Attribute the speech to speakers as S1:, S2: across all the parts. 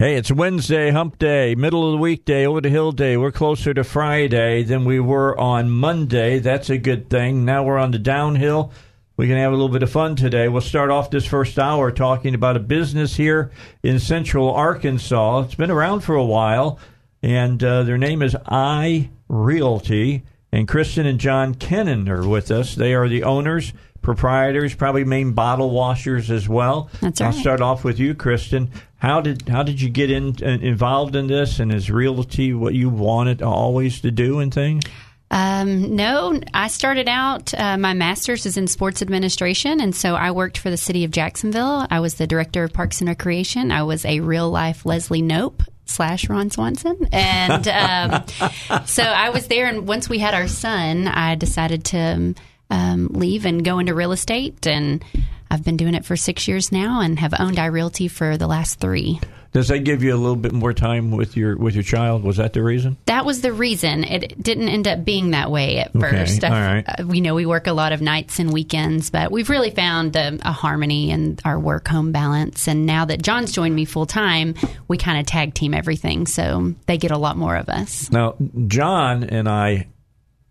S1: Hey, it's Wednesday, hump day, middle of the weekday, over the hill day. We're closer to Friday than we were on Monday. That's a good thing. Now we're on the downhill. We can have a little bit of fun today. We'll start off this first hour talking about a business here in central Arkansas. It's been around for a while, and uh, their name is I Realty. And Kristen and John Kennan are with us. They are the owners, proprietors, probably main bottle washers as well.
S2: That's right.
S1: I'll start off with you, Kristen. How did how did you get in, uh, involved in this? And is realty what you wanted always to do and things?
S2: Um, no, I started out, uh, my master's is in sports administration. And so I worked for the city of Jacksonville. I was the director of Parks and Recreation. I was a real life Leslie Knope slash Ron Swanson. And um, so I was there. And once we had our son, I decided to um, leave and go into real estate. And I've been doing it for six years now and have owned iRealty for the last three.
S1: Does that give you a little bit more time with your with your child? Was that the reason?
S2: That was the reason. It didn't end up being that way at
S1: Okay,
S2: first.
S1: all right.
S2: Uh, we know we work a lot of nights and weekends, but we've really found a, a harmony in our work home balance. And now that John's joined me full time, we kind of tag team everything. So they get a lot more of us.
S1: Now, John and I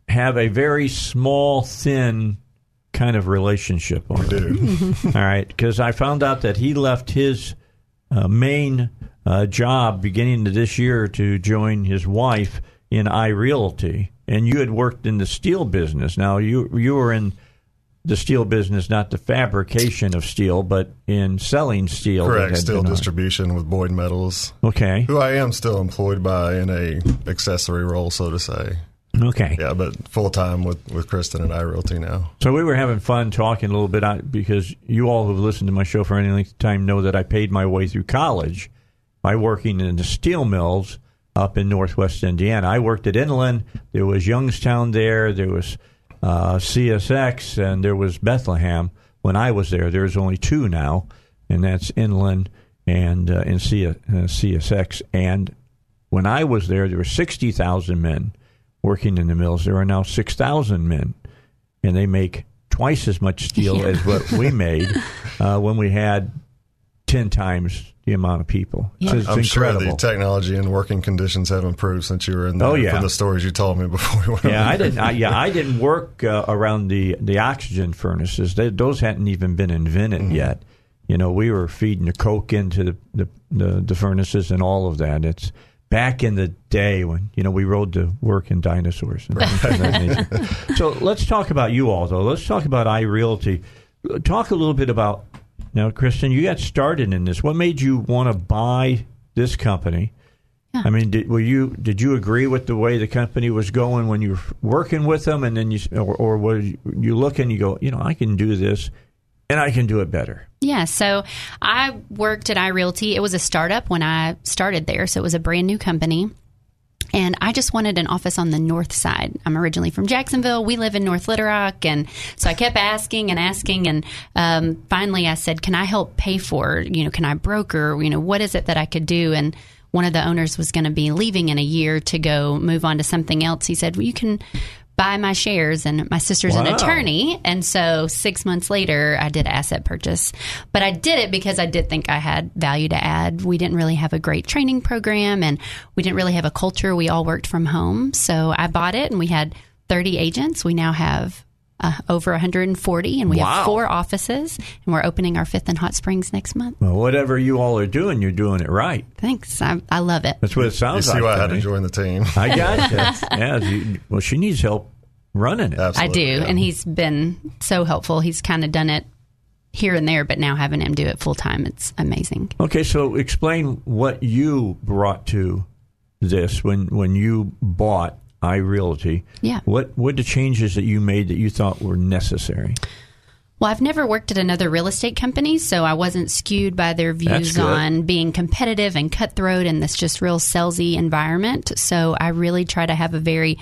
S1: have a very small, thin kind of relationship. We
S3: do.
S1: All right, because I found out that he left his uh, main uh, job beginning of this year to join his wife in iRealty, and you had worked in the steel business. Now you you were in the steel business, not the fabrication of steel, but in selling steel.
S3: Correct.
S1: on.
S3: distribution with Boyd Metals,
S1: Okay.
S3: who I am still employed by in a accessory role, so to say.
S1: Okay.
S3: Yeah, but full time with, with Kristen and iRealty now.
S1: So we were having fun talking a little bit because you all who've listened to my show for any length of time know that I paid my way through college by working in the steel mills up in northwest Indiana. I worked at Inland. There was Youngstown there. There was uh, CSX and there was Bethlehem when I was there. There's only two now, and that's Inland and uh, in C- uh, CSX. And when I was there, there were sixty thousand men working in the mills. There are now six thousand men and they make twice as much steel as what we made uh, when we had ten times the amount of people. It's, it's
S3: I'm sure
S1: incredible.
S3: the technology and working conditions have improved since you were in there
S1: Oh, yeah.
S3: from the stories you told me before we went
S1: yeah, I didn't. I, yeah, I didn't work uh, around the the oxygen furnaces. They, those hadn't even been invented
S3: Mm-hmm.
S1: yet. You know, we were feeding the coke into the, the the the furnaces and all of that. It's back in the day when you know we rode to work in dinosaurs. And things of that nature. so let's talk about you all though. Let's talk about iRealty. Talk a little bit about now, Kristen. You got started in this. What made you want to buy this company? I mean, did, were you did you agree with the way the company was going when you were working with them, and then you or, or were you, you look and you go, you know, I can do this, and I can do it better.
S2: Yeah, so I worked at iRealty. It was a startup when I started there, so it was a brand new company. And I just wanted an office on the north side. I'm originally from Jacksonville. We live in North Little Rock. And so I kept asking and asking. And um, finally I said, Can I help pay for, you know, can I broker? You know, what is it that I could do? And one of the owners was going to be leaving in a year to go move on to something else. He said, Well, you can buy my shares. And my sister's an attorney. And so six months later, I did asset purchase. But I did it because I did think I had value to add. We didn't really have a great training program and we didn't really have a culture. We all worked from home. So I bought it and we had 30 agents. We now have uh, over 140 and we
S1: Wow.
S2: have four offices and we're opening our fifth in Hot Springs next month.
S1: Well, whatever you all are doing, you're doing it right.
S2: Thanks. I, I love it.
S1: That's what it
S3: You
S1: sounds
S3: see
S1: like.
S3: why I
S1: to
S3: had to
S1: me.
S3: join the team.
S1: I got you. yeah. well, she needs help running it.
S2: I do.
S3: yeah.
S2: And he's been so helpful. He's kind of done it here and there, but now having him do it full time, it's amazing.
S1: Okay, so explain what you brought to this when when you bought iRealty.
S2: Yeah.
S1: What what the changes that you made that you thought were necessary?
S2: Well, I've never worked at another real estate company, so I wasn't skewed by their views on being competitive and cutthroat in this just real salesy environment. So I really try to have a very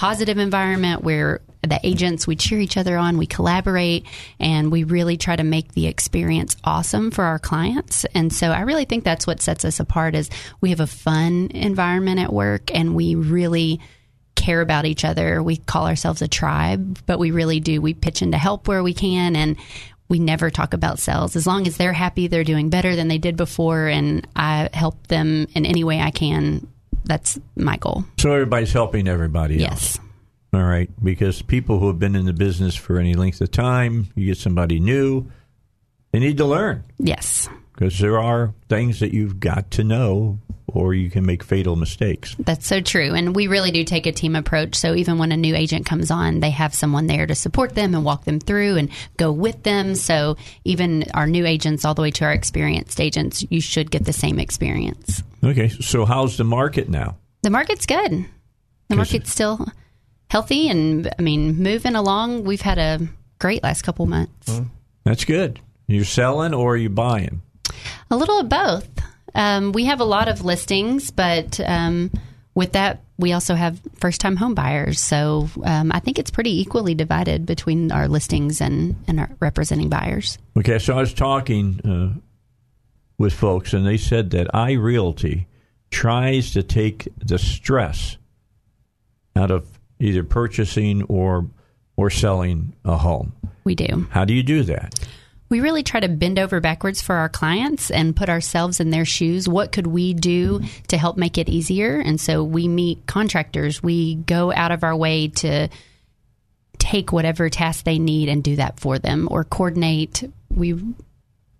S2: positive environment where the agents we cheer each other on, we collaborate, and we really try to make the experience awesome for our clients. And so I really think that's what sets us apart is we have a fun environment at work and we really care about each other. We call ourselves a tribe, but we really do. We pitch in to help where we can and we never talk about sales. As long as they're happy, they're doing better than they did before, and I help them in any way I can. That's my goal.
S1: So everybody's helping everybody else.
S2: Yes.
S1: All right, because people who have been in the business for any length of time, you get somebody new, they need to learn
S2: Yes.
S1: because there are things that you've got to know, or you can make fatal mistakes.
S2: That's so true. And we really do take a team approach. So even when a new agent comes on, they have someone there to support them and walk them through and go with them. So even our new agents, all the way to our experienced agents, you should get the same experience.
S1: Okay, so how's the market now?
S2: The market's good. The market's still healthy and, I mean, moving along. We've had a great last couple months.
S1: That's good. You're selling or are you buying?
S2: A little of both. Um, we have a lot of listings, but um, with that, we also have first time home buyers. So um, I think it's pretty equally divided between our listings and, and our representing buyers.
S1: Okay, so I was talking uh, with folks, and they said that iRealty tries to take the stress out of either purchasing or or selling a home.
S2: We do.
S1: How do you do that?
S2: We really try to bend over backwards for our clients and put ourselves in their shoes. What could we do to help make it easier? And so we meet contractors. We go out of our way to take whatever task they need and do that for them or coordinate. We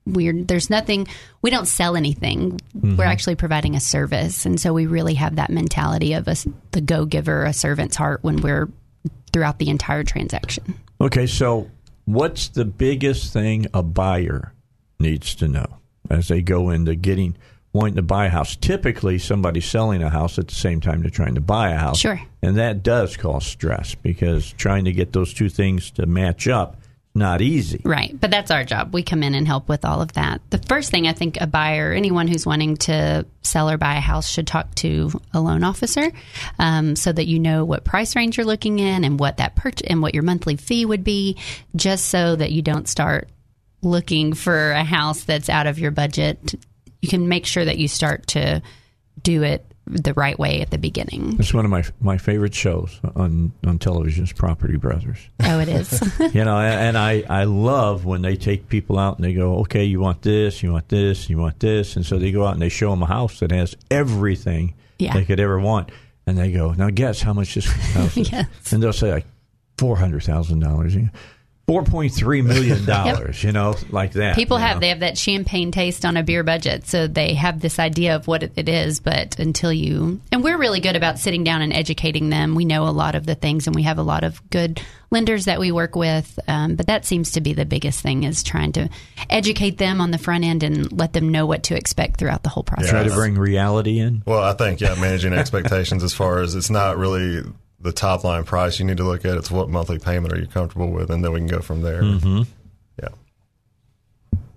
S2: we're there's nothing we don't sell anything we're mm-hmm. actually providing a service and so we really have that mentality of a, the go giver a servant's heart when we're throughout the entire transaction
S1: Okay, so what's the biggest thing a buyer needs to know as they go into getting wanting to buy a house? Typically, somebody's selling a house at the same time they're trying to buy a house.
S2: Sure.
S1: And that does cause stress because trying to get those two things to match up not easy.
S2: Right. But that's our job. We come in and help with all of that. The first thing I think a buyer, anyone who's wanting to sell or buy a house, should talk to a loan officer um, so that you know what price range you're looking in and what that purchase and what your monthly fee would be, just so that you don't start looking for a house that's out of your budget. You can make sure that you start to do it the right way at the beginning.
S1: It's one of my my favorite shows on on television is Property Brothers.
S2: Oh, it is.
S1: you know, and I, I love when they take people out and they go, okay, you want this, you want this, you want this. And so they go out and they show them a house that has everything
S2: Yeah.
S1: they could ever want. And they go, now guess how much this house is.
S2: Yes.
S1: And they'll say like $400,000. $4.3 million, you know, like that.
S2: People have
S1: know?
S2: they have that champagne taste on a beer budget, so they have this idea of what it, it is. But until you and we're really good about sitting down and educating them. We know a lot of the things, and we have a lot of good lenders that we work with. Um, but that seems to be the biggest thing is trying to educate them on the front end and let them know what to expect throughout the whole process.
S1: Try to bring reality in.
S3: Well, I think yeah, managing expectations as far as it's not really the top line price you need to look at. It's what monthly payment are you comfortable with, and then we can go from there. Mm-hmm. Yeah.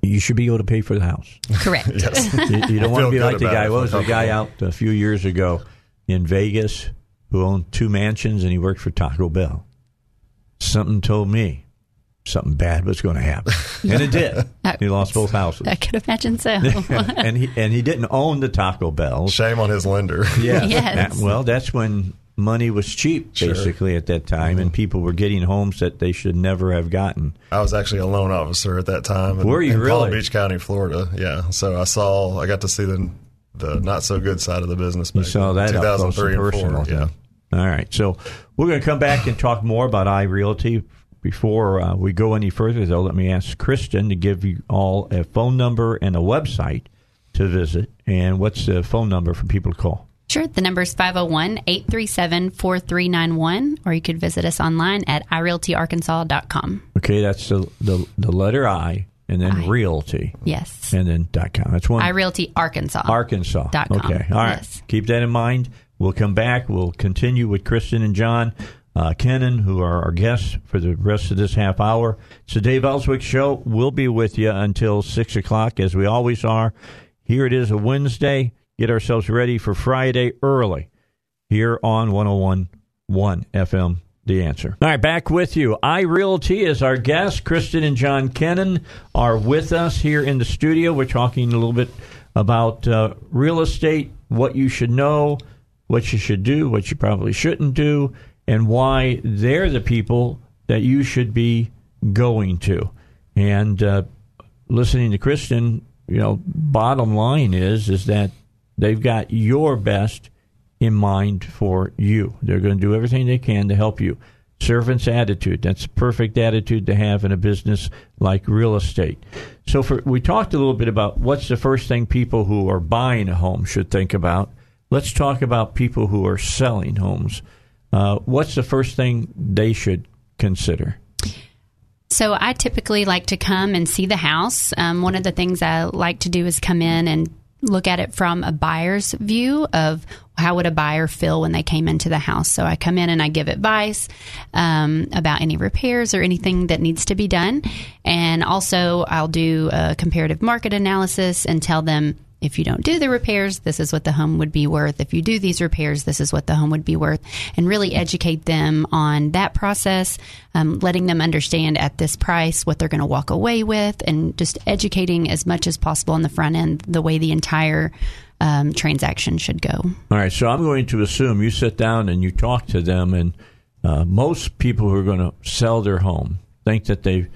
S1: You should be able to pay for the house.
S2: Correct.
S3: Yes.
S1: You, you don't want to be like the guy. What was the guy out a few years ago in Vegas who owned two mansions and he worked for Taco Bell? Something told me something bad was going to happen, and it did. He lost both houses,
S2: I could imagine so.
S1: and he and he didn't own the Taco Bells.
S3: Shame on his lender.
S1: Yeah,
S2: Yes.
S1: That- well, that's when money was cheap,
S3: Sure.
S1: basically at that time, and people were getting homes that they should never have gotten.
S3: I was actually a loan officer at that time. In,
S1: Were you
S3: in Palm? Beach County, Florida. Yeah. So I saw, I got to see the the not so good side of the business.
S1: You saw that up
S3: 2003
S1: and
S3: and
S1: personal.
S3: four. Yeah.
S1: All right. So we're going to come back and talk more about iRealty. Before uh, we go any further, though, let me ask Kristen to give you all a phone number and a website to visit. And what's the phone number for people to call?
S2: The number is 501 837 4391, or you could visit us online at irealtyarkansas.com.
S1: Okay, that's the the, the letter I, and then
S2: I.
S1: Realty,
S2: Yes.
S1: and then dot .com. That's one.
S2: iRealty Arkansas.
S1: Arkansas.
S2: Dot com.
S1: Okay. All right.
S2: Yes.
S1: Keep that in mind. We'll come back. We'll continue with Kristen and John uh, Kennan, who are our guests for the rest of this half hour. It's the Dave Elswick Show. We'll be with you until 6 o'clock, as we always are. Here it is, a Wednesday. Get ourselves ready for Friday early here on 101.1 FM the answer. All right, back with you. iRealty is our guest. Kristen and John Kennan are with us here in the studio. We're talking a little bit about uh, real estate, what you should know, what you should do, what you probably shouldn't do, and why they're the people that you should be going to. And uh, listening to Kristen, you know, bottom line is is that they've got your best in mind for you. They're going to do everything they can to help you. Servant's attitude. That's a perfect attitude to have in a business like real estate. So for, we talked a little bit about what's the first thing people who are buying a home should think about. Let's talk about people who are selling homes. Uh, what's the first thing they should consider?
S2: So I typically like to come and see the house. Um, one of the things I like to do is come in and look at it from a buyer's view of how would a buyer feel when they came into the house. So I come in and I give advice um, about any repairs or anything that needs to be done, and also I'll do a comparative market analysis and tell them if you don't do the repairs, this is what the home would be worth. If you do these repairs, this is what the home would be worth. And really educate them on that process, um, letting them understand at this price what they're going to walk away with, and just educating as much as possible on the front end the way the entire um, transaction should go.
S1: All right. So I'm going to assume you sit down and you talk to them, and uh, most people who are going to sell their home think that they,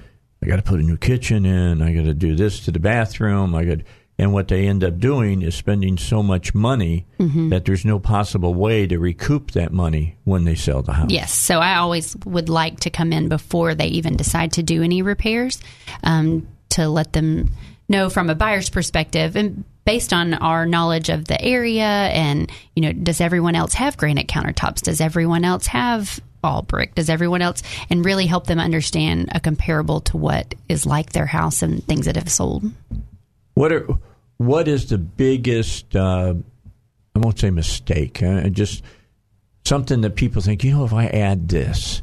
S1: I got to put a new kitchen in, I got to do this to the bathroom, I got and what they end up doing is spending so much money mm-hmm. that there's no possible way to recoup that money when they sell the house.
S2: Yes. So I always would like to come in before they even decide to do any repairs um, to let them know from a buyer's perspective and based on our knowledge of the area and you know does everyone else have granite countertops does everyone else have all brick does everyone else and really help them understand a comparable to what is like their house and things that have sold
S1: what are what is the biggest? Uh, I won't say mistake. Uh, just something that people think. You know, if I add this,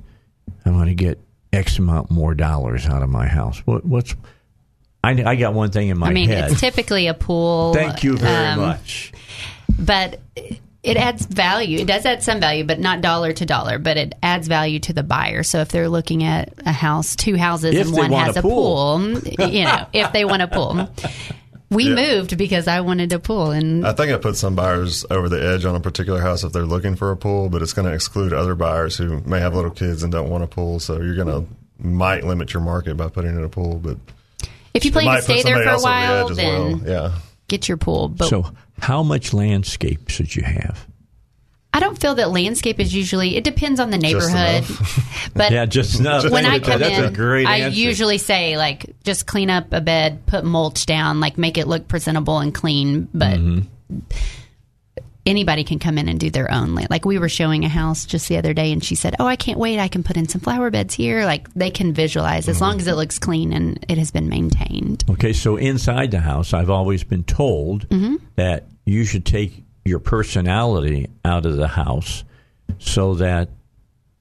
S1: I'm going to get X amount more dollars out of my house. What, what's I, I, got one thing in my head.
S2: I mean,
S1: head.
S2: it's typically a pool.
S1: Thank you very um, much.
S2: But it adds value. It does add some value, but not dollar to dollar. But it adds value to the buyer. So if they're looking at a house, two houses,
S1: if
S2: and one has
S1: a
S2: pool, pool you know, if they want a pool, we yeah. moved because I wanted a pool, and
S3: I think I put some buyers over the edge on a particular house if they're looking for a pool, but it's going to exclude other buyers who may have little kids and don't want a pool. So you're going to might limit your market by putting in a pool, but
S2: if you plan to stay there for a while, the then
S3: well. yeah,
S2: get your pool.
S1: But so, how much landscape should you have?
S2: I don't feel that landscape is usually. It depends on the neighborhood, but
S1: yeah, just enough.
S2: When I come
S1: That's
S2: in,
S1: I
S2: usually say like just clean up a bed, put mulch down, like make it look presentable and clean. But mm-hmm. anybody can come in and do their own. Like we were showing a house just the other day, and she said, "Oh, I can't wait! I can put in some flower beds here." Like they can visualize as mm-hmm. long as it looks clean and it has been maintained.
S1: Okay, so inside the house, I've always been told mm-hmm. that you should take your personality out of the house so that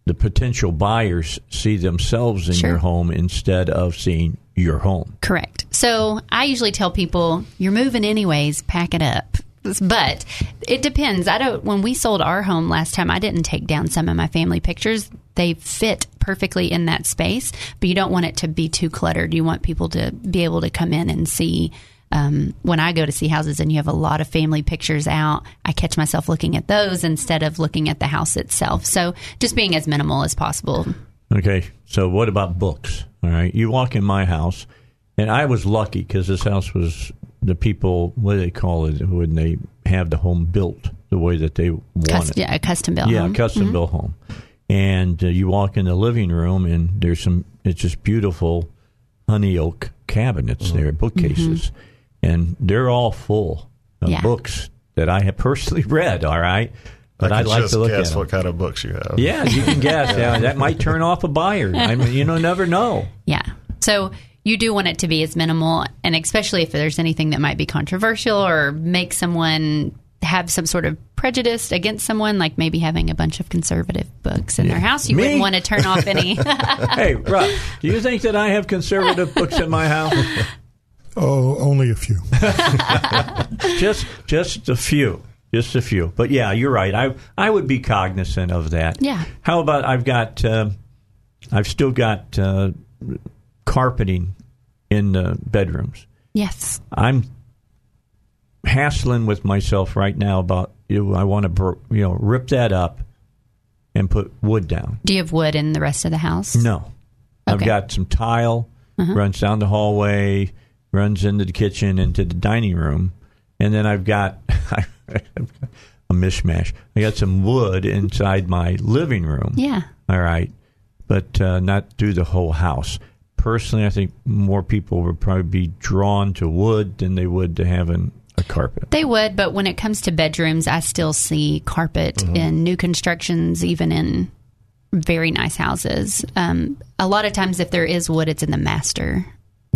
S1: the potential buyers see themselves in
S2: sure.
S1: your home instead of seeing your home.
S2: Correct. So I usually tell people, you're moving anyways, pack it up. But it depends. I don't when we sold our home last time, I didn't take down some of my family pictures. They fit perfectly in that space, but you don't want it to be too cluttered. You want people to be able to come in and see um, when I go to see houses and you have a lot of family pictures out, I catch myself looking at those instead of looking at the house itself. So just being as minimal as possible.
S1: Okay. So what about books? All right. You walk in my house, and I was lucky because this house was the people, what do they call it when they have the home built the way that they want
S2: custom,
S1: it?
S2: Yeah, a custom built home.
S1: yeah,
S2: home.
S1: custom
S2: mm-hmm.
S1: built home. And uh, you walk in the living room, and there's some, it's just beautiful honey oak cabinets mm-hmm. there, bookcases. Mm-hmm and they're all full of yeah. books that I have personally read. All right.
S3: But I'd like to look guess at what kind of books you have.
S1: Yeah, you can guess. yeah, that might turn off a buyer. I mean, you know, never know.
S2: Yeah. So you do want it to be as minimal, and especially if there's anything that might be controversial or make someone have some sort of prejudice against someone, like maybe having a bunch of conservative books in their house, you
S1: Me?
S2: wouldn't want to turn off any.
S1: hey, Rob, do you think that I have conservative books in my house?
S4: Oh, only a few.
S1: just just a few just a few but yeah you're right i i would be cognizant of that
S2: Yeah.
S1: how about i've got uh, i've still got uh, carpeting in the bedrooms
S2: yes.
S1: i'm hassling with myself right now about you know, i want to br- you know rip that up and put wood down
S2: Do you have wood in the rest of the house?
S1: no
S2: Okay.
S1: i've got some tile runs down the hallway runs into the kitchen into the dining room and then i've got a mishmash i got some wood inside my living room
S2: Yeah.
S1: all right but uh, not through the whole house personally i think more people would probably be drawn to wood than they would to having a carpet
S2: They would, but when it comes to bedrooms, I still see carpet
S1: Mm-hmm.
S2: in new constructions, even in very nice houses. Um, a lot of times, if there is wood, it's in the master.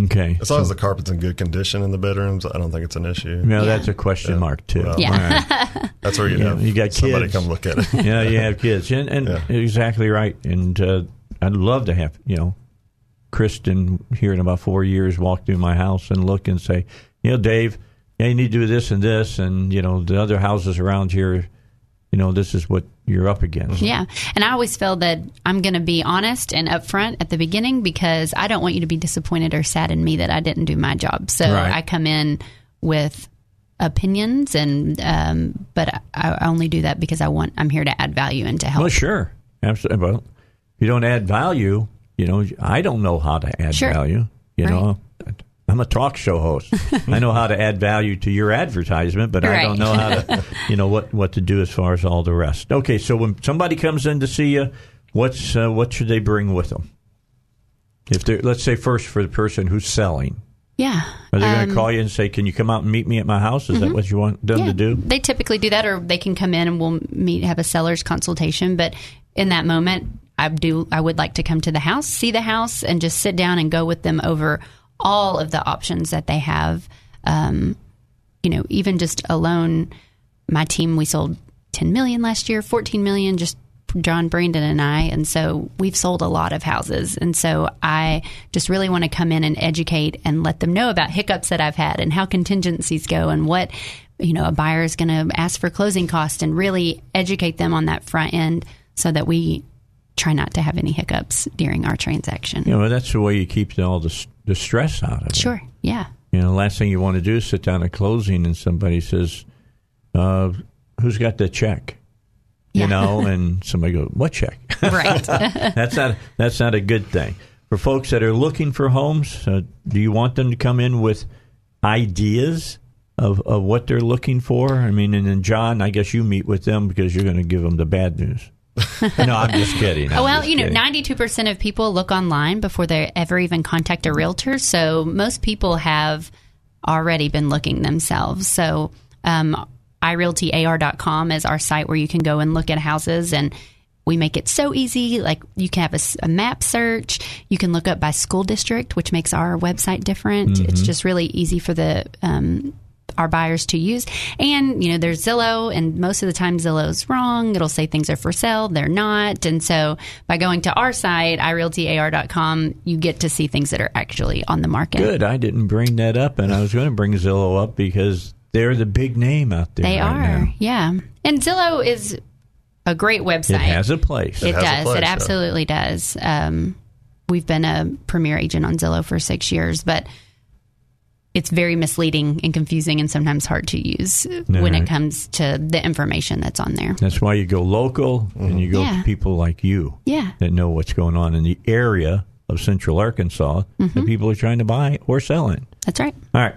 S1: Okay
S3: As long as the carpet's in good condition in the bedrooms, I don't think it's an issue.
S1: now
S2: Yeah.
S1: that's a question mark too
S3: Well,
S2: Yeah.
S1: All right.
S3: That's where you
S1: Yeah,
S3: have
S1: you got
S3: somebody
S1: kids.
S3: come look at it.
S1: yeah, you have kids, and, and
S3: Yeah.
S1: exactly right. And uh, I'd love to have you know, Kristen here in about four years walk through my house and look and say, you know, Dave, yeah, you need to do this and this, and you know, the other houses around here, you know, this is what you're up against.
S2: Yeah. And I always feel that I'm going to be honest and upfront at the beginning because I don't want you to be disappointed or sad in me that I didn't do my job. So
S1: Right.
S2: I come in with opinions and um, but I, I only do that because I want I'm here to add value and to help.
S1: Well, sure, absolutely. Well, if you don't add value, you know, I don't know how to add
S2: Sure.
S1: value. You
S2: Right.
S1: know, I'm a talk show host. I know how to add value to your advertisement, but I don't know how to, you know, what what to do as far as all the rest. Okay, so when somebody comes in to see you, what's uh, what should they bring with them? If they let's say first for the person who's selling,
S2: Yeah.
S1: are they going
S2: Um,
S1: to call you and say, "Can you come out and meet me at my house?" Is that what you want them
S2: yeah,
S1: to do?
S2: They typically do that, or they can come in and we'll meet, have a seller's consultation. But in that moment, I do. I would like to come to the house, see the house, and just sit down and go with them over all of the options that they have. Um, you know, even just alone, my team we sold 10 million last year, 14 million, just John Brandon and I. And so we've sold a lot of houses. And so I just really want to come in and educate and let them know about hiccups that I've had and how contingencies go and what, you know, a buyer is going to ask for closing costs and really educate them on that front end so that we try not to have any hiccups during our transaction.
S1: You know, that's the way you keep all the, the stress out of it.
S2: Sure. Yeah.
S1: You know, the last thing you want to do is sit down at closing and somebody says, uh, "Who's got the check?" You
S2: Yeah.
S1: know, and somebody goes, "What check?"
S2: Right.
S1: that's not that's not a good thing for folks that are looking for homes. Uh, do you want them to come in with ideas of of what they're looking for? I mean, and then John, I guess you meet with them because you're going to give them the bad news. no, I'm just kidding. I'm
S2: well,
S1: just
S2: you know, ninety-two percent of people look online before they ever even contact a realtor. So most people have already been looking themselves. So um, irealtyar.com is our site where you can go and look at houses and. We make it so easy. Like you can have a map search. You can look up by school district, which makes our website different. It's just really easy for the um, our buyers to use. And, you know, there's Zillow, and most of the time Zillow's wrong. It'll say things are for sale, they're not. And so by going to our site, irealtyar.com, you get to see things that are actually on the market.
S1: Good. I didn't bring that up, and I was going to bring Zillow up because they're the big name out there.
S2: They
S1: right
S2: are,
S1: now.
S2: yeah. And Zillow is a great website.
S1: It has a place.
S2: It
S3: has a
S2: does.
S3: place,
S2: it
S3: yeah.
S2: absolutely does. Um, we've been a premier agent on Zillow for six years, but it's very misleading and confusing and sometimes hard to use when
S1: Right.
S2: it comes to the information that's on there.
S1: That's why you go local and you go
S2: Yeah.
S1: to people like you
S2: Yeah.
S1: that know what's going on in the area of Central Arkansas
S2: Mm-hmm.
S1: that people are trying to buy or sell in.
S2: That's right.
S1: All right.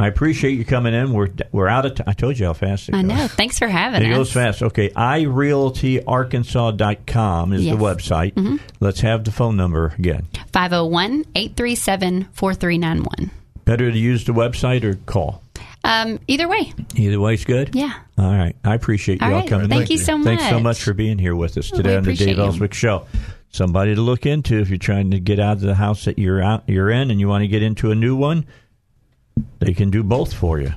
S1: I appreciate you coming in. We're we're out of time. I told you how fast it
S2: I know. Thanks for having
S1: It
S2: us.
S1: goes fast. Okay. iRealtyArkansas.com is
S2: Yes.
S1: the website.
S2: Mm-hmm.
S1: Let's have the phone number again.
S2: 501 837 4391.
S1: Better to use the website or call?
S2: Um, Either way.
S1: Either way is good.
S2: Yeah.
S1: All right. I appreciate you
S2: All
S1: all
S2: right.
S1: coming.
S2: Thank you so much.
S1: Thanks so
S2: much.
S1: for being here with us
S2: Well,
S1: today on the Dave. Elswick Show. Somebody to look into if you're trying to get out of the house that you're out you're in and you want to get into a new one. They can do both for you.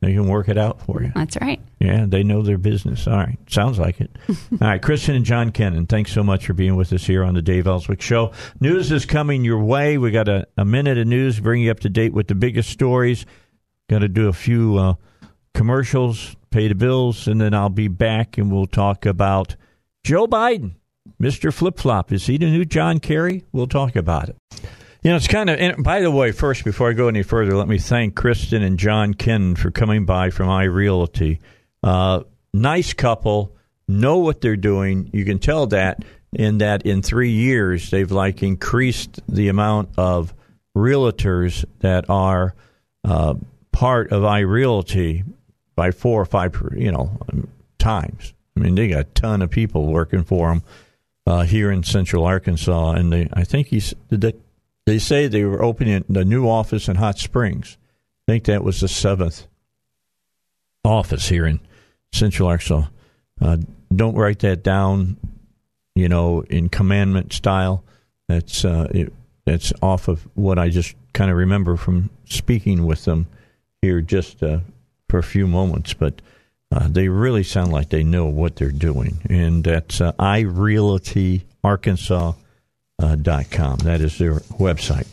S1: They can work it out for you.
S2: That's right.
S1: Yeah, they know their business. All right. Sounds like it. All right. Kristen and John Kennon, thanks so much for being with us here on the Dave Elswick Show. News is coming your way. We got a, a minute of news, bring you up to date with the biggest stories. Got to do a few uh, commercials, pay the bills, and then I'll be back and we'll talk about Joe Biden, Mr. Flip Flop. Is he the new John Kerry? We'll talk about it. You know, it's kind of. By the way, first, before I go any further, let me thank Kristen and John Ken for coming by from iRealty. Uh, nice couple, know what they're doing. You can tell that in that in three years they've like increased the amount of realtors that are uh, part of iRealty by four or five, you know, times. I mean, they got a ton of people working for them uh, here in Central Arkansas, and they, I think he's did they they say they were opening the new office in Hot Springs. I think that was the seventh office here in Central Arkansas. Uh, don't write that down, you know, in commandment style. That's uh, it, that's off of what I just kind of remember from speaking with them here just uh, for a few moments. But uh, they really sound like they know what they're doing, and that's uh, iRealty Arkansas uh, .com. That is their website.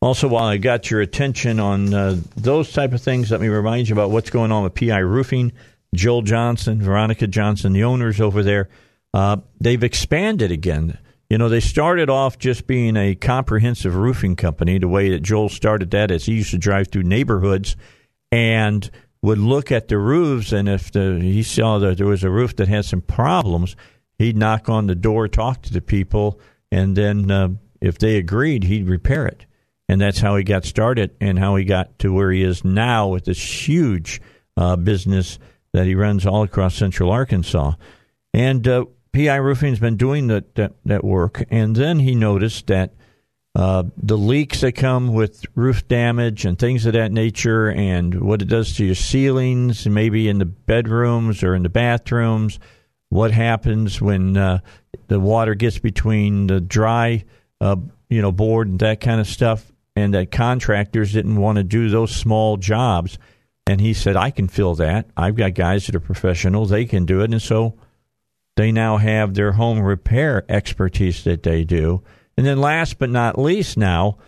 S1: Also, while I got your attention on uh, those type of things, let me remind you about what's going on with PI Roofing. Joel Johnson, Veronica Johnson, the owners over there, uh, they've expanded again. You know, they started off just being a comprehensive roofing company. The way that Joel started that is he used to drive through neighborhoods and would look at the roofs, and if the, he saw that there was a roof that had some problems, he'd knock on the door, talk to the people, and then uh, if they agreed, he'd repair it. And that's how he got started and how he got to where he is now with this huge uh, business that he runs all across central Arkansas. And uh, PI Roofing's been doing that, that, work. And then he noticed that uh, the leaks that come with roof damage and things of that nature, and what it does to your ceilings, maybe in the bedrooms or in the bathrooms, what happens when uh, the water gets between the dry, uh, you know, board and that kind of stuff, and that contractors didn't want to do those small jobs. And he said, I can fill that. I've got guys that are professional; they can do it, and so they now have their home repair expertise that they do. And then, last but not least, now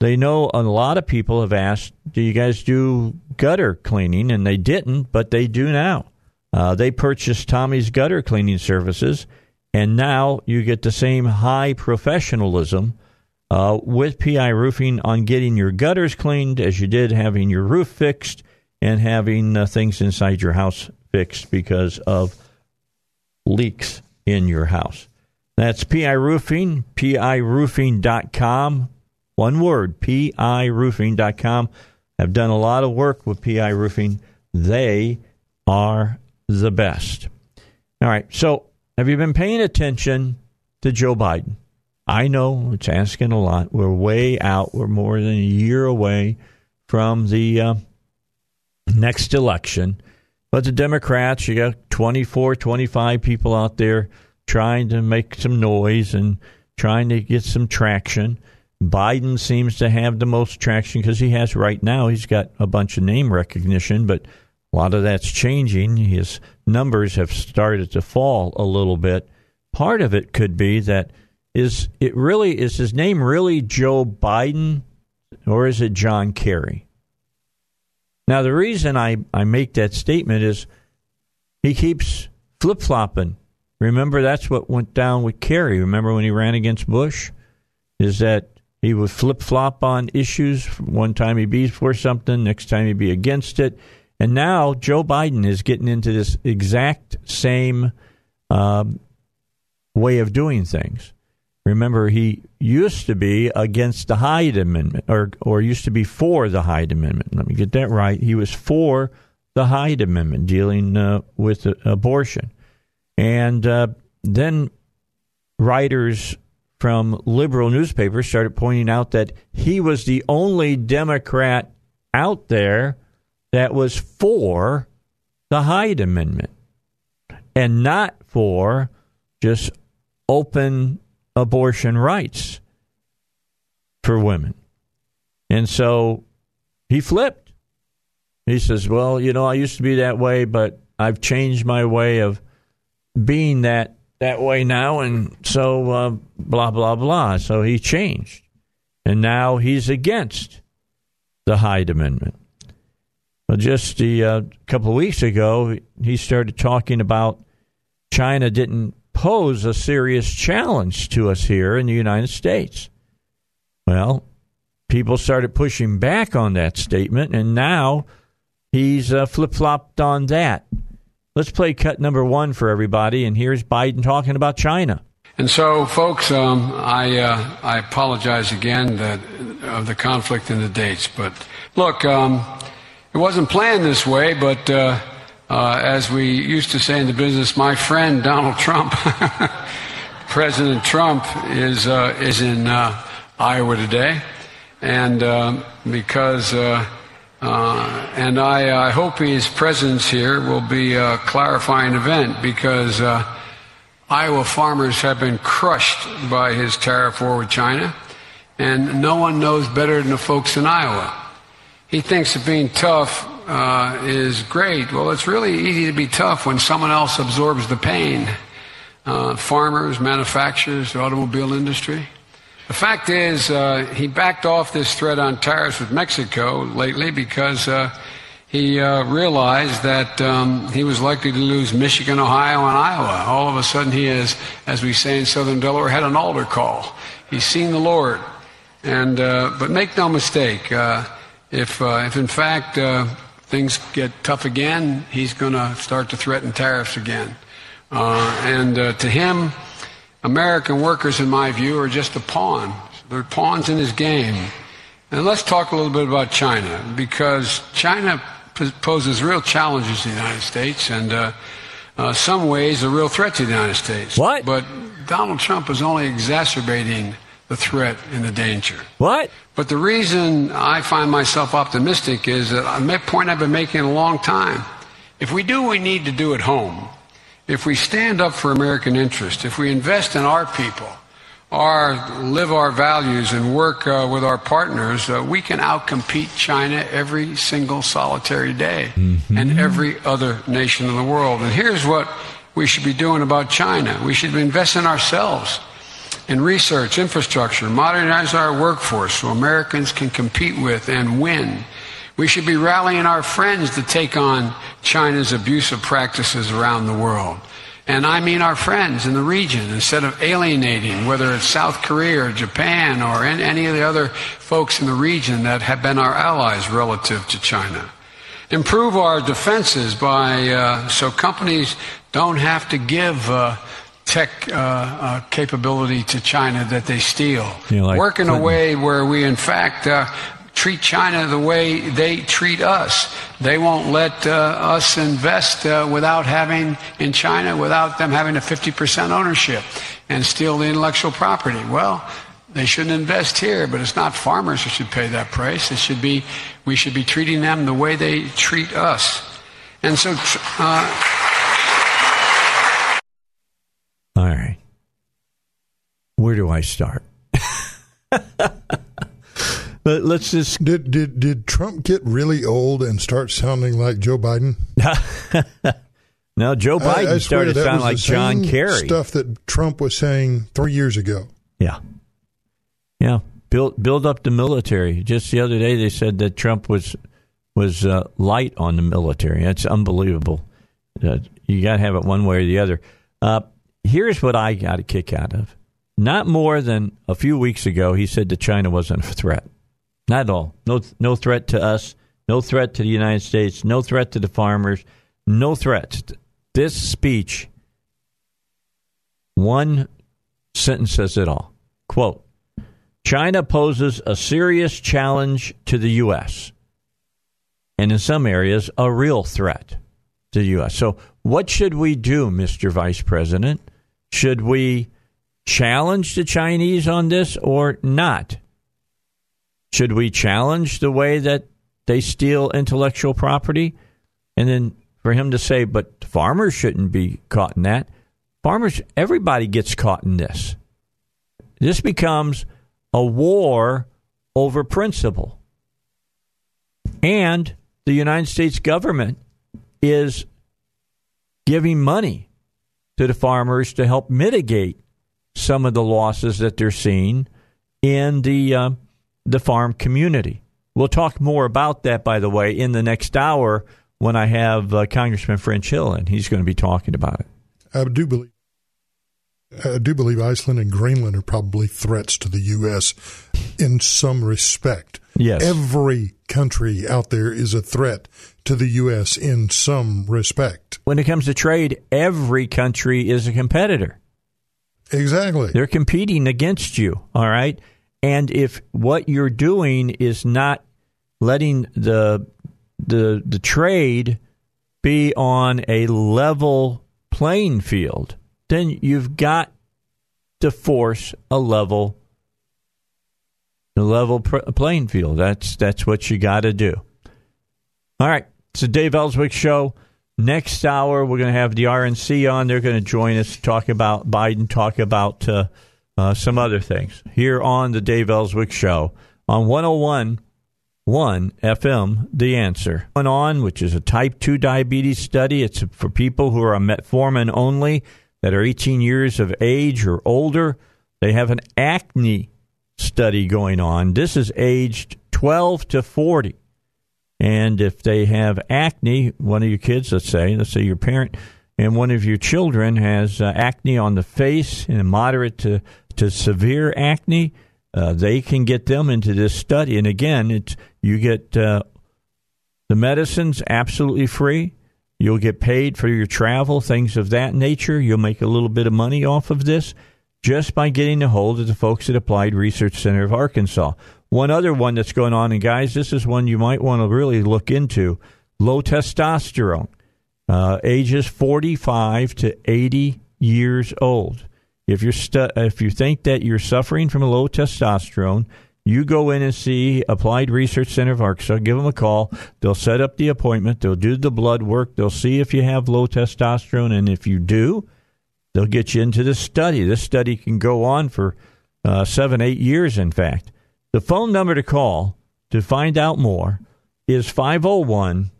S1: they know a lot of people have asked, "Do you guys do gutter cleaning?" And they didn't, but they do now. Uh, they purchased Tommy's gutter cleaning services and now you get the same high professionalism uh, with PI Roofing on getting your gutters cleaned as you did having your roof fixed and having uh, things inside your house fixed because of leaks in your house. That's PI Roofing, piroofing.com. One word, piroofing.com. I've done a lot of work with PI Roofing. They are the best. All right, so have you been paying attention to Joe Biden? I know it's asking a lot. We're way out. We're more than a year away from the uh, next election. But the Democrats, you got 24, 25 people out there trying to make some noise and trying to get some traction. Biden seems to have the most traction because he has right now, he's got a bunch of name recognition, but a lot of that's changing. His numbers have started to fall a little bit. Part of it could be that is it really is his name really Joe Biden or is it John Kerry? Now the reason I, I make that statement is he keeps flip flopping. Remember that's what went down with Kerry. Remember when he ran against Bush? Is that he would flip flop on issues. One time he'd be for something, next time he'd be against it. And now Joe Biden is getting into this exact same uh, way of doing things. Remember, he used to be against the Hyde Amendment, or or used to be for the Hyde Amendment. Let me get that right. He was for the Hyde Amendment dealing uh, with uh, abortion, and uh, then writers from liberal newspapers started pointing out that he was the only Democrat out there that was for the Hyde Amendment and not for just open abortion rights for women. And so he flipped. He says, "Well, you know, I used to be that way, but I've changed my way of being that that way now, and so uh, blah blah blah." So he changed, and now he's against the Hyde Amendment. Well, just a uh, couple of weeks ago, he started talking about China didn't pose a serious challenge to us here in the United States. Well, people started pushing back on that statement, and now he's uh, flip flopped on that. Let's play cut number one for everybody, and here's Biden talking about China.
S5: And so, folks, um, I uh, I apologize again that of the conflict in the dates, but look, um, it wasn't planned this way, but uh, uh, as we used to say in the business, my friend Donald Trump, President Trump, is uh, is in uh, Iowa today, and uh, because. Uh, and I, I, hope his presence here will be a clarifying event because Iowa farmers have been crushed by his tariff war with China, and no one knows better than the folks in Iowa. He thinks that being tough uh, is great. Well, it's really easy to be tough when someone else absorbs the pain. Uh, farmers, manufacturers, the automobile industry. The fact is, uh, he backed off this threat on tariffs with Mexico lately because uh, he uh, realized that um, he was likely to lose Michigan, Ohio, and Iowa. All of a sudden, he has, as we say in southern Delaware, had an altar call. He's seen the Lord. And, uh, but make no mistake, if, uh, if in fact uh, things get tough again, he's going to start to threaten tariffs again. Uh, and uh, to him, American workers, in my view, are just a pawn. They're pawns in his game. And let's talk a little bit about China, because China poses real challenges to the United States and uh, uh, some ways a real threat to the United States.
S1: What?
S5: But Donald Trump is only exacerbating the threat and the danger.
S1: What?
S5: But the reason I find myself optimistic is that a point I've been making a long time. If we do what we need to do at home, if we stand up for American interest, if we invest in our people, our live our values and work uh, with our partners, uh, we can outcompete China every single solitary day mm-hmm. and every other nation in the world. And here's what we should be doing about China. We should invest in ourselves in research, infrastructure, modernize our workforce so Americans can compete with and win. We should be rallying our friends to take on China's abusive practices around the world. And I mean our friends in the region instead of alienating, whether it's South Korea or Japan or any of the other folks in the region that have been our allies relative to China. Improve our defenses by uh, so companies don't have to give uh, tech uh, uh, capability to China that they steal.
S1: Like
S5: Work in Clinton. a way where we, in fact, uh, treat China the way they treat us. They won't let uh, us invest uh, without having in China, without them having a 50% ownership and steal the intellectual property. Well, they shouldn't invest here, but it's not farmers who should pay that price. It should be we should be treating them the way they treat us. And so. Uh,
S1: all right. Where do I start? Let's just
S4: did did did Trump get really old and start sounding like Joe Biden?
S1: no, Joe Biden
S4: I, I
S1: started to sound like John Kerry.
S4: Stuff that Trump was saying three years ago.
S1: Yeah, yeah. Build build up the military. Just the other day, they said that Trump was was uh, light on the military. That's unbelievable. Uh, you got to have it one way or the other. Uh, here's what I got a kick out of. Not more than a few weeks ago, he said that China wasn't a threat. Not at all. No, no threat to us. No threat to the United States. No threat to the farmers. No threat. This speech, one sentence says it all. Quote China poses a serious challenge to the U.S. and in some areas, a real threat to the U.S. So, what should we do, Mr. Vice President? Should we challenge the Chinese on this or not? Should we challenge the way that they steal intellectual property? And then for him to say, but farmers shouldn't be caught in that. Farmers, everybody gets caught in this. This becomes a war over principle. And the United States government is giving money to the farmers to help mitigate some of the losses that they're seeing in the uh, the farm community. We'll talk more about that, by the way, in the next hour when I have uh, Congressman French Hill, and he's going to be talking about it.
S4: I do believe. I do believe Iceland and Greenland are probably threats to the U.S. in some respect.
S1: Yes.
S4: Every country out there is a threat to the U.S. in some respect.
S1: When it comes to trade, every country is a competitor.
S4: Exactly.
S1: They're competing against you, all right? And if what you're doing is not letting the the the trade be on a level playing field, then you've got to force a level a level pr- playing field. That's that's what you got to do. All right, it's the Dave Elswick show. Next hour, we're going to have the RNC on. They're going to join us, to talk about Biden, talk about uh, uh, some other things here on the Dave Elswick show on 101 1 FM, The Answer. Went on, which is a type 2 diabetes study. It's for people who are metformin only that are 18 years of age or older. They have an acne study going on. This is aged 12 to 40. And if they have acne, one of your kids, let's say, let's say your parent, and one of your children has uh, acne on the face and moderate to, to severe acne, uh, they can get them into this study. And again, it's you get uh, the medicines absolutely free. You'll get paid for your travel, things of that nature. You'll make a little bit of money off of this just by getting a hold of the folks at Applied Research Center of Arkansas. One other one that's going on, and guys, this is one you might want to really look into low testosterone, uh, ages 45 to 80 years old. If you're stu- if you think that you're suffering from a low testosterone, you go in and see Applied Research Center of Arkansas. Give them a call. They'll set up the appointment. They'll do the blood work. They'll see if you have low testosterone, and if you do, they'll get you into this study. This study can go on for uh, seven, eight years. In fact, the phone number to call to find out more is 501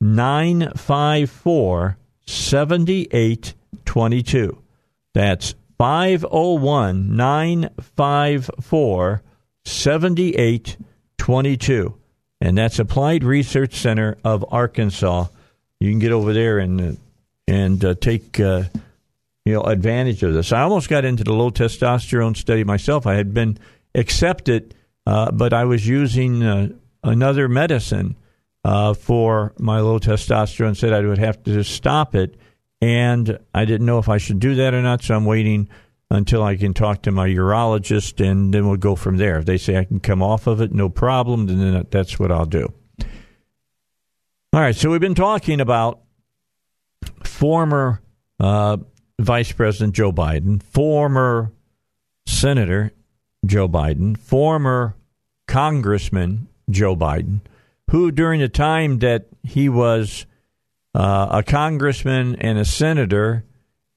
S1: 954 7822. That's 501 954 7822. And that's Applied Research Center of Arkansas. You can get over there and and uh, take uh, you know advantage of this. I almost got into the low testosterone study myself. I had been accepted, uh, but I was using uh, another medicine uh, for my low testosterone. And said I would have to stop it, and I didn't know if I should do that or not. So I'm waiting until I can talk to my urologist, and then we'll go from there. If they say I can come off of it, no problem, then that's what I'll do. All right, so we've been talking about former uh, Vice President Joe Biden, former Senator Joe Biden, former Congressman Joe Biden, who during the time that he was uh, a congressman and a senator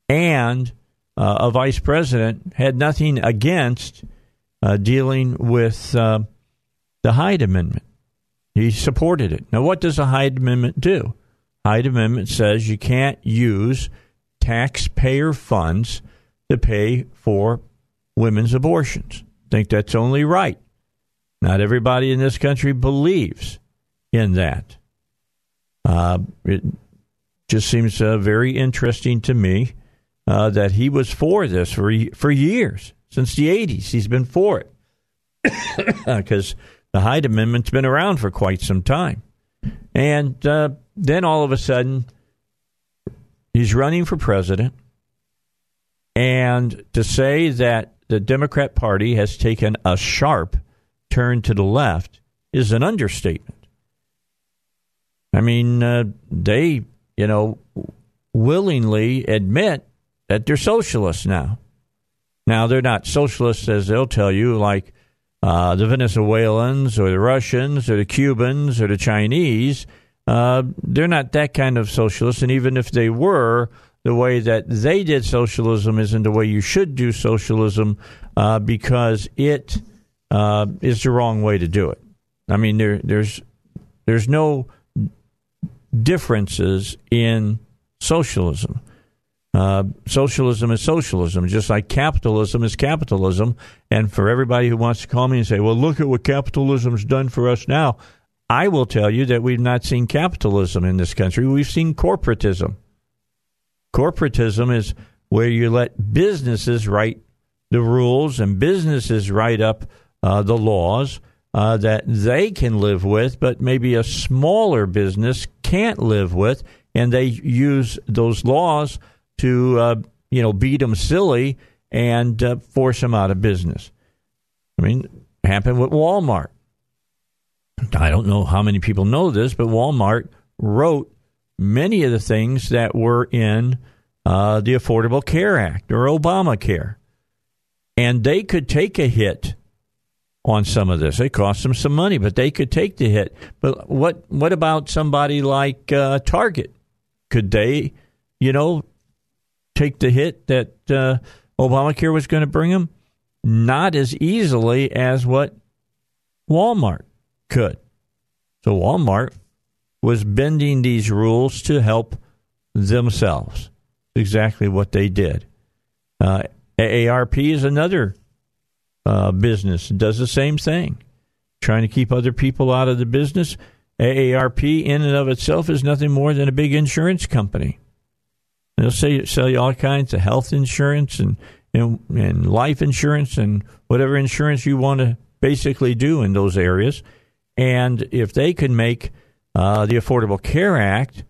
S1: and uh, a vice president had nothing against uh, dealing with uh, the Hyde Amendment. He supported it. Now, what does the Hyde Amendment do? Hyde Amendment says you can't use taxpayer funds to pay for women's abortions. Think that's only right. Not everybody in this country believes in that. Uh, it just seems uh, very interesting to me uh, that he was for this for for years since the '80s. He's been for it because the Hyde Amendment's been around for quite some time, and uh, then all of a sudden he's running for president, and to say that the Democrat Party has taken a sharp turn to the left is an understatement. I mean, uh, they, you know, willingly admit that they're socialists now. Now, they're not socialists as they'll tell you, like uh, the Venezuelans or the Russians or the Cubans or the Chinese. Uh, they're not that kind of socialists. And even if they were, the way that they did socialism isn't the way you should do socialism uh, because it uh, is the wrong way to do it. I mean, there, there's there's no differences in socialism. Uh, socialism is socialism, just like capitalism is capitalism. And for everybody who wants to call me and say, well, look at what capitalism's done for us now, I will tell you that we've not seen capitalism in this country. We've seen corporatism. Corporatism is where you let businesses write the rules and businesses write up uh, the laws uh, that they can live with, but maybe a smaller business can't live with, and they use those laws to uh, you know beat them silly and uh, force them out of business. I mean, happened with Walmart. I don't know how many people know this, but Walmart wrote many of the things that were in uh, the Affordable Care Act or Obamacare. And they could take a hit on some of this. It cost them some money, but they could take the hit. But what what about somebody like uh, Target? Could they, you know, take the hit that uh, Obamacare was going to bring them? Not as easily as what Walmart could. So Walmart was bending these rules to help themselves. Exactly what they did. Uh, AARP is another uh, business does the same thing, trying to keep other people out of the business. AARP, in and of itself, is nothing more than a big insurance company. They'll say, sell you all kinds of health insurance and, and, and life insurance and whatever insurance you want to basically do in those areas. And if they can make uh, the Affordable Care Act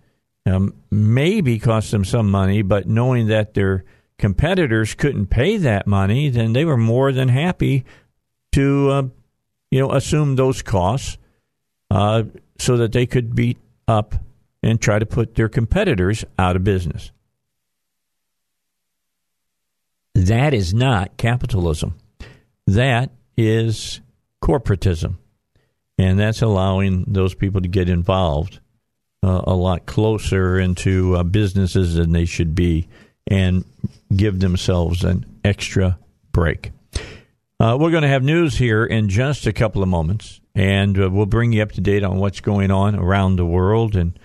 S1: um, maybe cost them some money, but knowing that they're competitors couldn't pay that money, then they were more than happy to, uh, you know, assume those costs uh, so that they could beat up and try to put their competitors out of business. That is not capitalism. That is corporatism. And that's allowing those people to get involved uh, a lot closer into uh, businesses than they should be and give themselves an extra break. Uh, we're going to have news here in just a couple of moments, and uh, we'll bring you up to date on what's going on around the world and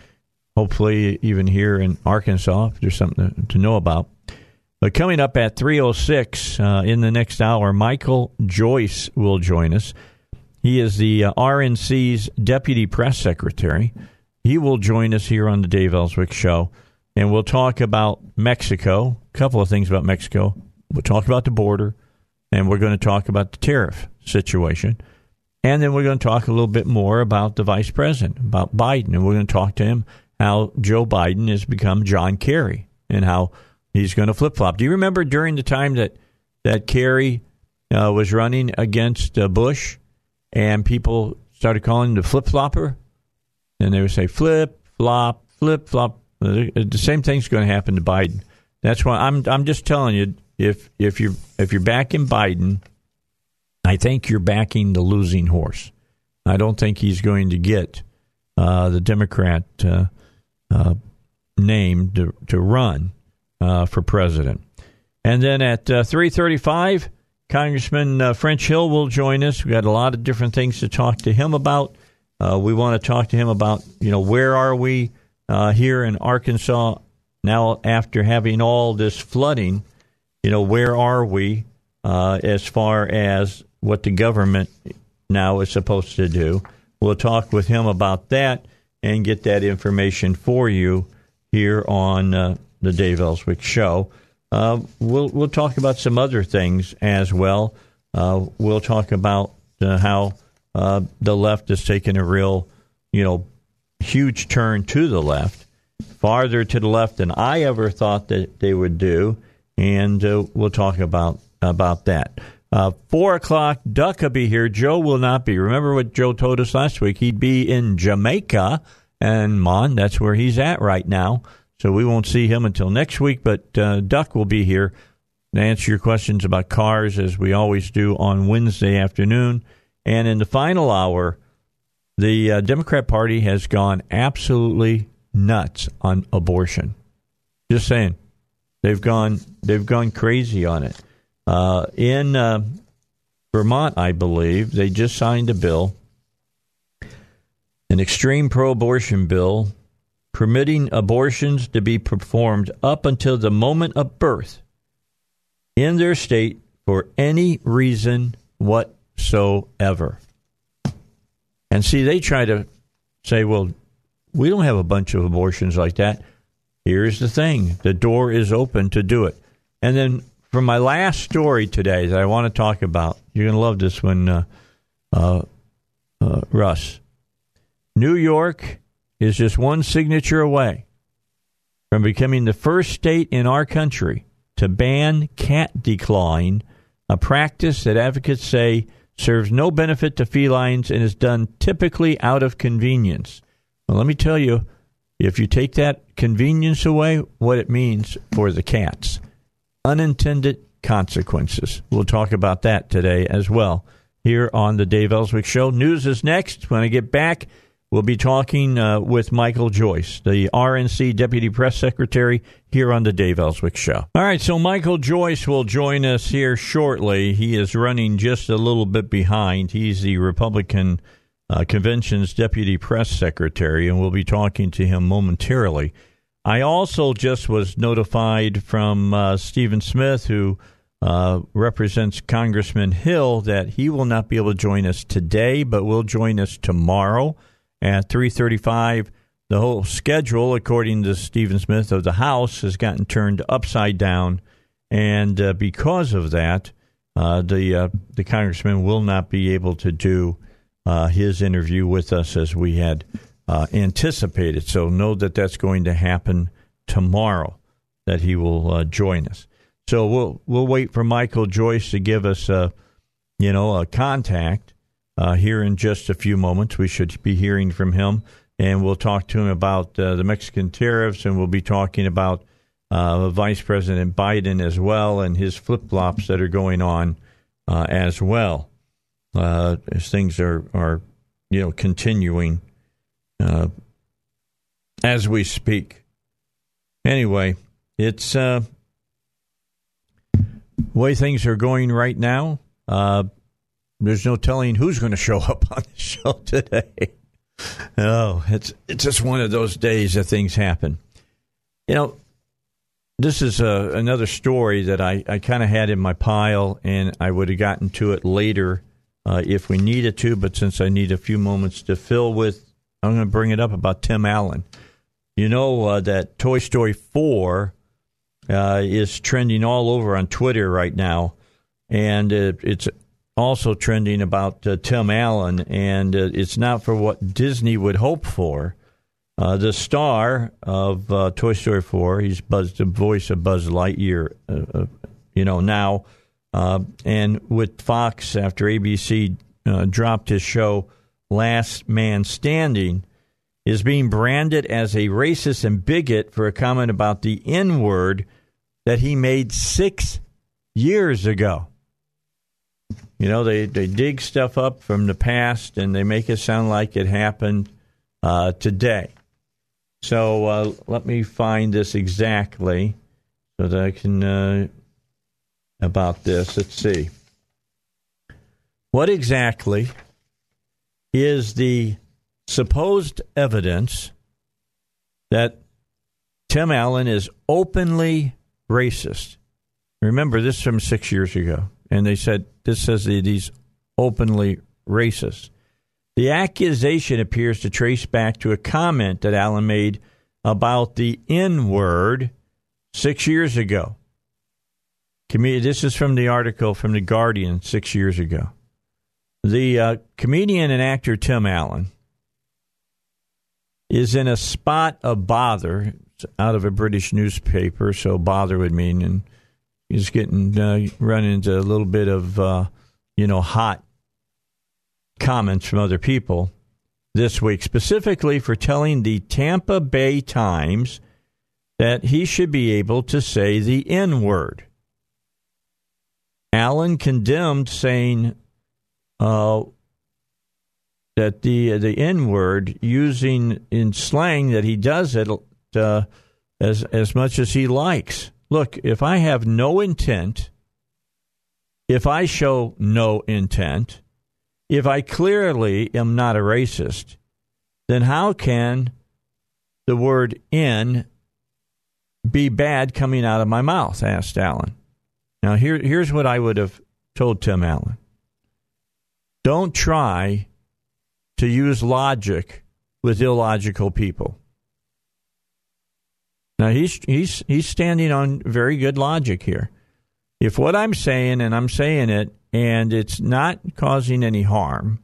S1: hopefully even here in Arkansas if there's something to, know about. But coming up at 3.06 uh, in the next hour, Michael Joyce will join us. He is the uh, RNC's deputy press secretary. He will join us here on the Dave Elswick Show and we'll talk about Mexico. A couple of things about Mexico. We'll talk about the border, and we're going to talk about the tariff situation. And then we're going to talk a little bit more about the vice president, about Biden, and we're going to talk to him how Joe Biden has become John Kerry and how he's going to flip flop. Do you remember during the time that that Kerry uh, was running against uh, Bush, and people started calling him the flip flopper, and they would say flip flop, flip flop, the same thing's going to happen to Biden. That's why I'm I'm just telling you if if you're if you're backing Biden, I think you're backing the losing horse. I don't think he's going to get uh, the Democrat uh, uh, name to to run uh, for president. And then at uh, three thirty-five, Congressman uh, French Hill will join us. We got a lot of different things to talk to him about. we want to talk to him about you know where are we uh, here in Arkansas now after having all this flooding. You know, where are we uh, as far as what the government now is supposed to do? We'll talk with him about that and get that information for you here on uh, the Dave Elswick Show. Uh, we'll we'll talk about some other things as well. Uh, we'll talk about uh, how uh, the left has taken a real, you know, huge turn to the left, farther to the left than I ever thought that they would do, and uh, we'll talk about about that. Uh, Four o'clock, Duck will be here. Joe will not be. Remember what Joe told us last week? He'd be in Jamaica, and Mon, that's where he's at right now. So we won't see him until next week, but uh, Duck will be here to answer your questions about cars as we always do on Wednesday afternoon. And in the final hour, the uh, Democrat Party has gone absolutely nuts on abortion. Just saying, they've gone they've gone crazy on it. Uh, in uh, Vermont, I believe they just signed a bill, an extreme pro-abortion bill, permitting abortions to be performed up until the moment of birth in their state for any reason whatsoever. And see, they try to say, well, we don't have a bunch of abortions like that. Here's the thing the door is open to do it. And then for my last story today that I want to talk about, you're going to love this one, uh, uh, uh, Russ. New York is just one signature away from becoming the first state in our country to ban cat declawing, a practice that advocates say serves no benefit to felines and is done typically out of convenience. Well, let me tell you, if you take that convenience away, what it means for the cats. Unintended consequences. We'll talk about that today as well here on the Dave Elswick Show. News is next. When I get back, We'll be talking uh, with Michael Joyce, the RNC Deputy Press Secretary, here on the Dave Elswick Show. All right, so Michael Joyce will join us here shortly. He is running just a little bit behind. He's the Republican uh, Convention's Deputy Press Secretary, and we'll be talking to him momentarily. I also just was notified from uh, Stephen Smith, who uh, represents Congressman Hill, that he will not be able to join us today, but will join us tomorrow at 3:35. The whole schedule, according to Stephen Smith of the House, has gotten turned upside down, and uh, because of that, uh, the uh, the congressman will not be able to do uh, his interview with us as we had uh, anticipated. So know that that's going to happen tomorrow. That he will uh, join us. So we'll we'll wait for Michael Joyce to give us a you know a contact uh, here in just a few moments. We should be hearing from him, and we'll talk to him about uh, the Mexican tariffs, and we'll be talking about uh, Vice President Biden as well and his flip flops that are going on uh, as well uh, as things are are you know continuing uh, as we speak. Anyway, it's way things are going right now. There's no telling who's going to show up on the show today. Oh, it's it's just one of those days that things happen. You know, this is a, uh, another story that I, I kind of had in my pile, and I would have gotten to it later uh, if we needed to. But since I need a few moments to fill with, I'm going to bring it up about Tim Allen. You know uh, that Toy Story 4 uh, is trending all over on Twitter right now, and it, it's also trending about uh, Tim Allen, and uh, it's not for what Disney would hope for. Uh, the star of uh, Toy Story 4, he's Buzz, the voice of Buzz Lightyear, uh, uh, you know, now. and with Fox, after ABC dropped his show Last Man Standing, is being branded as a racist and bigot for a comment about the N word that he made six years ago. You know, they, they dig stuff up from the past and they make it sound like it happened uh, today. So uh, let me find this exactly so that I can uh, about this. Let's see. What exactly is the supposed evidence that Tim Allen is openly racist? Remember, this from six years ago and they said this says that he's openly racist. The accusation appears to trace back to a comment that Allen made about the N word six years ago. This is from the article from The Guardian six years ago. The uh, comedian and actor Tim Allen is in a spot of bother out of a British newspaper, so bother would mean in He's getting uh, run into a little bit of uh, you know hot comments from other people this week, specifically for telling the Tampa Bay Times that he should be able to say the N word. Allen condemned saying uh, that the the N word using in slang that he does it uh, as as much as he likes look, if I have no intent, if I show no intent, if I clearly am not a racist, then how can the word in be bad coming out of my mouth? asked Allen. Now, here, here's what I would have told Tim Allen Don't try to use logic with illogical people. Now, he's, he's, he's standing on very good logic here. If what I'm saying, and I'm saying it, and it's not causing any harm,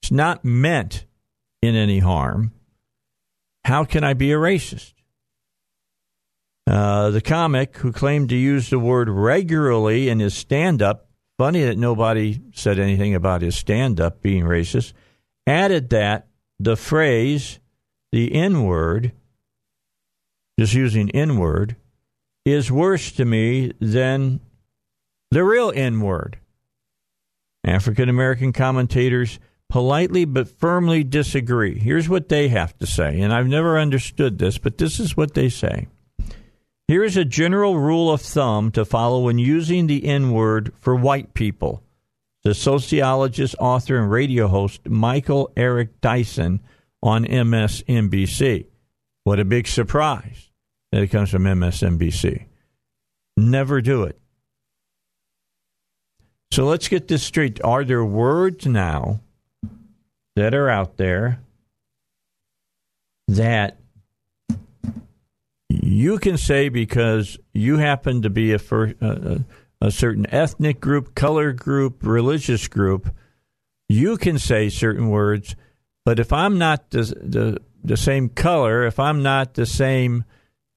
S1: it's not meant in any harm, how can I be a racist? Uh, the comic who claimed to use the word regularly in his stand up, funny that nobody said anything about his stand up being racist, added that the phrase, the N word, just using N word, is worse to me than the real N word. African American commentators politely but firmly disagree. Here's what they have to say, and I've never understood this, but this is what they say. Here is a general rule of thumb to follow when using the N word for white people. The sociologist, author, and radio host Michael Eric Dyson on MSNBC. What a big surprise that it comes from MSNBC. Never do it. So let's get this straight. Are there words now that are out there that you can say because you happen to be a, uh, a certain ethnic group, color group, religious group, you can say certain words. But if I'm not the, the, the same color, if I'm not the same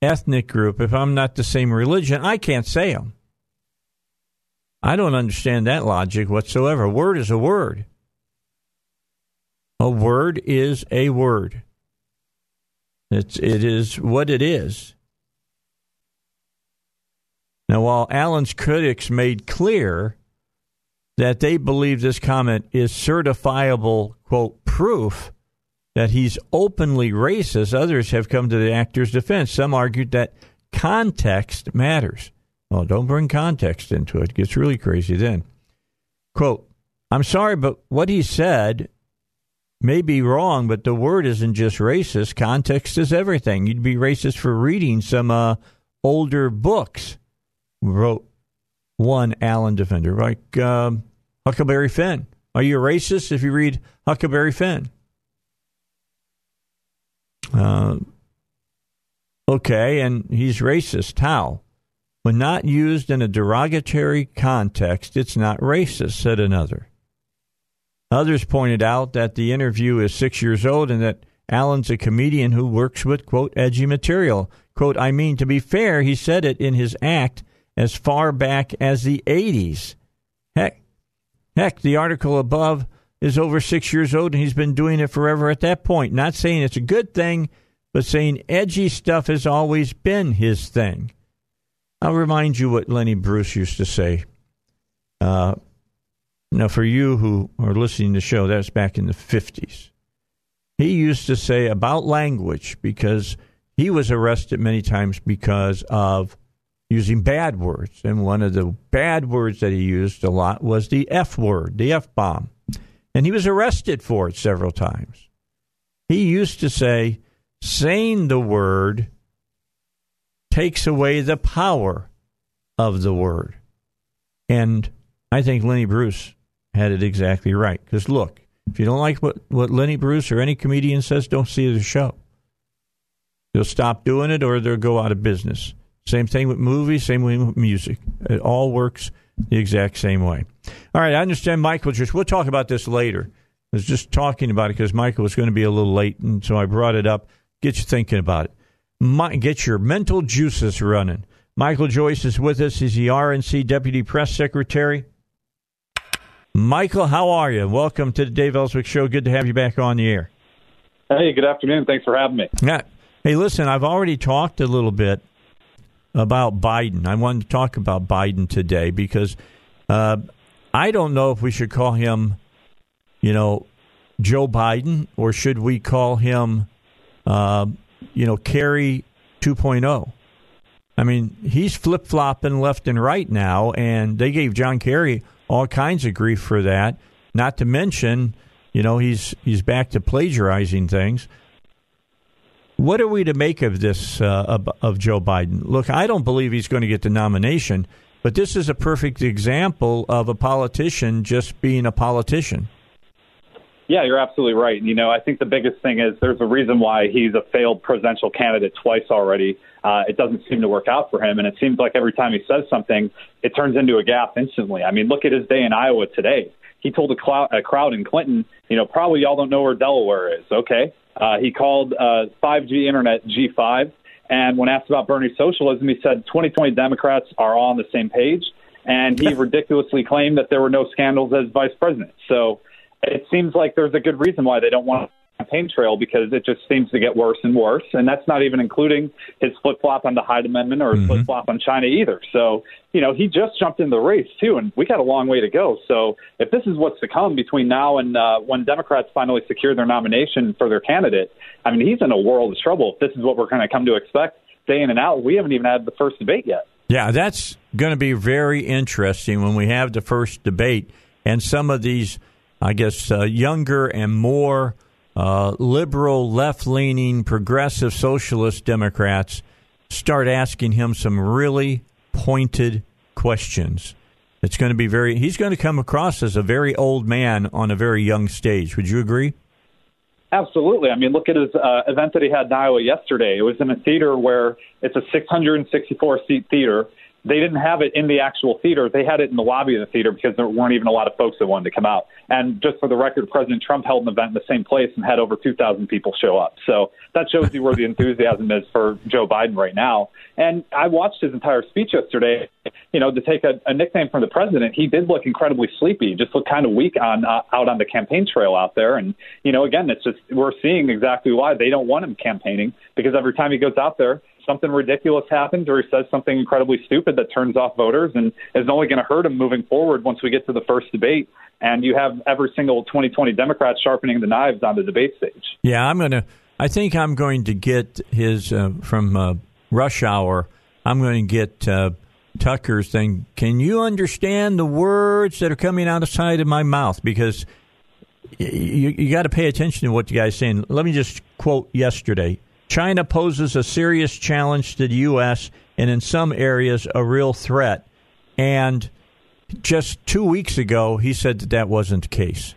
S1: ethnic group, if I'm not the same religion, I can't say them. I don't understand that logic whatsoever. A word is a word. A word is a word. It's it is what it is. Now, while Allen's critics made clear that they believe this comment is certifiable quote proof that he's openly racist, others have come to the actor's defense. Some argued that context matters. Well, don't bring context into it. It gets really crazy then. Quote, I'm sorry, but what he said may be wrong, but the word isn't just racist. Context is everything. You'd be racist for reading some uh, older books, wrote one Allen defender, like um, Huckleberry Finn. Are you a racist if you read Huckleberry Finn? Uh, okay, and he's racist. How? When not used in a derogatory context, it's not racist, said another. Others pointed out that the interview is six years old and that Allen's a comedian who works with, quote, edgy material. Quote, I mean, to be fair, he said it in his act as far back as the 80s. Heck, heck, the article above is over six years old and he's been doing it forever at that point. Not saying it's a good thing, but saying edgy stuff has always been his thing. I'll remind you what Lenny Bruce used to say. Uh, now, for you who are listening to the show, that's back in the 50s. He used to say about language because he was arrested many times because of using bad words. And one of the bad words that he used a lot was the F word, the F bomb. And he was arrested for it several times. He used to say, saying the word takes away the power of the word. And I think Lenny Bruce had it exactly right. Because look, if you don't like what, what Lenny Bruce or any comedian says, don't see the show. They'll stop doing it or they'll go out of business. Same thing with movies, same way with music. It all works the exact same way. All right, I understand Michael just, we'll talk about this later. I was just talking about it because Michael was going to be a little late, and so I brought it up. Get you thinking about it. My, get your mental juices running. Michael Joyce is with us. He's the RNC Deputy Press Secretary. Michael, how are you? Welcome to the Dave Elswick Show. Good to have you back on the air.
S6: Hey, good afternoon. Thanks for having me.
S1: Yeah. Hey, listen, I've already talked a little bit about Biden. I wanted to talk about Biden today because uh, I don't know if we should call him, you know, Joe Biden or should we call him, uh, you know, Kerry 2.0. I mean, he's flip flopping left and right now, and they gave John Kerry all kinds of grief for that. Not to mention, you know, he's he's back to plagiarizing things. What are we to make of this uh, of, of Joe Biden? Look, I don't believe he's going to get the nomination, but this is a perfect example of a politician just being a politician.
S6: Yeah, you're absolutely right. And you know, I think the biggest thing is there's a reason why he's a failed presidential candidate twice already. Uh, it doesn't seem to work out for him, and it seems like every time he says something, it turns into a gap instantly. I mean, look at his day in Iowa today. He told a, a crowd in Clinton, you know, probably y'all don't know where Delaware is. Okay, uh, he called uh, 5G internet G5, and when asked about Bernie socialism, he said 2020 Democrats are all on the same page, and he ridiculously claimed that there were no scandals as vice president. So it seems like there's a good reason why they don't want campaign trail because it just seems to get worse and worse. And that's not even including his flip flop on the Hyde Amendment or his mm-hmm. flip flop on China either. So, you know, he just jumped in the race too, and we got a long way to go. So, if this is what's to come between now and uh, when Democrats finally secure their nomination for their candidate, I mean, he's in a world of trouble. If this is what we're going to come to expect day in and out, we haven't even had the first debate yet.
S1: Yeah, that's going to be very interesting when we have the first debate and some of these I guess, uh, younger and more uh, liberal, left leaning, progressive socialist Democrats start asking him some really pointed questions. It's going to be very, he's going to come across as a very old man on a very young stage. Would you agree?
S6: Absolutely. I mean, look at his uh, event that he had in Iowa yesterday. It was in a theater where it's a 664 seat theater they didn't have it in the actual theater. They had it in the lobby of the theater because there weren't even a lot of folks that wanted to come out. And just for the record, President Trump held an event in the same place and had over 2,000 people show up. So that shows you where the enthusiasm is for Joe Biden right now. And I watched his entire speech yesterday. You know, to take a, a nickname from the president, he did look incredibly sleepy. Just looked kind of weak on uh, out on the campaign trail out there. And you know, again, it's just we're seeing exactly why they don't want him campaigning because every time he goes out there, something ridiculous happens or he says something incredibly stupid that turns off voters and is only going to hurt him moving forward once we get to the first debate. And you have every single 2020 Democrat sharpening the knives on the debate stage.
S1: Yeah, I'm going to. I think I'm going to get his uh, from uh, Rush Hour. I'm going to get uh, Tucker's thing. Can you understand the words that are coming out of side of my mouth? Because you, you got to pay attention to what the guy's saying. Let me just quote yesterday. China poses a serious challenge to the U.S. and in some areas a real threat. And just two weeks ago, he said that that wasn't the case.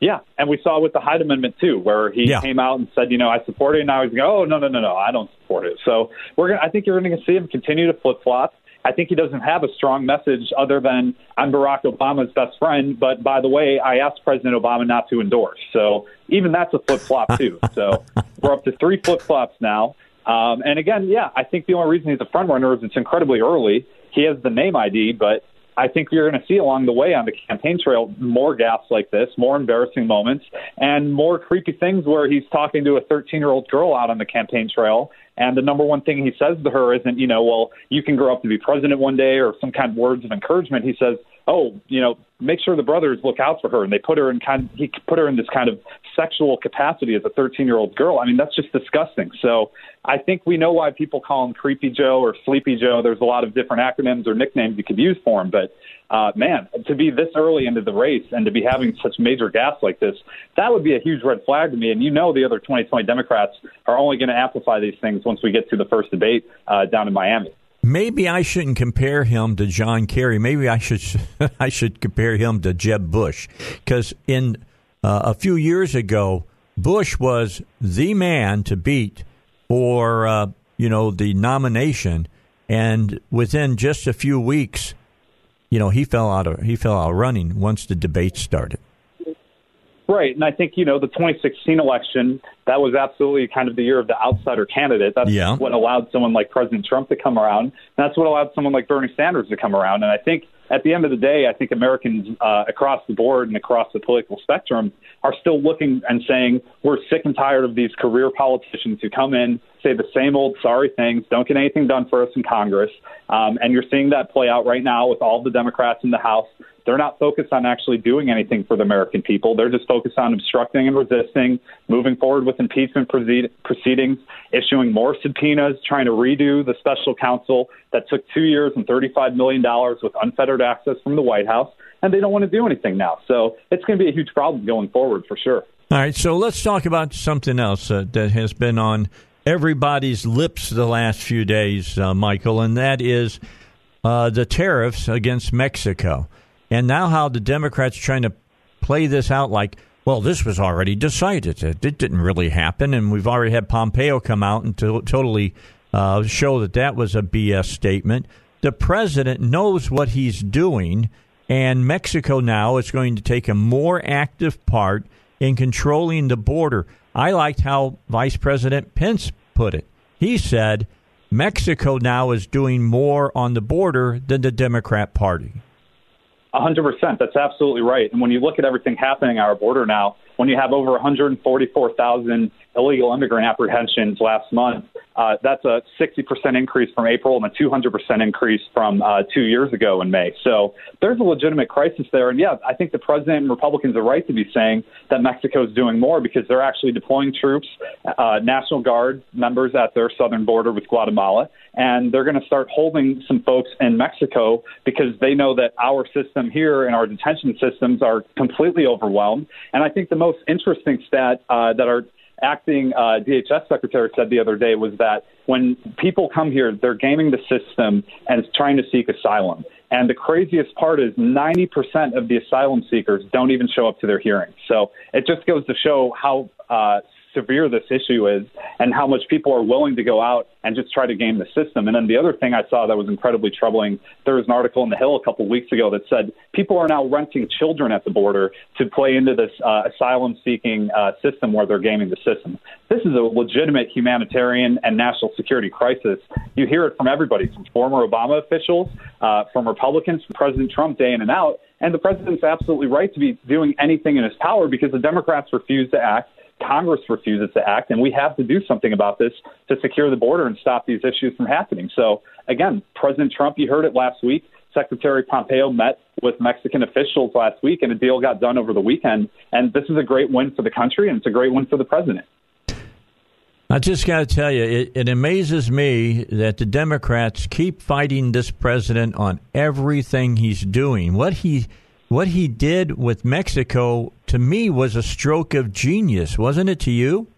S6: Yeah, and we saw with the Hyde Amendment too, where he yeah. came out and said, you know, I support it, and now he's going, oh no, no, no, no, I don't support it. So we're gonna, I think you're going to see him continue to flip flop. I think he doesn't have a strong message other than I'm Barack Obama's best friend. But by the way, I asked President Obama not to endorse. So even that's a flip flop too. so we're up to three flip flops now. Um, and again, yeah, I think the only reason he's a front runner is it's incredibly early. He has the name ID, but I think you're going to see along the way on the campaign trail more gaps like this, more embarrassing moments, and more creepy things where he's talking to a 13 year old girl out on the campaign trail. And the number one thing he says to her isn't, you know, well, you can grow up to be president one day or some kind of words of encouragement. He says, oh, you know, make sure the brothers look out for her. And they put her in kind he put her in this kind of sexual capacity as a 13 year old girl. I mean, that's just disgusting. So I think we know why people call him Creepy Joe or Sleepy Joe. There's a lot of different acronyms or nicknames you could use for him. But uh, man, to be this early into the race and to be having such major gaps like this, that would be a huge red flag to me. And you know, the other 2020 Democrats are only going to amplify these things once we get to the first debate uh, down in Miami.
S1: Maybe I shouldn't compare him to John Kerry. Maybe I should I should compare him to Jeb Bush because in uh, a few years ago, Bush was the man to beat for uh, you know the nomination, and within just a few weeks, you know he fell out of he fell out running once the debate started.
S6: Right, and I think you know the 2016 election that was absolutely kind of the year of the outsider candidate. That's yeah. what allowed someone like President Trump to come around. That's what allowed someone like Bernie Sanders to come around. And I think at the end of the day, I think Americans uh, across the board and across the political spectrum are still looking and saying we're sick and tired of these career politicians who come in, say the same old sorry things, don't get anything done for us in Congress. Um, and you're seeing that play out right now with all the Democrats in the House they're not focused on actually doing anything for the American people. They're just focused on obstructing and resisting, moving forward with impeachment proceedings, issuing more subpoenas, trying to redo the special counsel that took two years and $35 million with unfettered access from the White House. And they don't want to do anything now. So it's going to be a huge problem going forward for sure.
S1: All right, so let's talk about something else uh, that has been on everybody's lips the last few days, uh, Michael, and that is uh, the tariffs against Mexico. And now, how the Democrats trying to play this out like, well, this was already decided. It, it didn't really happen, and we've already had Pompeo come out and to, totally uh, show that that was a BS statement. The president knows what he's doing, and Mexico now is going to take a more active part in controlling the border. I liked how Vice President Pence put it. He said Mexico now is doing more on the border than the Democrat Party.
S6: 100%. That's absolutely right. And when you look at everything happening at our border now, when you have over 144,000 illegal immigrant apprehensions last month, uh, that's a 60% increase from April and a 200% increase from uh, two years ago in May. So there's a legitimate crisis there. And yeah, I think the president and Republicans are right to be saying that Mexico is doing more because they're actually deploying troops, uh, National Guard members at their southern border with Guatemala. And they're going to start holding some folks in Mexico because they know that our system here and our detention systems are completely overwhelmed. And I think the most interesting stat uh, that our acting uh, DHS secretary said the other day was that when people come here, they're gaming the system and trying to seek asylum. And the craziest part is 90% of the asylum seekers don't even show up to their hearings. So it just goes to show how uh, severe this issue is and how much people are willing to go out and just try to game the system. And then the other thing I saw that was incredibly troubling there was an article in The Hill a couple of weeks ago that said people are now renting children at the border to play into this uh, asylum seeking uh, system where they're gaming the system. This is a legitimate humanitarian and national security crisis. You hear it from everybody, from former Obama officials, uh, from Republicans, from President Trump day in and out. And the president's absolutely right to be doing anything in his power because the Democrats refuse to act Congress refuses to act, and we have to do something about this to secure the border and stop these issues from happening. So, again, President Trump, you heard it last week. Secretary Pompeo met with Mexican officials last week, and a deal got done over the weekend. And this is a great win for the country, and it's a great win for the president.
S1: I just got to tell you, it, it, amazes me that the Democrats keep fighting this president on everything he's doing. What he what he did with Mexico to me was a stroke of genius, wasn't it to you?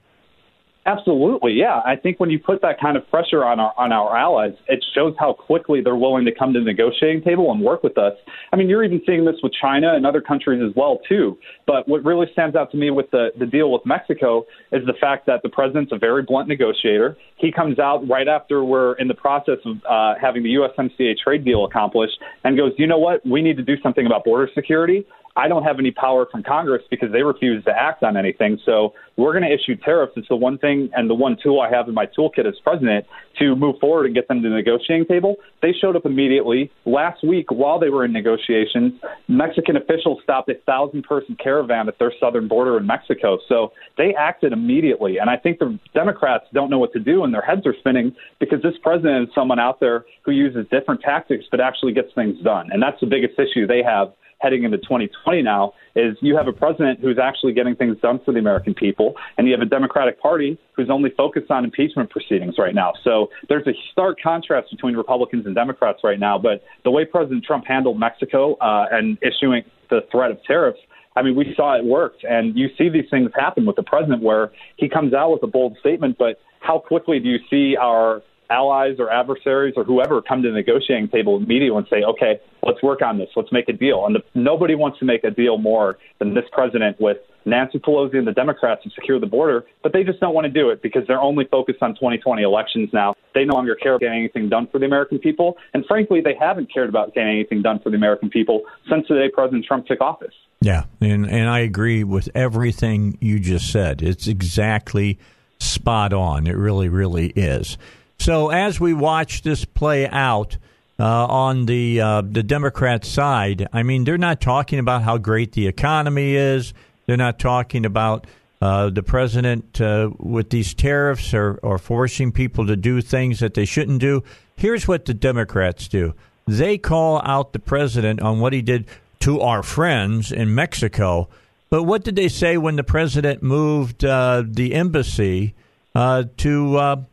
S6: Absolutely, yeah. I think when you put that kind of pressure on our on our allies, it shows how quickly they're willing to come to the negotiating table and work with us. I mean, you're even seeing this with China and other countries as well too. But what really stands out to me with the the deal with Mexico is the fact that the president's a very blunt negotiator. He comes out right after we're in the process of uh, having the USMCA trade deal accomplished and goes, you know what, we need to do something about border security. I don't have any power from Congress because they refuse to act on anything. So we're going to issue tariffs. It's the one thing and the one tool I have in my toolkit as president to move forward and get them to the negotiating table. They showed up immediately. Last week, while they were in negotiations, Mexican officials stopped a thousand person caravan at their southern border in Mexico. So they acted immediately. And I think the Democrats don't know what to do and their heads are spinning because this president is someone out there who uses different tactics but actually gets things done. And that's the biggest issue they have heading into 2020 now is you have a president who's actually getting things done for the American people, and you have a Democratic Party who's only focused on impeachment proceedings right now. So there's a stark contrast between Republicans and Democrats right now. But the way President Trump handled Mexico uh, and issuing the threat of tariffs, I mean, we saw it worked. And you see these things happen with the president where he comes out with a bold statement, but how quickly do you see our allies or adversaries or whoever come to the negotiating table immediately and say, okay, let's work on this, let's make a deal. And the, nobody wants to make a deal more than this president with Nancy Pelosi and the Democrats to secure the border, but they just don't want to do it because they're only focused on 2020 elections now. They no longer care about getting anything done for the American people. And frankly, they haven't cared about getting anything done for the American people since the day President Trump took office.
S1: Yeah, and, and I agree with everything you just said. It's exactly spot on. It really, really is. So as we watch this play out uh, on the uh, the Democrat side, I mean, they're not talking about how great the economy is. They're not talking about uh, the president uh, with these tariffs or, or forcing people to do things that they shouldn't do. Here's what the Democrats do: they call out the president on what he did to our friends in Mexico. But what did they say when the president moved uh, the embassy uh, to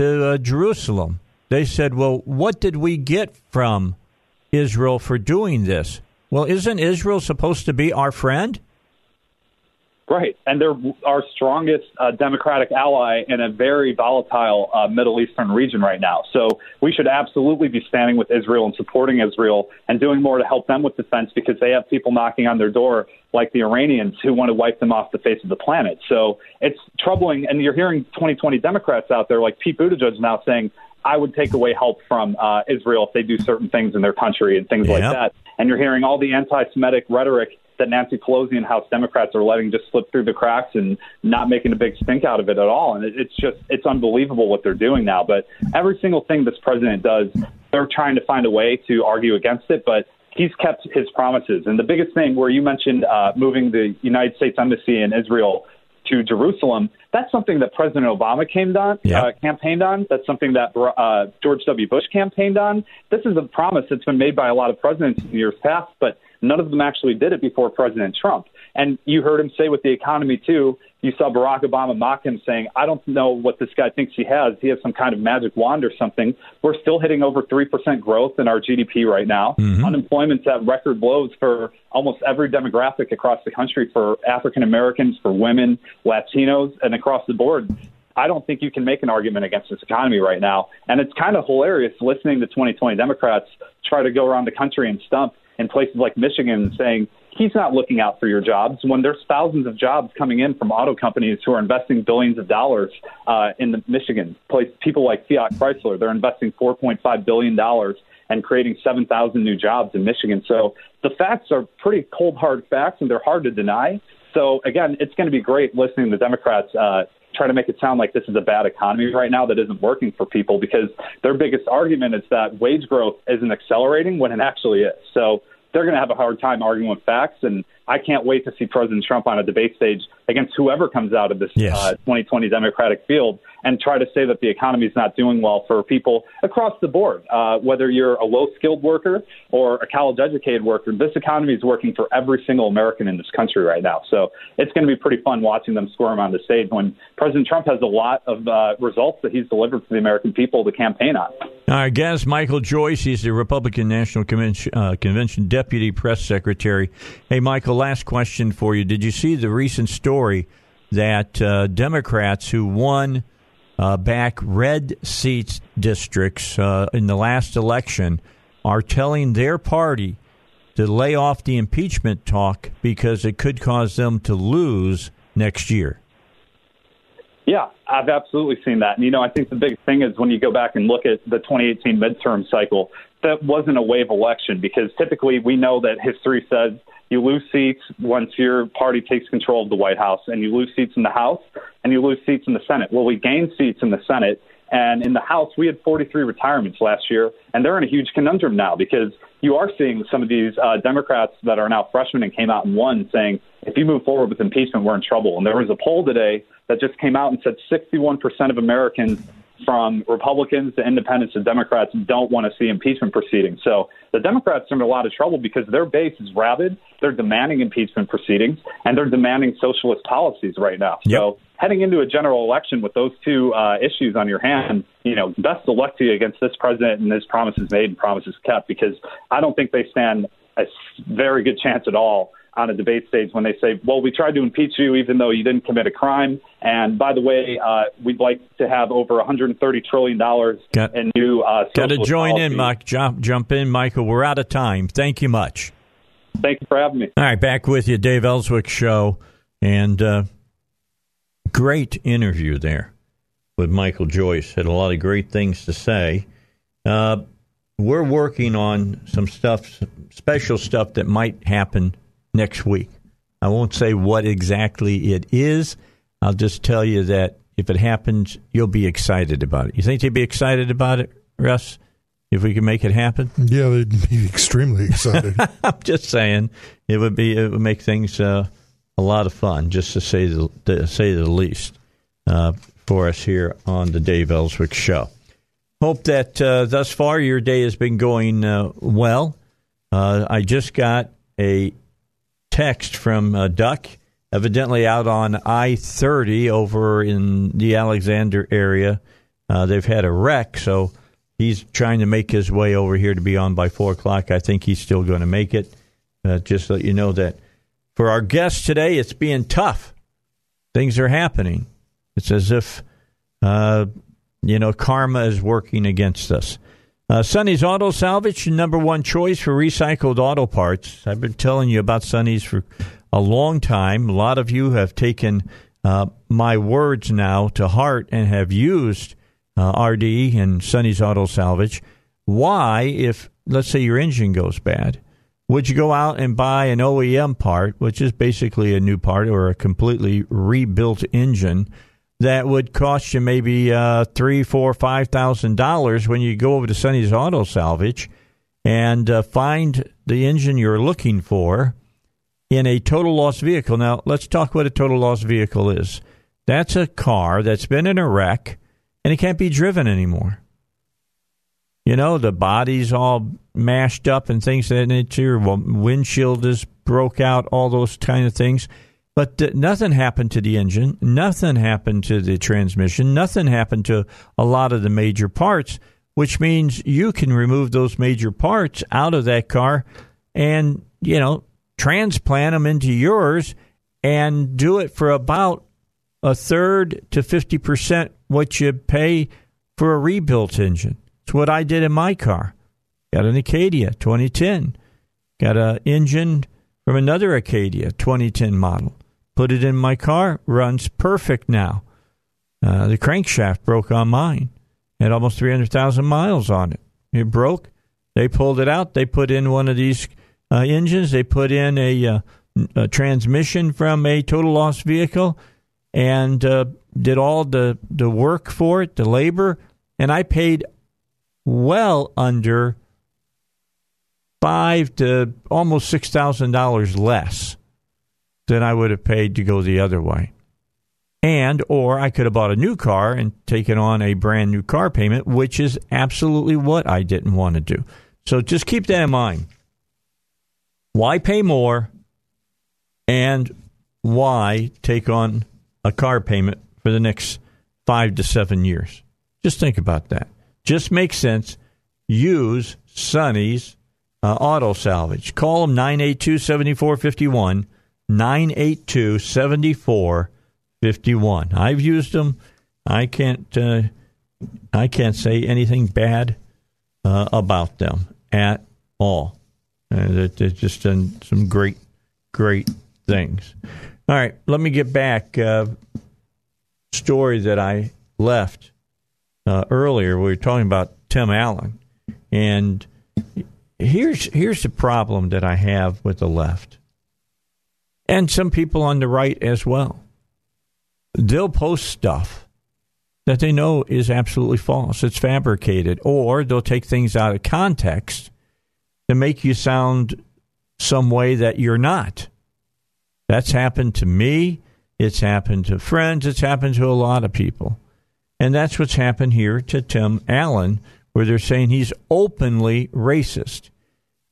S1: to uh, Jerusalem. They said, Well, what did we get from Israel for doing this? Well, isn't Israel supposed to be our friend?
S6: Right, and they're our strongest uh, democratic ally in a very volatile uh, Middle Eastern region right now. So we should absolutely be standing with Israel and supporting Israel and doing more to help them with defense because they have people knocking on their door like the Iranians who want to wipe them off the face of the planet. So it's troubling, and you're hearing 2020 Democrats out there like Pete Buttigieg now saying, I would take away help from uh, Israel if they do certain things in their country and things yep. like that. And you're hearing all the anti-Semitic rhetoric that Nancy Pelosi and House Democrats are letting just slip through the cracks and not making a big stink out of it at all. And it's just it's unbelievable what they're doing now. But every single thing this president does, they're trying to find a way to argue against it. But he's kept his promises. And the biggest thing, where you mentioned uh, moving the United States Embassy in Israel to Jerusalem, that's something that President Obama came on, yeah. uh, campaigned on. That's something that uh, George W. Bush campaigned on. This is a promise that's been made by a lot of presidents in years past, but None of them actually did it before President Trump. And you heard him say with the economy, too, you saw Barack Obama mock him saying, I don't know what this guy thinks he has. He has some kind of magic wand or something. We're still hitting over 3% growth in our GDP right now. Mm-hmm. Unemployment's at record lows for almost every demographic across the country for African Americans, for women, Latinos, and across the board. I don't think you can make an argument against this economy right now. And it's kind of hilarious listening to 2020 Democrats try to go around the country and stump in places like Michigan saying he's not looking out for your jobs when there's thousands of jobs coming in from auto companies who are investing billions of dollars uh, in the Michigan. Place people like Fiat Chrysler, they're investing 4.5 billion dollars and creating 7,000 new jobs in Michigan. So the facts are pretty cold hard facts and they're hard to deny. So again, it's going to be great listening to the Democrats uh, try to make it sound like this is a bad economy right now that isn't working for people because their biggest argument is that wage growth isn't accelerating when it actually is. So they're going to have a hard time arguing with facts. And I can't wait to see President Trump on a debate stage against whoever comes out of this yes. uh, 2020 Democratic field and try to say that the economy is not doing well for people across the board, uh, whether you're a low skilled worker or a college educated worker. This economy is working for every single American in this country right now. So it's going to be pretty fun watching them squirm on the stage when President Trump has a lot of uh, results that he's delivered for the American people to campaign on.
S1: Our guest, Michael Joyce, he's the Republican National Convention, uh, Convention Deputy Press Secretary. Hey, Michael, last question for you. Did you see the recent story that uh, Democrats who won uh, back red seats districts uh, in the last election are telling their party to lay off the impeachment talk because it could cause them to lose next year.
S6: Yeah, I've absolutely seen that. And, you know, I think the big thing is when you go back and look at the 2018 midterm cycle, that wasn't a wave election because typically we know that history says you lose seats once your party takes control of the White House, and you lose seats in the House, and you lose seats in the Senate. Well, we gained seats in the Senate, and in the House, we had 43 retirements last year, and they're in a huge conundrum now because you are seeing some of these uh, Democrats that are now freshmen and came out and won saying, if you move forward with impeachment, we're in trouble. And there was a poll today that just came out and said 61% of Americans from Republicans to independents to Democrats don't want to see impeachment proceedings. So the Democrats are in a lot of trouble because their base is rabid. They're demanding impeachment proceedings and they're demanding socialist policies right now. Yep. So heading into a general election with those two uh, issues on your hands, you know, best of luck to you against this president and his promises made and promises kept because I don't think they stand a very good chance at all on a debate stage when they say, well, we tried to impeach you even though you didn't commit a crime. And by the way, uh, we'd like to have over $130 trillion got, in new uh,
S1: Got to join policy. in, Mike. Jump, jump in, Michael. We're out of time. Thank you much.
S6: Thank you for having me.
S1: All right, back with you, Dave Elswick Show. And uh, great interview there with Michael Joyce. Had a lot of great things to say. Uh, we're working on some stuff, special stuff that might happen next week. I won't say what exactly it is. I'll just tell you that if it happens, you'll be excited about it. You think they'd be excited about it, Russ? If we can make it happen?
S4: Yeah, they'd be extremely excited.
S1: I'm just saying it would be it would make things uh, a lot of fun, just to say the to say the least, uh, for us here on the Dave Elswick Show. Hope that uh, thus far your day has been going uh, well. Uh, I just got a text from uh, Duck, evidently out on I 30 over in the Alexander area. Uh, they've had a wreck, so he's trying to make his way over here to be on by 4 o'clock. I think he's still going to make it. Uh, just let you know that for our guest today, it's being tough things are happening. It's as if, uh, you know, karma is working against us. Uh, Sonny's Auto Salvage, number one choice for recycled auto parts. I've been telling you about Sonny's for a long time. A lot of you have taken uh, my words now to heart and have used uh, RD and Sonny's Auto Salvage. Why, if let's say your engine goes bad, would you go out and buy an OEM part, which is basically a new part or a completely rebuilt engine? That would cost you maybe uh, three, four, five thousand dollars when you go over to Sonny's Auto Salvage and uh, find the engine you're looking for in a total loss vehicle. Now, let's talk what a total loss vehicle is. That's a car that's been in a wreck and it can't be driven anymore. You know, the body's all mashed up and things of that nature. Windshield is broke out, all those kind of things but uh, nothing happened to the engine, nothing happened to the transmission, nothing happened to a lot of the major parts, which means you can remove those major parts out of that car and, you know, transplant them into yours and do it for about a third to 50% what you pay for a rebuilt engine. It's what I did in my car. Got an Acadia 2010. Got an engine from another Acadia 2010 model. Put it in my car, runs perfect now. Uh, the crankshaft broke on mine. Had almost 300,000 miles on it. It broke. They pulled it out. They put in one of these uh, engines. They put in a, uh, a, transmission from a total loss vehicle and uh, did all the, the work for it, the labor. And I paid well under five to almost $6,000 less than I would have paid to go the other way. And, or I could have bought a new car and taken on a brand new car payment, which is absolutely what I didn't want to do. So just keep that in mind. Why pay more and why take on a car payment for the next five to seven years? Just think about that. Just makes sense. Use Sonny's uh, Auto Salvage. Call them 982 7451. 982 7451. I've used them. I can't uh, I can't say anything bad uh, about them at all. Uh, they've just done some great, great things. All right, let me get back. Uh, story that I left uh, earlier. We were talking about Tim Allen, and here's here's the problem that I have with the left and some people on the right as well. They'll post stuff that they know is absolutely false, it's fabricated, or they'll take things out of context to make you sound some way that you're not. That's happened to me. It's happened to friends. It's happened to a lot of people. And that's what's happened here to Tim Allen, where they're saying he's openly racist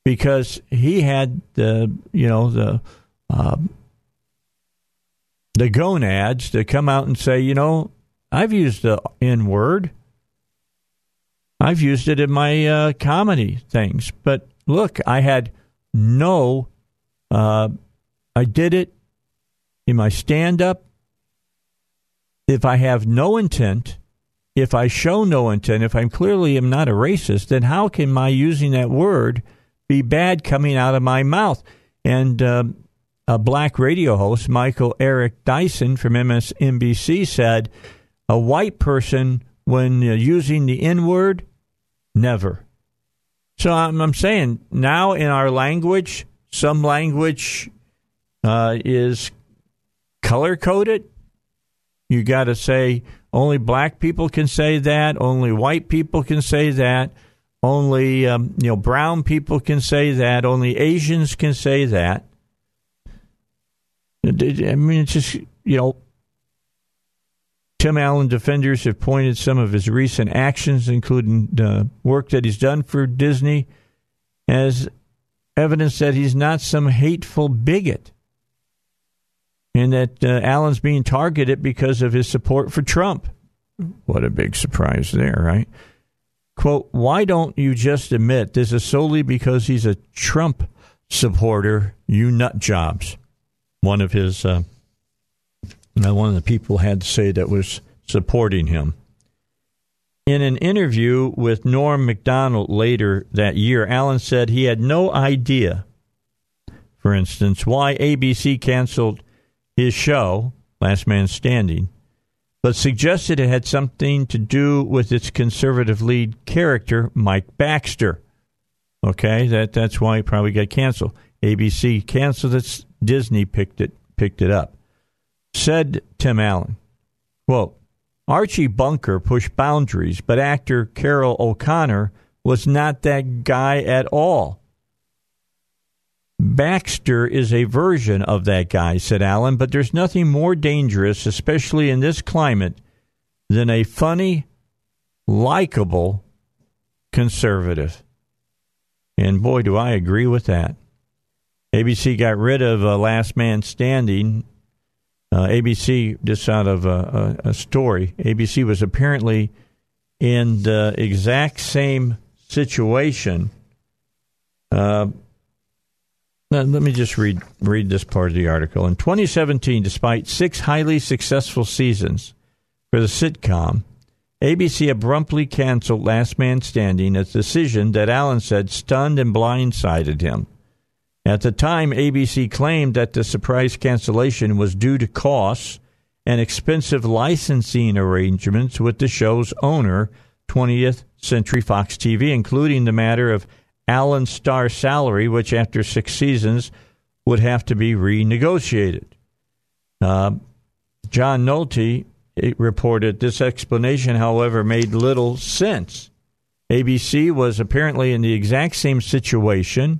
S1: because he had the, you know, the uh, the gonads to come out and say, you know, I've used the N word. I've used it in my uh, comedy things. But look, I had no, uh, I did it in my stand up. If I have no intent, if I show no intent, if I'm clearly am not a racist, then how can my using that word be bad coming out of my mouth? And um, a black radio host, Michael Eric Dyson from MSNBC, said, A white person, when using the N word, never. So I'm, I'm, saying now in our language, some language uh, is color coded. You got to say only black people can say that, only white people can say that, only um, you know brown people can say that, only Asians can say that. I mean, it's just, you know, Tim Allen defenders have pointed some of his recent actions, including the work that he's done for Disney, as evidence that he's not some hateful bigot and that uh, Allen's being targeted because of his support for Trump. What a big surprise there, right? Quote, why don't you just admit this is solely because he's a Trump supporter, you nut jobs? one of his uh, one of the people had to say that was supporting him. In an interview with Norm Macdonald later that year, Allen said he had no idea, for instance, why ABC canceled his show, Last Man Standing, but suggested it had something to do with its conservative lead character, Mike Baxter. Okay, that that's why it probably got canceled. ABC canceled it. Disney picked it picked it up. Said Tim Allen, quote, Archie Bunker pushed boundaries, but actor Carroll O'Connor was not that guy at all. Baxter is a version of that guy, said Allen, but there's nothing more dangerous, especially in this climate, than a funny, likable conservative. And boy, do I agree with that. ABC got rid of uh, Last Man Standing. Uh, ABC, just out of a, a, a, story, ABC was apparently in the exact same situation. Uh, now, let me just read read this part of the article. In 2017, despite six highly successful seasons for the sitcom, ABC abruptly canceled Last Man Standing, a decision that Allen said stunned and blindsided him. At the time, ABC claimed that the surprise cancellation was due to costs and expensive licensing arrangements with the show's owner, 20th Century Fox TV, including the matter of Allen's star salary, which after six seasons would have to be renegotiated. Uh, John Nolte reported this explanation, however, made little sense. ABC was apparently in the exact same situation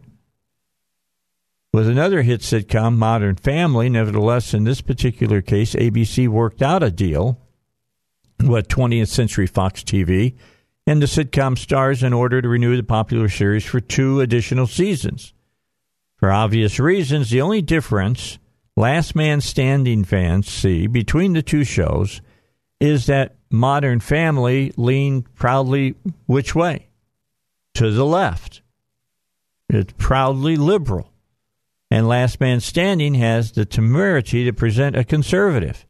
S1: with another hit sitcom, Modern Family. Nevertheless, in this particular case, ABC worked out a deal with 20th Century Fox TV and the sitcom stars in order to renew the popular series for two additional seasons. For obvious reasons, the only difference Last Man Standing fans see between the two shows is that Modern Family leaned proudly which way? To the left. It's proudly liberal. And Last Man Standing has the temerity to present a conservative.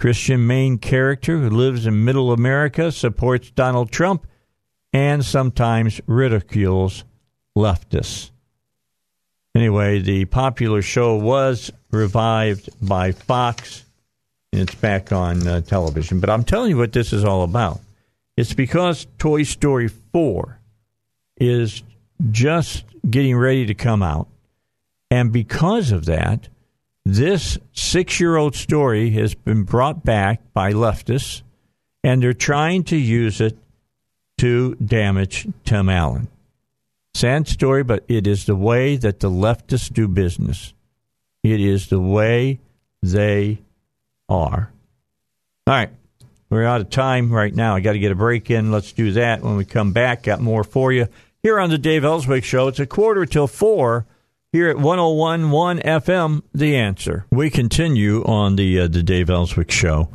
S1: Christian main character who lives in middle America, supports Donald Trump, and sometimes ridicules leftists. Anyway, the popular show was revived by Fox and it's back on uh, television. But I'm telling you what this is all about. It's because Toy Story 4 is just getting ready to come out. And because of that, this six year old story has been brought back by leftists, and they're trying to use it to damage Tim Allen. Sad story, but it is the way that the leftists do business. It is the way they are. All right. We're out of time right now. I got to get a break in. Let's do that when we come back. Got more for you here on the Dave Elswick Show. It's a quarter till four here at 1011 FM, The Answer. We continue on the, uh, the Dave Elswick Show.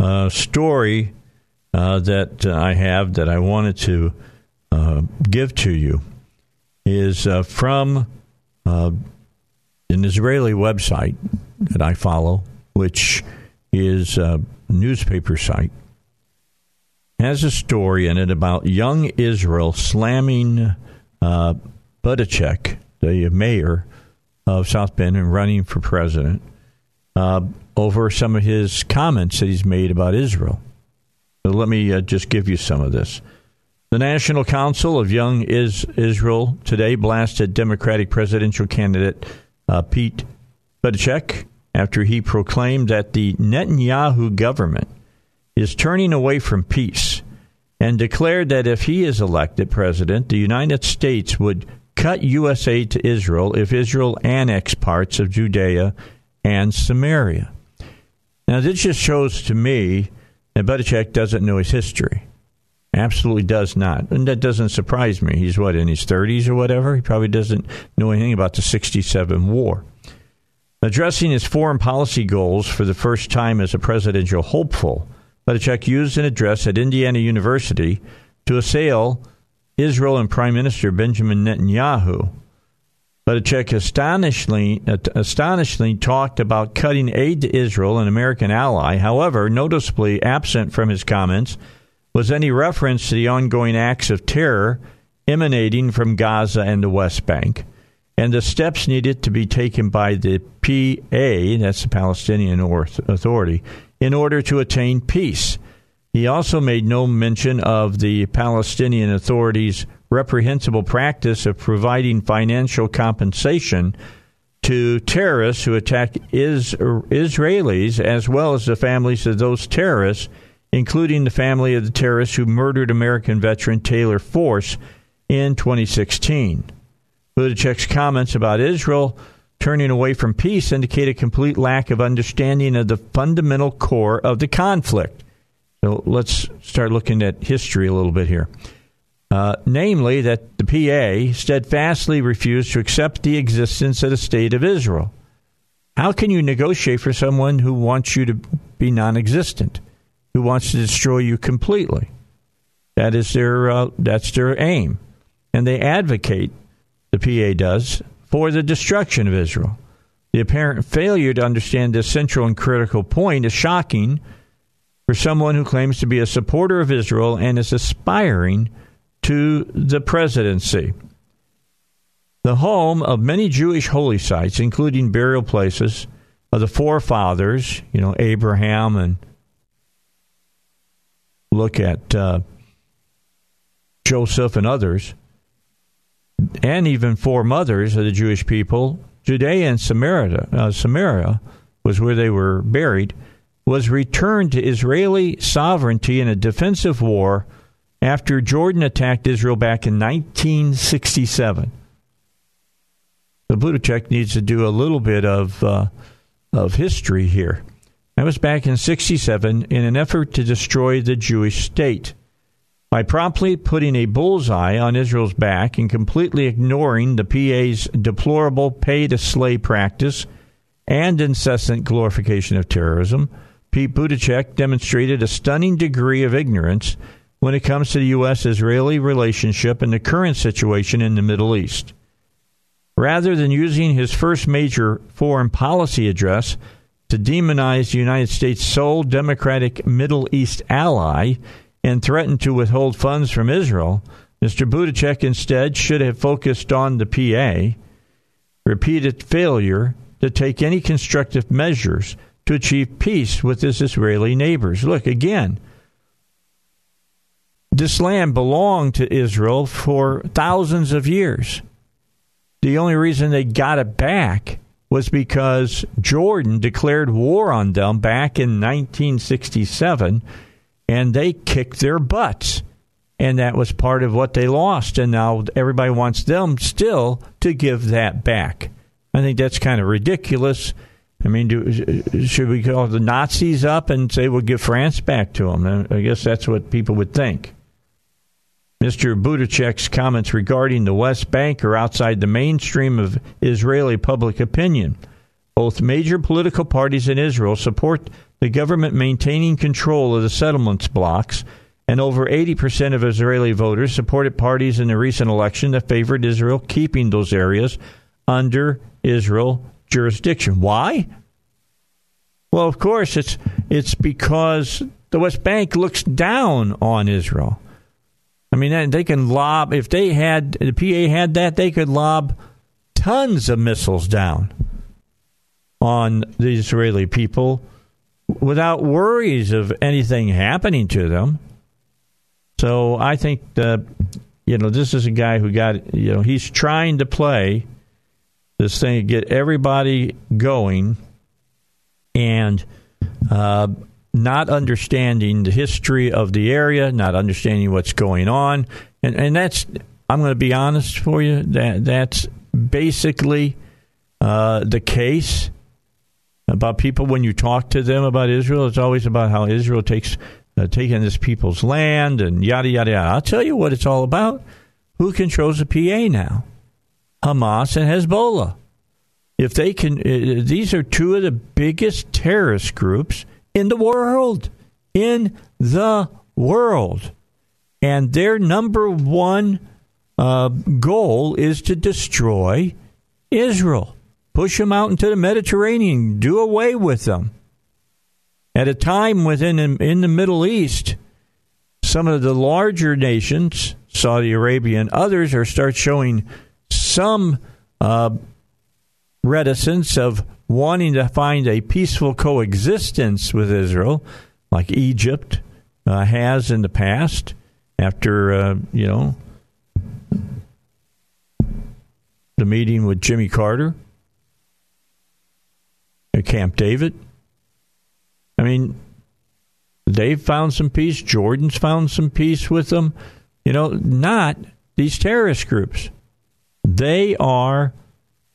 S1: Uh, story uh, that I have that I wanted to uh, give to you is uh, from uh, an Israeli website that I follow, which is a newspaper site, has a story in it about young Israel slamming uh, Buttigieg, the mayor of South Bend, and running for president uh, over some of his comments that he's made about Israel. So let me uh, just give you some of this. The National Council of Young Is- Israel today blasted Democratic presidential candidate uh, Pete Buttigieg after he proclaimed that the Netanyahu government is turning away from peace and declared that if he is elected president, the United States would cut USA to Israel if Israel annexed parts of Judea and Samaria. Now, this just shows to me that Buttigieg doesn't know his history. Absolutely does not. And that doesn't surprise me. He's what, in his 30s or whatever? He probably doesn't know anything about the 67 war. Addressing his foreign policy goals for the first time as a presidential hopeful, Buttigieg used an address at Indiana University to assail Israel and Prime Minister Benjamin Netanyahu. but Budacek astonishingly, astonishingly talked about cutting aid to Israel, an American ally. However, noticeably absent from his comments was any reference to the ongoing acts of terror emanating from Gaza and the West Bank, and the steps needed to be taken by the PA, that's the Palestinian Authority, in order to attain peace. He also made no mention of the Palestinian Authority's reprehensible practice of providing financial compensation to terrorists who attack is, Israelis as well as the families of those terrorists, including the family of the terrorist who murdered American veteran Taylor Force in 2016. Budacek's comments about Israel turning away from peace indicate a complete lack of understanding of the fundamental core of the conflict. So let's start looking at history a little bit here. Uh, namely, that the PA steadfastly refused to accept the existence of the state of Israel. How can you negotiate for someone who wants you to be non existent, who wants to destroy you completely? That is their, uh, that's their aim. And they advocate, the PA does, for the destruction of Israel. The apparent failure to understand this central and critical point is shocking for someone who claims to be a supporter of Israel and is aspiring to the presidency. The home of many Jewish holy sites, including burial places of the forefathers, you know, Abraham and look at uh, Joseph and others, and even foremothers of the Jewish people, Judea and Samaria, uh, Samaria was where they were buried was returned to Israeli sovereignty in a defensive war after Jordan attacked Israel back in 1967. The Budacek needs to do a little bit of uh, of history here. That was back in 67 in an effort to destroy the Jewish state by promptly putting a bullseye on Israel's back and completely ignoring the PA's deplorable pay to slay practice and incessant glorification of terrorism. Pete Buttigieg demonstrated a stunning degree of ignorance when it comes to the U.S. Israeli relationship and the current situation in the Middle East. Rather than using his first major foreign policy address to demonize the United States' sole democratic Middle East ally and threaten to withhold funds from Israel, Mr. Buttigieg instead should have focused on the PA, repeated failure to take any constructive measures to achieve peace with his Israeli neighbors. Look, again, this land belonged to Israel for thousands of years. The only reason they got it back was because Jordan declared war on them back in 1967 and they kicked their butts. And that was part of what they lost. And now everybody wants them still to give that back. I think that's kind of ridiculous. I mean, do, should we call the Nazis up and say we'll give France back to them? Uh, I guess that's what people would think. Mr. Buttigieg's comments regarding the West Bank are outside the mainstream of Israeli public opinion. Both major political parties in Israel support the government maintaining control of the settlements blocks, and over 80% of Israeli voters supported parties in the recent election that favored Israel keeping those areas under Israel jurisdiction. Why? Well, of course, it's it's because the West Bank looks down on Israel. I mean, they can lob if they had the PA had that, they could lob tons of missiles down on the Israeli people without worries of anything happening to them. So I think that you know this is a guy who got you know he's trying to play this thing, get everybody going, and uh, not understanding the history of the area, not understanding what's going on, and and that's I'm going to be honest for you that that's basically uh, the case about people when you talk to them about Israel. It's always about how Israel takes uh, taking this people's land and yada yada yada. I'll tell you what it's all about. Who controls the PA now? Hamas and Hezbollah. If they can, uh, these are two of the biggest terrorist groups in the world. In the world. And their number one uh, goal is to destroy Israel. Push them out into the Mediterranean. Do away with them. At a time within in the Middle East, some of the larger nations, Saudi Arabia and others, are start showing some uh, reticence of wanting to find a peaceful coexistence with Israel, like Egypt uh, has in the past. After uh, you know the meeting with Jimmy Carter at Camp David. I mean, they've found some peace. Jordan's found some peace with them. You know, not these terrorist groups. They are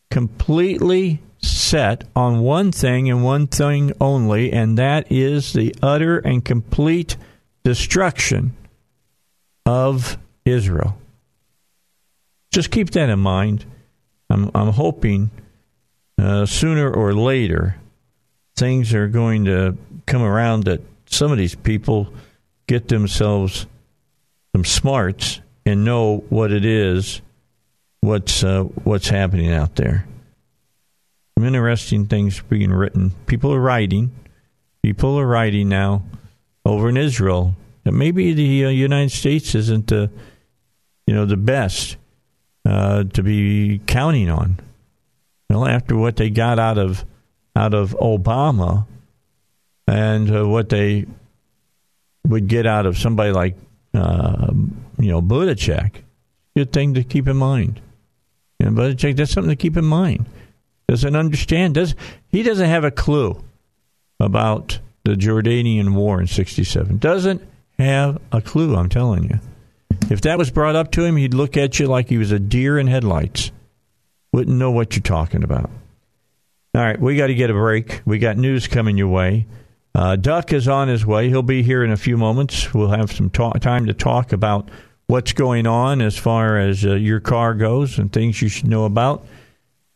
S1: completely set on one thing and one thing only, and that is the utter and complete destruction of Israel. Just keep that in mind. I'm, I'm hoping uh, sooner or later things are going to come around that some of these people get themselves some smarts and know what it is, what's uh, what's happening out there. Some interesting things being written. People are writing. People are writing now over in Israel that maybe the uh, United States isn't the you know the best uh, to be counting on. Well, after what they got out of out of Obama and uh, what they would get out of somebody like uh, you know Buttigieg, good thing to keep in mind. You know, Buttigieg, that's something to keep in mind. Doesn't understand. Does he doesn't have a clue about the Jordanian war in '67? Doesn't have a clue. I'm telling you. If that was brought up to him, he'd look at you like he was a deer in headlights. Wouldn't know what you're talking about. All right, we got to get a break. We got news coming your way. Uh, Duck is on his way. He'll be here in a few moments. We'll have some time to talk about what's going on as far as uh, your car goes and things you should know about.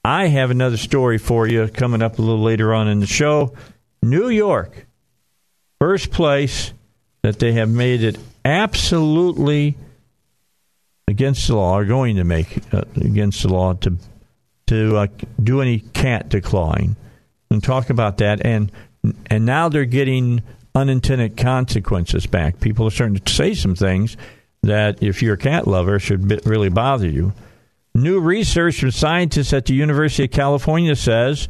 S1: I have another story for you coming up a little later on in the show. New York, first place that they have made it absolutely against the law, are going to make uh, against the law to to uh, do any cat declawing, and talk about that. And and now they're getting unintended consequences back. People are starting to say some things that, if you're a cat lover, should really bother you. New research from scientists at the University of California says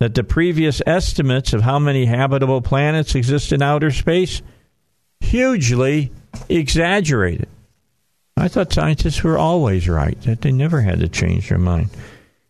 S1: that the previous estimates of how many habitable planets exist in outer space hugely exaggerated. I thought scientists were always right, that they never had to change their mind.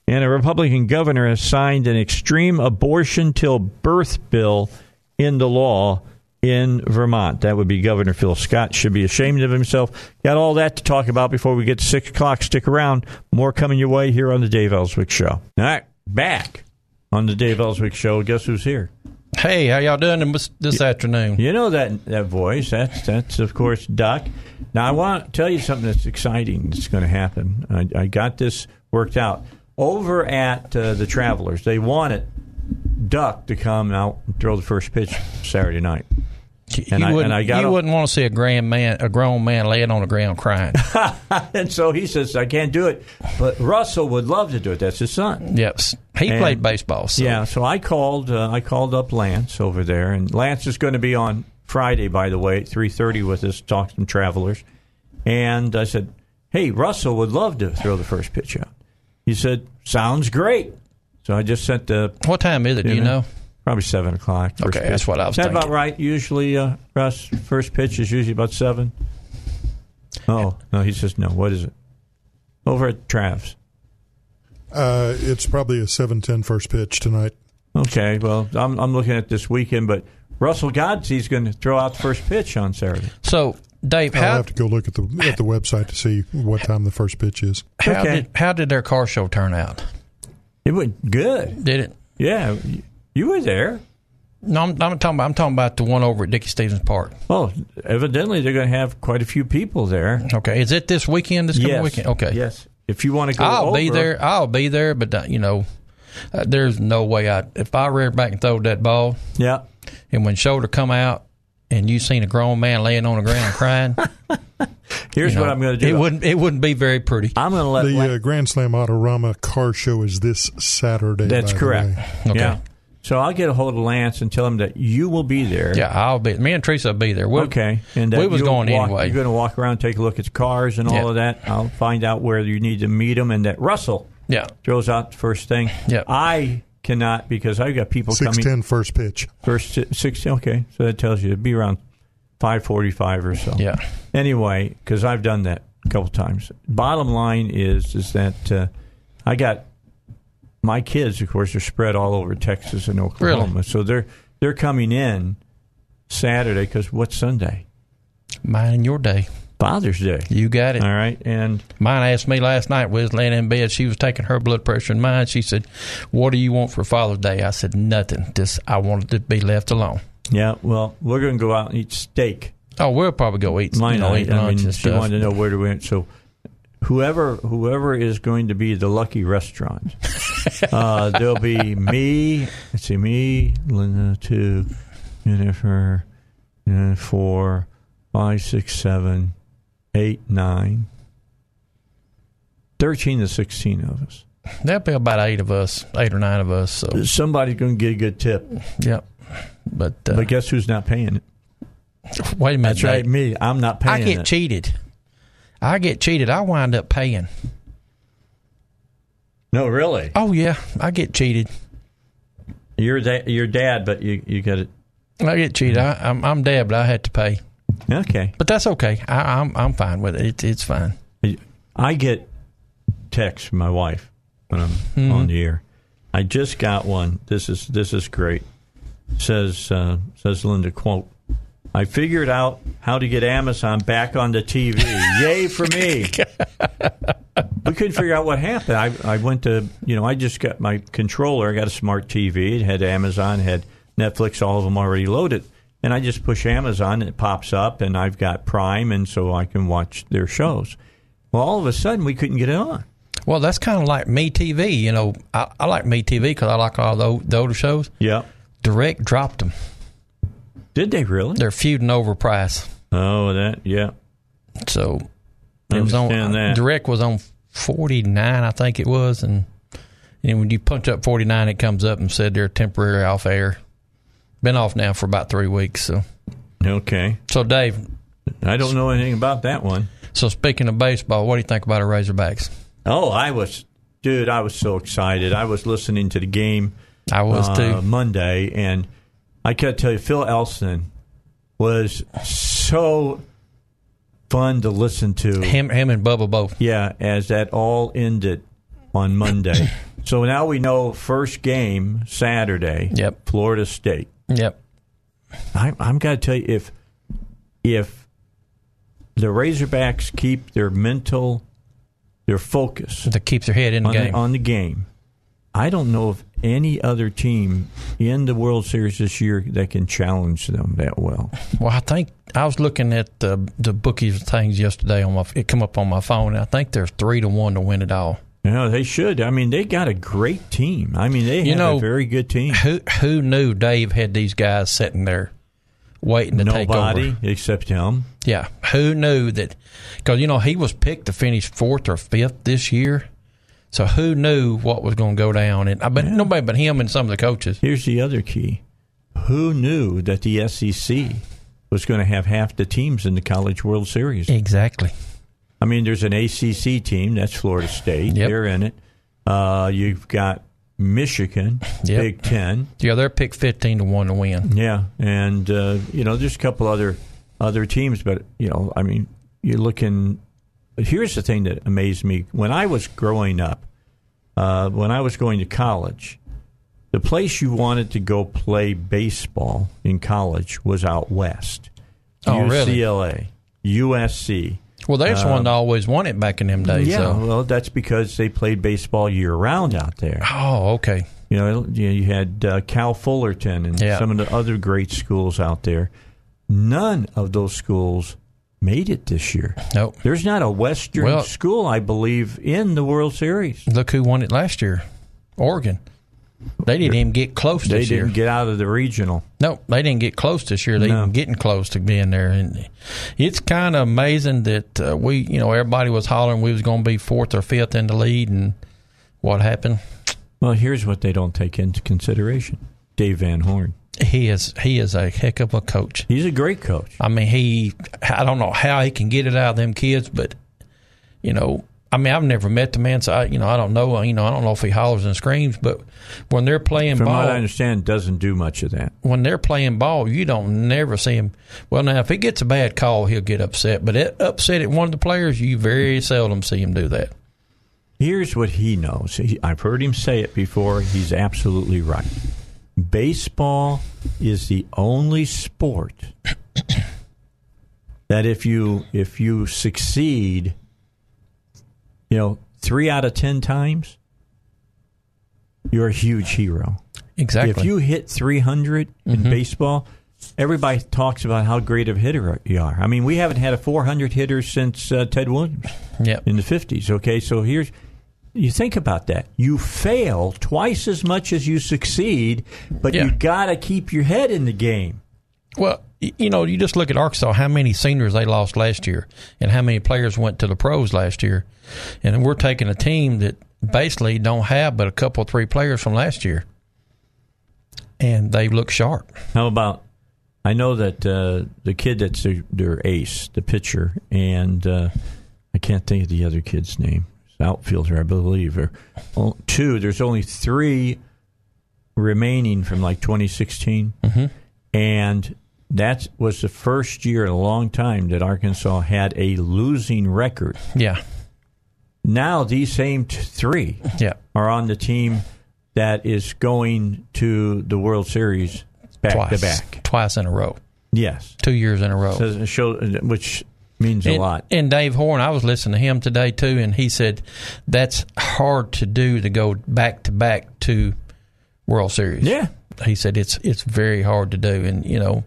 S1: And a Republican governor has signed an extreme abortion till birth bill into law in Vermont. That would be Governor Phil Scott. Should be ashamed of himself. Got all that to talk about before we get to 6 o'clock. Stick around. More coming your way here on the Dave Elswick Show. All right, back on the Dave Elswick Show. Guess who's here?
S7: Hey, how y'all doing this, this afternoon?
S1: You know that that voice. That's that's of course Duck. Now I want to tell you something that's exciting that's going to happen. I, I, got this worked out over at uh, the Travelers. They wanted Duck to come out and throw the first pitch Saturday night.
S7: And you I, wouldn't, and I got you wouldn't want to see a grand man, a grown man laying on the ground crying.
S1: and so he says, "I can't do it." But Russell would love to do it. That's his son.
S7: Yes, he and, played baseball. So.
S1: Yeah, so I called. Uh, I called up Lance over there, and Lance is going to be on Friday, by the way, at three thirty with us, talk some travelers. And I said, "Hey, Russell would love to throw the first pitch out." He said, "Sounds great." So I just sent the.
S7: What time is it? Do you know?
S1: Probably seven o'clock.
S7: Okay, pitch. that's what I was.
S1: Is
S7: that
S1: about right? Usually, uh, Russ, first pitch is usually about seven. Oh no, he says no. What is it? Over at Travs.
S4: Uh, it's probably a 7-10 first pitch tonight.
S1: Okay, well, I'm I'm looking at this weekend, but Russell Godsey's going to throw out the first pitch on Saturday.
S7: So, Dave,
S4: I'll have to go look at the at the website to see what time the first pitch is.
S7: How okay. did how did their car show turn out?
S1: It went good.
S7: Did it?
S1: Yeah. You were there.
S7: No, I'm, I'm, talking about I'm talking about the one over at Dickey-Stephens Park.
S1: Oh, evidently they're going to have quite a few people there.
S7: Okay, is it this weekend? This coming
S1: yes.
S7: weekend? Okay,
S1: yes. If you want to go,
S7: I'll
S1: over,
S7: be there. I'll be there, but uh, you know, uh, there's no way I if I rear back and throw that ball.
S1: Yeah.
S7: And when shoulder come out, and you seen a grown man laying on the ground crying,
S1: Here's
S7: You know,
S1: what I'm going to do.
S7: It wouldn't. It wouldn't be very pretty.
S1: I'm going to let.
S4: The
S1: let-
S4: uh, Grand Slam Autorama car show is this Saturday.
S1: that's
S4: by the
S1: correct.
S4: way.
S7: Okay.
S1: Yeah. So I'll get a hold of Lance and tell him that you will be there.
S7: Yeah, I'll be. Me and Teresa will be there. We'll,
S1: Okay. And that
S7: we was going
S1: walk,
S7: anyway.
S1: You're going to walk around, take a look at the cars and all
S7: Yeah.
S1: of that. I'll find out where you need to meet them, and that Russell
S7: Yeah.
S1: throws out the first thing.
S7: Yeah.
S1: I cannot because I've got people
S4: Six
S1: coming.
S4: ten first pitch.
S1: First si- six. Okay, so that tells you it'd be around five forty-five or so.
S7: Yeah.
S1: Anyway, because I've done that a couple times. Bottom line is is that uh, I got my kids. Of course, are spread all over Texas and Oklahoma, so they're they're coming in Saturday because what's Sunday?
S7: Mine and your day.
S1: Father's Day.
S7: You got it.
S1: All right, and
S7: Mine asked me last night. Was laying in bed. She was taking her blood pressure and mine. She said, "What do you want for Father's Day?" I said, "Nothing. Just I wanted to be left alone."
S1: yeah, well, we're going to go out and eat steak.
S7: Oh, we'll probably go eat.
S1: Mine,
S7: you know, eat
S1: I mean, she
S7: stuff.
S1: wanted to know where to went. So, whoever whoever is going to be the lucky restaurant, uh, there'll be me. Let's see, me, Linda, two, Jennifer, uh, four, five, six, seven, eight, nine, thirteen to sixteen of us.
S7: There'll be about eight of us, eight or nine of us. So,
S1: Somebody's going to get a good tip,
S7: yep. But, uh,
S1: but guess who's not paying it?
S7: wait a minute.
S1: That's right, me. I'm not paying I
S7: get
S1: it.
S7: cheated. I get cheated. I wind up paying.
S1: no, really.
S7: Oh yeah, I get cheated.
S1: You're da- your dad, but you you got it.
S7: I get cheated. I, I'm I'm dead, but I had to pay.
S1: Okay.
S7: But that's okay. I, I'm I'm fine with it. It's it's fine.
S1: I get texts from my wife when I'm on the air. I just got one. This is this is great. Says uh, says Linda quote. I figured out how to get Amazon back on the TV. Yay for me! we couldn't figure out what happened. I I went to you know I just got my controller. I got a smart TV. It had Amazon, had Netflix, all of them already loaded. And I just push Amazon and it pops up, and I've got Prime, and so I can watch their shows. Well, all of a sudden, we couldn't get it on.
S7: Well, that's kind of like Me TV. You know, I, I like Me TV because I like all the, the older shows.
S1: Yeah.
S7: Direct dropped them.
S1: Did they really?
S7: They're feuding over price.
S1: Oh, that yeah.
S7: So it was on
S1: that.
S7: Direct was on forty nine, I think it was, and and when you punch up forty nine, it comes up and said they're temporary off air. Been off now for about three weeks. So
S1: Okay.
S7: so Dave.
S1: I don't know anything about that one.
S7: So speaking of baseball, what do you think about the Razorbacks?
S1: Oh, I was, dude, I was so excited. I was listening to the game.
S7: I was
S1: uh,
S7: too.
S1: Monday, and I got to tell you, Phil Elson was so fun to listen to.
S7: Him, him, and Bubba both.
S1: Yeah, as that all ended on Monday. so now we know first game Saturday.
S7: Yep.
S1: Florida State.
S7: Yep.
S1: I, I'm got to tell you, if if the Razorbacks keep their mental, their focus
S7: To keep their head in the
S1: on
S7: game.
S1: the, on the game, I don't know of any other team in the World Series this year that can challenge them that well.
S7: Well, I think I was looking at the the bookies things yesterday on my. It come up on my phone. And I think they're three to one to win it all.
S1: Yeah, they should. I mean, they got a great team. I mean, they
S7: You
S1: have
S7: know,
S1: a very good team.
S7: Who who knew Dave had these guys sitting there waiting to take over?
S1: Nobody except him.
S7: Yeah, who knew that? Because you know he was picked to finish fourth or fifth this year. So who knew what was going to go down? And I bet nobody but him and some of the coaches.
S1: Here's the other key: Who knew that the SEC was going to have half the teams in the College World Series?
S7: Exactly.
S1: I mean, there's an ACC team that's Florida State.
S7: Yep.
S1: They're in it. Uh, you've got Michigan,
S7: Yep.
S1: Big Ten.
S7: Yeah, they're picked fifteen to one to win.
S1: Yeah, and uh, you know, there's a couple other other teams, but you know, I mean, you're looking. But here's the thing that amazed me when I was growing up. Uh, when I was going to college, the place you wanted to go play baseball in college was out west.
S7: Oh, really?
S1: UCLA, USC.
S7: Well, there's
S1: Um,
S7: one that always won it back in them days.
S1: Yeah,
S7: so.
S1: well, that's because they played baseball year round out there.
S7: Oh, okay.
S1: You know, you you had uh, Cal Fullerton and
S7: Yeah.
S1: some of the other great schools out there. None of those schools made it this year.
S7: Nope.
S1: There's not a Western
S7: Well-
S1: school, I believe, in the World Series.
S7: Look who won it last year, Oregon. They didn't even get close
S1: They
S7: this year.
S1: They didn't get out of the regional.
S7: No, they didn't get close this year. They
S1: No.
S7: getting close to being there, and it's kind of amazing that uh, we, you know, everybody was hollering we was going to be fourth or fifth in the lead, and what happened?
S1: Well, here's what they don't take into consideration: Dave Van Horn.
S7: He is he is a heck of a coach.
S1: He's a great coach.
S7: I mean, he I don't know how he can get it out of them kids, but you know, I mean, I've never met the man, so I, you know, I don't know. You know, I don't know if he hollers and screams, but when they're playing
S1: From
S7: ball,
S1: what I understand, doesn't do much of that.
S7: when they're playing ball, you don't never see him. Well, now if he gets a bad call, he'll get upset. But it, upset at one of the players, you very seldom see him do that.
S1: Here's what he knows. He, I've heard him say it before. He's absolutely right. Baseball is the only sport that if you if you succeed, you know, three out of ten times, you're a huge hero.
S7: Exactly.
S1: If you hit 300 in
S7: Mhm.
S1: baseball, everybody talks about how great of a hitter you are. I mean, we haven't had a 400 hitter since uh, Ted Williams
S7: Yep.
S1: in the 50s. Okay, so here's you think about that. You fail twice as much as you succeed, but
S7: Yeah.
S1: you got to keep your head in the game.
S7: Well, you know, you just look at Arkansas, how many seniors they lost last year, and how many players went to the pros last year. And we're taking a team that basically don't have but a couple, three players from last year. And they look sharp.
S1: How about? I know that uh, the kid that's their, their ace, the pitcher, and uh, I can't think of the other kid's name. Outfielder, I believe. Or two. There's only three remaining from like 2016,
S7: Mhm.
S1: and that was the first year in a long time that Arkansas had a losing record.
S7: Yeah.
S1: Now these same t- three
S7: Yeah.
S1: are on the team that is going to the World Series back
S7: twice.
S1: to back.
S7: Twice in a row.
S1: Yes.
S7: Two years in a row.
S1: So show, which means a
S7: and,
S1: lot.
S7: And Dave Horn, I was listening to him today too, and he said that's hard to do to go back to back to World Series.
S1: Yeah.
S7: he said it's it's very hard to do, and you know,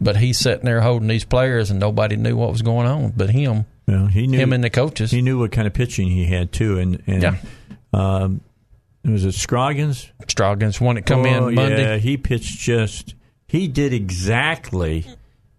S7: but he's sitting there holding these players, and nobody knew what was going on, but him.
S1: Well, he knew
S7: him and the coaches.
S1: He knew what kind of pitching he had too, and and
S7: Yeah.
S1: um, was it Scroggins?
S7: Scroggins one that come
S1: Oh,
S7: in Monday.
S1: Yeah, he pitched just. He did exactly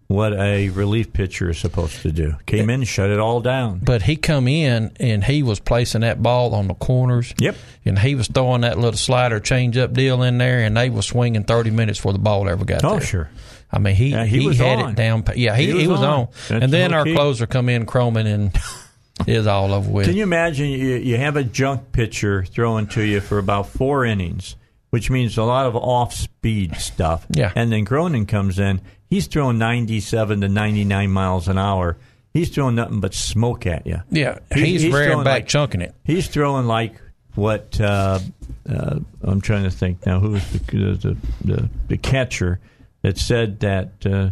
S1: what a relief pitcher is supposed to do. Came in, shut it all down.
S7: But he come in and he was placing that ball on the corners.
S1: Yep.
S7: And he was throwing that little slider change up deal in there, and they was swinging thirty minutes before the ball ever got
S1: Oh,
S7: there.
S1: sure.
S7: I mean, he
S1: Yeah, he
S7: he,
S1: was
S7: had
S1: on.
S7: it down. Yeah, he,
S1: He
S7: he
S1: was
S7: was,
S1: on.
S7: on. And then our
S1: key.
S7: closer come in, Cronin, and is all over with.
S1: Can you imagine you, you have a junk pitcher throwing to you for about four innings, which means a lot of off speed stuff.
S7: Yeah.
S1: And then Cronin comes in. He's throwing 97 to 99 miles an hour. He's throwing nothing but smoke at you.
S7: Yeah,
S1: He-
S7: he's, rearing
S1: throwing
S7: back,
S1: like-
S7: chunking it.
S1: He's throwing like what uh, uh, I'm trying to think now. Who was the the, the, the catcher that said that uh,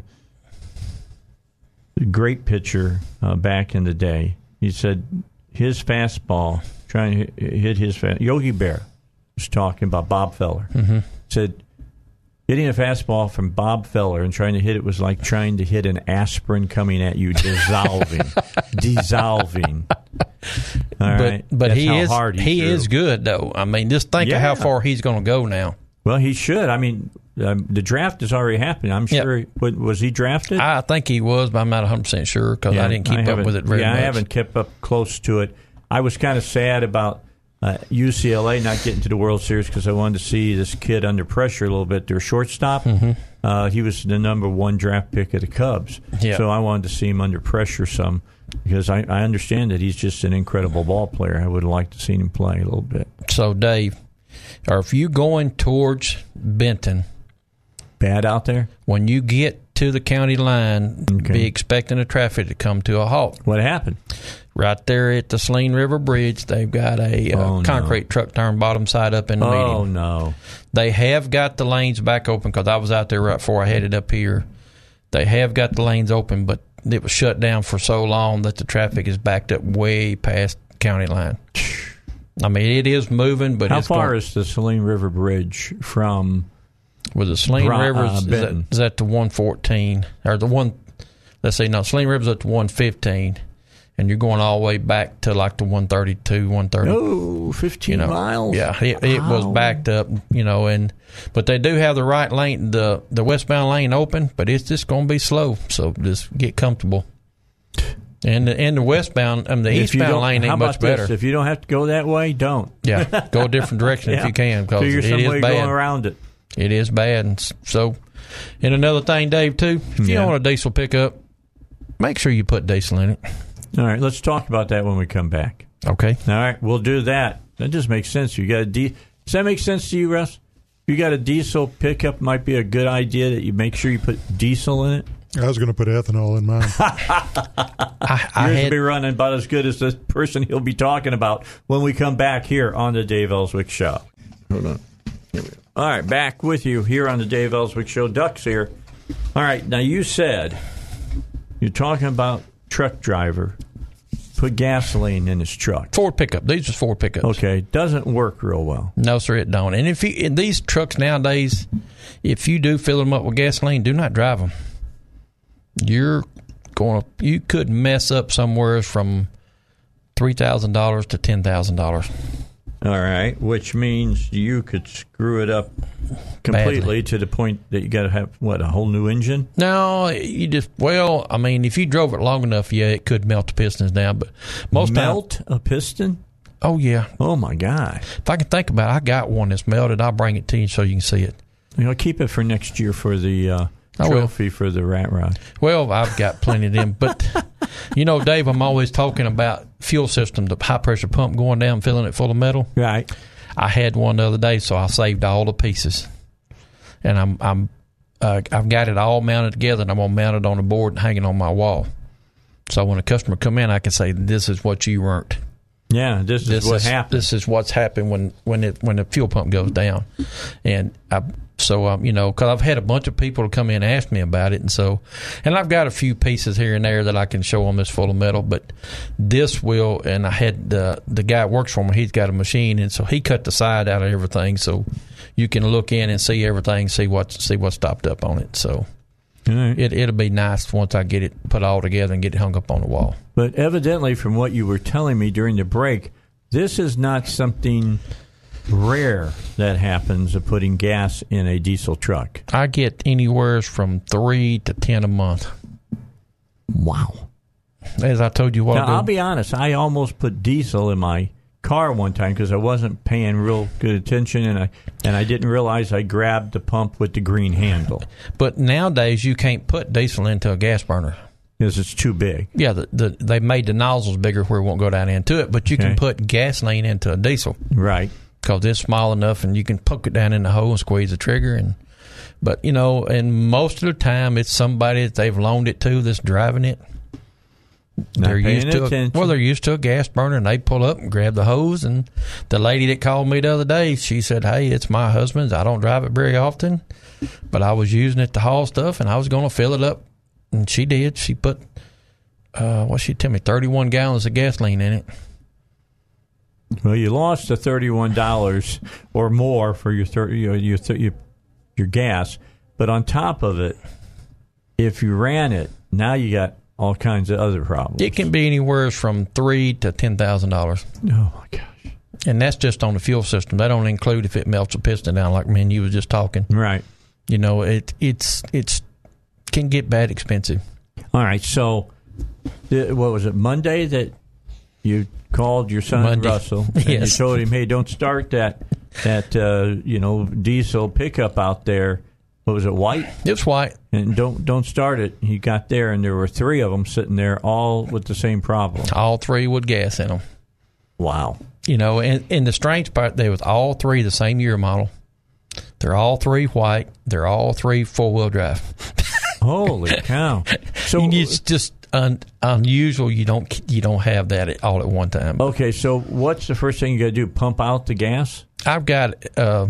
S1: the great pitcher uh, back in the day? He said his fastball trying to hit- his fast. Yogi Berra was talking about Bob Feller.
S7: Mhm.
S1: Said hitting a fastball from Bob Feller and trying to hit it was like trying to hit an aspirin coming at you, dissolving, dissolving. All
S7: but
S1: right.
S7: but
S1: That's
S7: he is he
S1: threw.
S7: is good though. I mean, just think of how far he's going to go now.
S1: Well, he should. I mean, um, the draft is already happening. I'm
S7: Yep.
S1: sure. Was he drafted?
S7: I think he was, but I'm not 100 percent sure because I didn't keep up with it very
S1: yeah,
S7: much.
S1: I haven't kept up close to it. I was kind of sad about uh, UCLA not getting to the World Series because I wanted to see this kid under pressure a little bit. Their shortstop,
S7: Mhm.
S1: uh, he was the number one draft pick of the Cubs.
S7: Yeah.
S1: So I wanted to see him under pressure some because I, I understand that he's just an incredible ball player. I would have liked to see him play a little bit.
S7: So Dave, or if you going towards Benton,
S1: Bad out there.
S7: when you get to the county line, be expecting the traffic to come to a halt.
S1: What happened?
S7: Right there at the Saline River Bridge, they've got a uh,
S1: Oh, no.
S7: concrete truck turn bottom side up in the
S1: Oh
S7: median.
S1: no!
S7: They have got the lanes back open because I was out there right before I headed up here. They have got the lanes open, but it was shut down for so long that the traffic is backed up way past county line. I mean, it is moving, but
S1: How far
S7: going-
S1: is the Saline River Bridge from?
S7: With the Saline
S1: Bri-
S7: River?
S1: uh,
S7: is, that,
S1: Benton?
S7: that the one fourteen or the one? Let's see. no, Saline River's at the one fifteen, and you're going all the way back to like the 132, 130.
S1: Oh, 15
S7: you know,
S1: miles.
S7: Yeah, it, it was backed up, you know, and but they do have the right lane, the the westbound lane open, but it's just going to be slow. So just get comfortable. And the, and the westbound, I mean, the
S1: If
S7: eastbound
S1: don't-
S7: lane
S1: how
S7: ain't
S1: about
S7: much better.
S1: This? If you don't have to go that way, don't.
S7: Yeah, go a different direction if you can because
S1: Figure some
S7: is
S1: way
S7: bad.
S1: going around it.
S7: It is bad, and so. And another thing, Dave, too, if you
S1: Yeah.
S7: don't want a diesel pickup, make sure you put diesel in it.
S1: All right, let's talk about that when we come back.
S7: Okay.
S1: All right, we'll do that. That just makes sense. You got a di- Does that make sense to you, Russ? If you got a diesel pickup, might be a good idea that you make sure you put diesel in it.
S4: I was going to put ethanol in mine.
S7: I, I
S1: Yours
S7: had
S1: will be running about as good as the person he'll be talking about when we come back here on the Dave Elswick Show. Hold on. Here we go. All right, back with you here on the Dave Elswick Show. Ducks here. All right, now you said you're talking about truck driver put gasoline in his truck.
S7: Ford pickup. These are Ford pickups.
S1: Okay, doesn't work real well.
S7: No, sir, it don't. And if you in these trucks nowadays, if you do fill them up with gasoline, do not drive them. You're going to you could mess up somewhere from three thousand dollars to ten thousand dollars.
S1: All right, which means you could screw it up completely
S7: Badly.
S1: to the point that you got to have what a whole new engine.
S7: No, you just well, I mean, if you drove it long enough, yeah, it could melt the pistons down. But most time-
S1: Melt a piston?
S7: oh yeah.
S1: Oh my god!
S7: If I can think about, it, I got one that's melted. I'll bring it to you so you can see it.
S1: You know, keep it for next year for the uh, trophy for the rat rod.
S7: Well, I've got plenty of them, but you know, Dave, I'm always talking about fuel system, the high pressure pump going down, filling it full of metal.
S1: Right.
S7: I had one the other day, so I saved all the pieces, and I'm I'm uh, I've got it all mounted together, and I'm gonna mount it on a board and hang it on my wall. So when a customer come in, I can say, "This is what you earned.
S1: Yeah, this is
S7: This
S1: what
S7: is
S1: happened.
S7: this is what's happened when when it when the fuel pump goes down." And I so um, you know, because I've had a bunch of people come in and ask me about it, and so and I've got a few pieces here and there that I can show them that's full of metal, but this will. And I had the the guy that works for me. He's got a machine, and so he cut the side out of everything, so you can look in and see everything, see what see what's stopped up on it. So
S1: right.
S7: it it'll be nice once I get it put all together and get it hung up on the wall.
S1: But evidently, from what you were telling me during the break, this is not something rare that happens of putting gas in a diesel truck.
S7: I get anywhere from three to ten a month.
S1: Wow.
S7: As I told you while
S1: Now. I'll be honest. I almost put diesel in my car one time because I wasn't paying real good attention, and I and I didn't realize I grabbed the pump with the green handle
S7: But nowadays, you can't put diesel into a gas burner.
S1: because it's too big.
S7: Yeah, the, the, they made the nozzles bigger where it won't go down into it, but you
S1: Okay.
S7: can put gasoline into a diesel
S1: Right.
S7: Because it's small enough and you can poke it down in the hole and squeeze the trigger. And But, you know, and most of the time, it's somebody that they've loaned it to that's driving it.
S1: Not
S7: they're used to a, well, they're used to a gas burner, and they pull up and grab the hose. And the lady that called me the other day, she said, "Hey, it's my husband's. I don't drive it very often, but I was using it to haul stuff, and I was going to fill it up." And she did. She put, uh, what she tell me, thirty-one gallons of gasoline in it.
S1: Well, you lost the thirty-one dollars or more for your thir- your your, th- your your gas, but on top of it, if you ran it, now you got all kinds of other problems.
S7: It can be anywhere from three to ten thousand dollars,
S1: oh my gosh!
S7: and that's just on the fuel system. They don't include if it melts a piston down, like man you was just talking.
S1: Right.
S7: You know, it it's it's can get bad expensive.
S1: All right. So, what was it? Monday that you called your son
S7: Monday.
S1: Russell and you told him, "Hey, don't start that that uh, you know diesel pickup out there." What was it? White.
S7: It's white.
S1: And don't don't start it. He got there, and there were three of them sitting there, all with the same problem.
S7: All three with gas in them.
S1: Wow.
S7: You know, and, and the strange part, they was all three the same year model. They're all three white. They're all three four wheel drive.
S1: Holy cow! So
S7: And it's just un, unusual. You don't you don't have that at- all at one time.
S1: okay, so what's the first thing you got to do? Pump out the gas?
S7: I've got uh,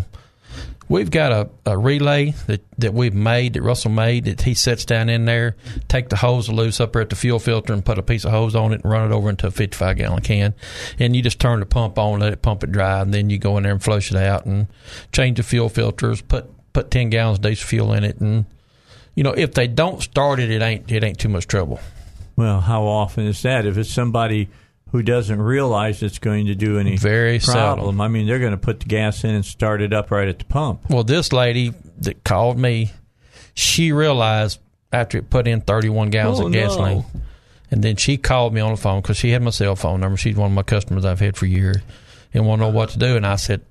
S7: we've got a, a relay that, that we've made that Russell made that he sets down in there, take the hose loose up there at the fuel filter and put a piece of hose on it and run it over into a 55 gallon can. And you just turn the pump on, let it pump it dry, and then you go in there and flush it out and change the fuel filters, put put 10 gallons of diesel fuel in it. And, you know, if they don't start it, it ain't, it ain't too much trouble.
S1: Well, how often is that? If it's somebody who doesn't realize it's going to do any
S7: Very
S1: problem,
S7: seldom.
S1: I mean, they're going to put the gas in and start it up right at the pump.
S7: Well, this lady that called me, she realized after it put in 31 gallons
S1: Oh,
S7: of gasoline.
S1: no.
S7: And then she called me on the phone because she had my cell phone number. She's one of my customers I've had for years and want to know what to do. And I said,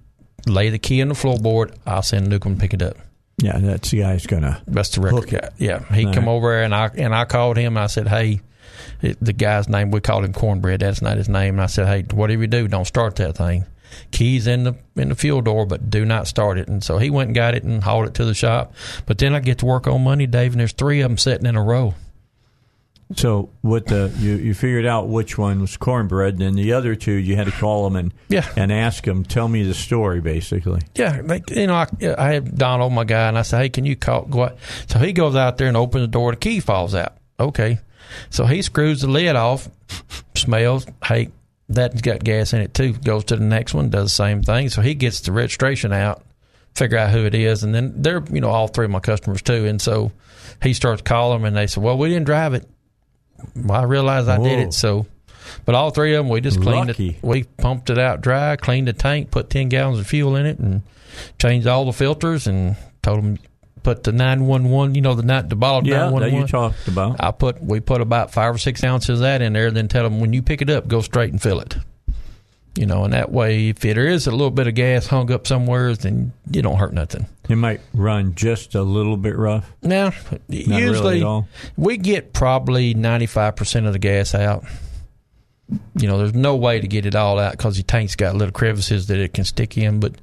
S7: lay the key in the floorboard. I'll send Luke and pick it up.
S1: Yeah, that's the guy's going to.
S7: That's the record guy. Yeah, he
S1: All
S7: come
S1: right.
S7: over and I and I called him. I said, "Hey, it, the guy's name we called him Cornbread. That's not his name." And I said, "Hey, whatever you do, don't start that thing. Keys in the in the fuel door, but do not start it." And so he went and got it and hauled it to the shop. But then I get to work on Monday, Dave, and there's three of them sitting in a row.
S1: So what the you, you figured out which one was cornbread, and then the other two you had to call them and
S7: Yeah.
S1: and ask them, tell me the story, basically.
S7: Yeah, like you know, I, I had Donald, oh, my guy, and I said, "Hey, can you call?" Go out? So he goes out there and opens the door. The key falls out. Okay, so he screws the lid off. Smells. Hey, that's got gas in it too. Goes to the next one, does the same thing. So he gets the registration out, figure out who it is, and then they're you know all three of my customers too. And so he starts calling them, and they say, "Well, we didn't drive it." Well, I realized I did it, so. But all three of them, we just cleaned
S1: Lucky.
S7: it. We pumped it out dry, cleaned the tank, put ten gallons of fuel in it, and changed all the filters. And told them put the nine one one. You know the not the bottle
S1: Yeah,
S7: nine
S1: you talked about.
S7: I put we put about five or six ounces of that in there. Then tell them when you pick it up, go straight and fill it. You know, and that way, if there is a little bit of gas hung up somewhere, then you don't hurt nothing.
S1: It might run just a little bit rough.
S7: Now,
S1: really
S7: usually
S1: at all.
S7: we get probably ninety five percent of the gas out. You know, there's no way to get it all out because the tank's got little crevices that it can stick in. But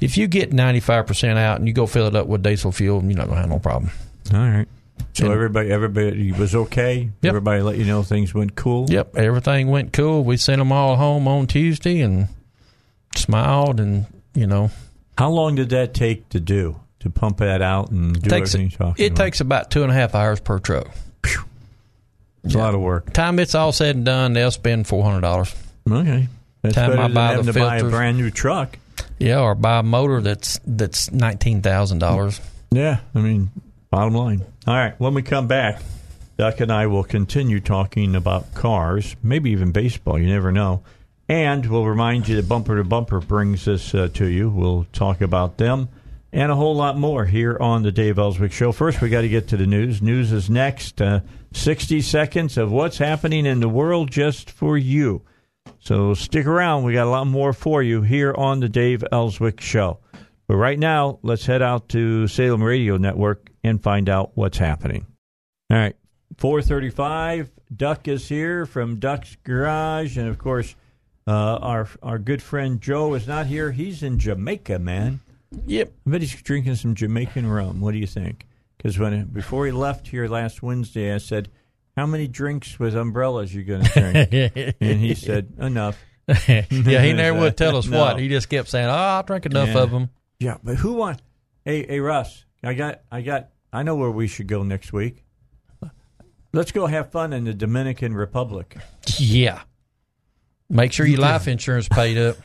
S7: if you get ninety five percent out and you go fill it up with diesel fuel, you're not gonna have no problem.
S1: All right. So
S7: And-
S1: everybody, everybody was okay.
S7: Yep.
S1: Everybody let you know things went cool.
S7: Yep, everything went cool. We sent them all home on Tuesday and smiled, and you know,
S1: How long did that take to do to pump that out and do
S7: takes
S1: everything?
S7: it
S1: about?
S7: takes about two and a half hours per truck.
S1: It's a lot of work.
S7: Time it's all said and done, they'll spend four hundred dollars.
S1: Okay, that's
S7: Time
S1: better
S7: I buy
S1: having
S7: the
S1: to buy a brand new truck.
S7: Yeah, or buy a motor that's that's nineteen thousand dollars.
S1: Yeah, I mean, bottom line. All right, when we come back, Duck and I will continue talking about cars, maybe even baseball. You never know. And we'll remind you that Bumper to Bumper brings this uh, to you. We'll talk about them and a whole lot more here on the Dave Elswick Show. First, we got to get to the news. News is next. Uh, 60 seconds of what's happening in the world just for you. So stick around. We got a lot more for you here on the Dave Elswick Show. But right now, let's head out to Salem Radio Network and find out what's happening. All right, 435. Duck is here from Duck's Garage. And of course, uh, our our good friend Joe is not here. He's in Jamaica, man.
S7: Yep.
S1: I bet he's drinking some Jamaican rum. What do you think? Because when before he left here last Wednesday, I said, "How many drinks with umbrellas you going to drink?" and he said, "Enough."
S7: yeah, he never would tell us
S1: No.
S7: what. He just kept saying, "Oh, I'll drink enough
S1: Yeah.
S7: of them."
S1: Yeah, but who wants? Hey, hey, Russ, I got, I got, I know where we should go next week. Let's go have fun in the Dominican Republic.
S7: Yeah. Make sure your life insurance paid up.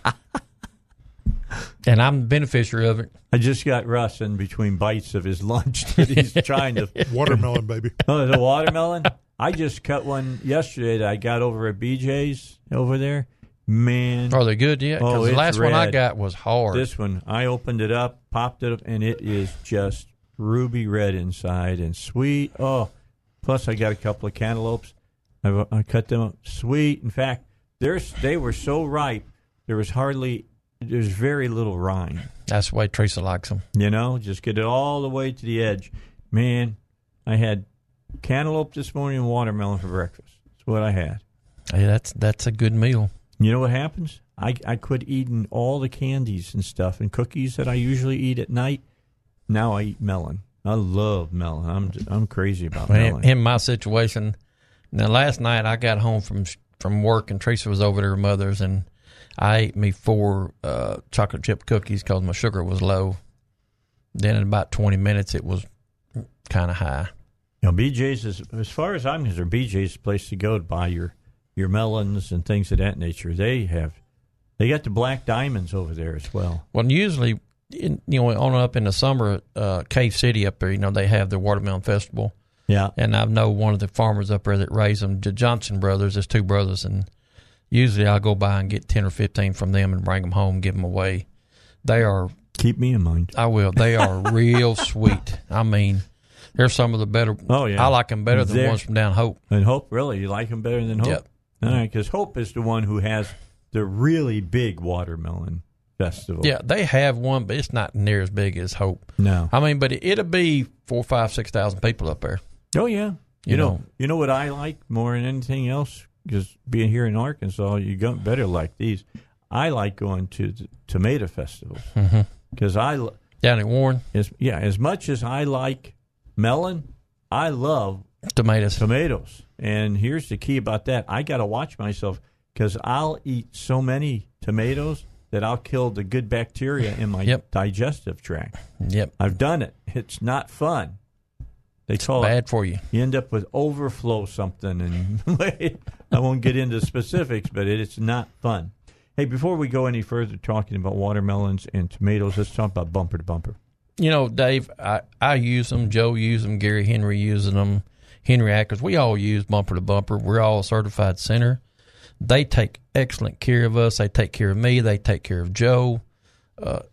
S7: And I'm the beneficiary of it.
S1: I just got Russ in between bites of his lunch that he's trying to.
S4: Watermelon, baby.
S1: Oh, the watermelon. I just cut one yesterday that I got over at BJ's over there. Man,
S7: Are they good yet? Because
S1: Oh,
S7: the
S1: it's
S7: last one I got was hard.
S1: This one, I opened it up, popped it up, and it is just ruby red inside and sweet. Oh, plus I got a couple of cantaloupes. I, I cut them up sweet. In fact, there's they were so ripe there was hardly there's very little rind.
S7: That's why Teresa likes them.
S1: You know, just get it all the way to the edge. Man, I had cantaloupe this morning and watermelon for breakfast. That's what I had.
S7: Hey, that's that's a good meal.
S1: You know what happens? I, I quit eating all the candies and stuff and cookies that I usually eat at night. Now I eat melon. I love melon. I'm I'm crazy about melon.
S7: in my situation, now last night I got home from from work and Teresa was over to her mother's and I ate me four uh, chocolate chip cookies because my sugar was low. Then in about twenty minutes it was kind of high.
S1: You know, BJ's is as far as I'm concerned, BJ's is the place to go to buy your your melons and things of that nature. They have they got the black diamonds over there as well.
S7: Well, usually, in, you know, on up in the summer, uh, Cave City up there, you know, they have the watermelon festival.
S1: Yeah.
S7: And I know one of the farmers up there that raise them, the Johnson brothers. There's two brothers, and usually I'll go by and get ten or fifteen from them and bring them home, give them away. They are
S1: keep me in mind.
S7: I will. They are real sweet. I mean, they're some of the better.
S1: Oh yeah,
S7: I like them better than
S1: They're-
S7: ones from down Hope.
S1: And Hope, really, you like them better than Hope?
S7: Yep.
S1: All right, because Hope is the one who has the really big watermelon festival.
S7: Yeah, they have one, but it's not near as big as Hope.
S1: No.
S7: I mean, but it, it'll be four, five, six thousand people up there.
S1: Oh yeah. You,
S7: You
S1: know,
S7: know.
S1: you know what I like more than anything else? Because being here in Arkansas, you go better like these. I like going to the tomato festival
S7: Mhm.
S1: because I lo-
S7: Down in Warren,
S1: as yeah as much as I like melon, I love
S7: tomatoes.
S1: tomatoes. And here's the key about that: I got to watch myself because I'll eat so many tomatoes that I'll kill the good bacteria in my
S7: Yep.
S1: digestive tract.
S7: Yep,
S1: I've done it. It's not fun. They call it
S7: bad for you.
S1: you end up with overflow something and i won't get into specifics but it, it's not fun hey before we go any further talking about watermelons and tomatoes let's talk about bumper to bumper
S7: You know, Dave, I, I use them. Joe uses them. Gary Henry uses them. Henry Ackers. We all use bumper to bumper. We're all certified center. They take excellent care of us. They take care of me. They take care of Joe. Uh,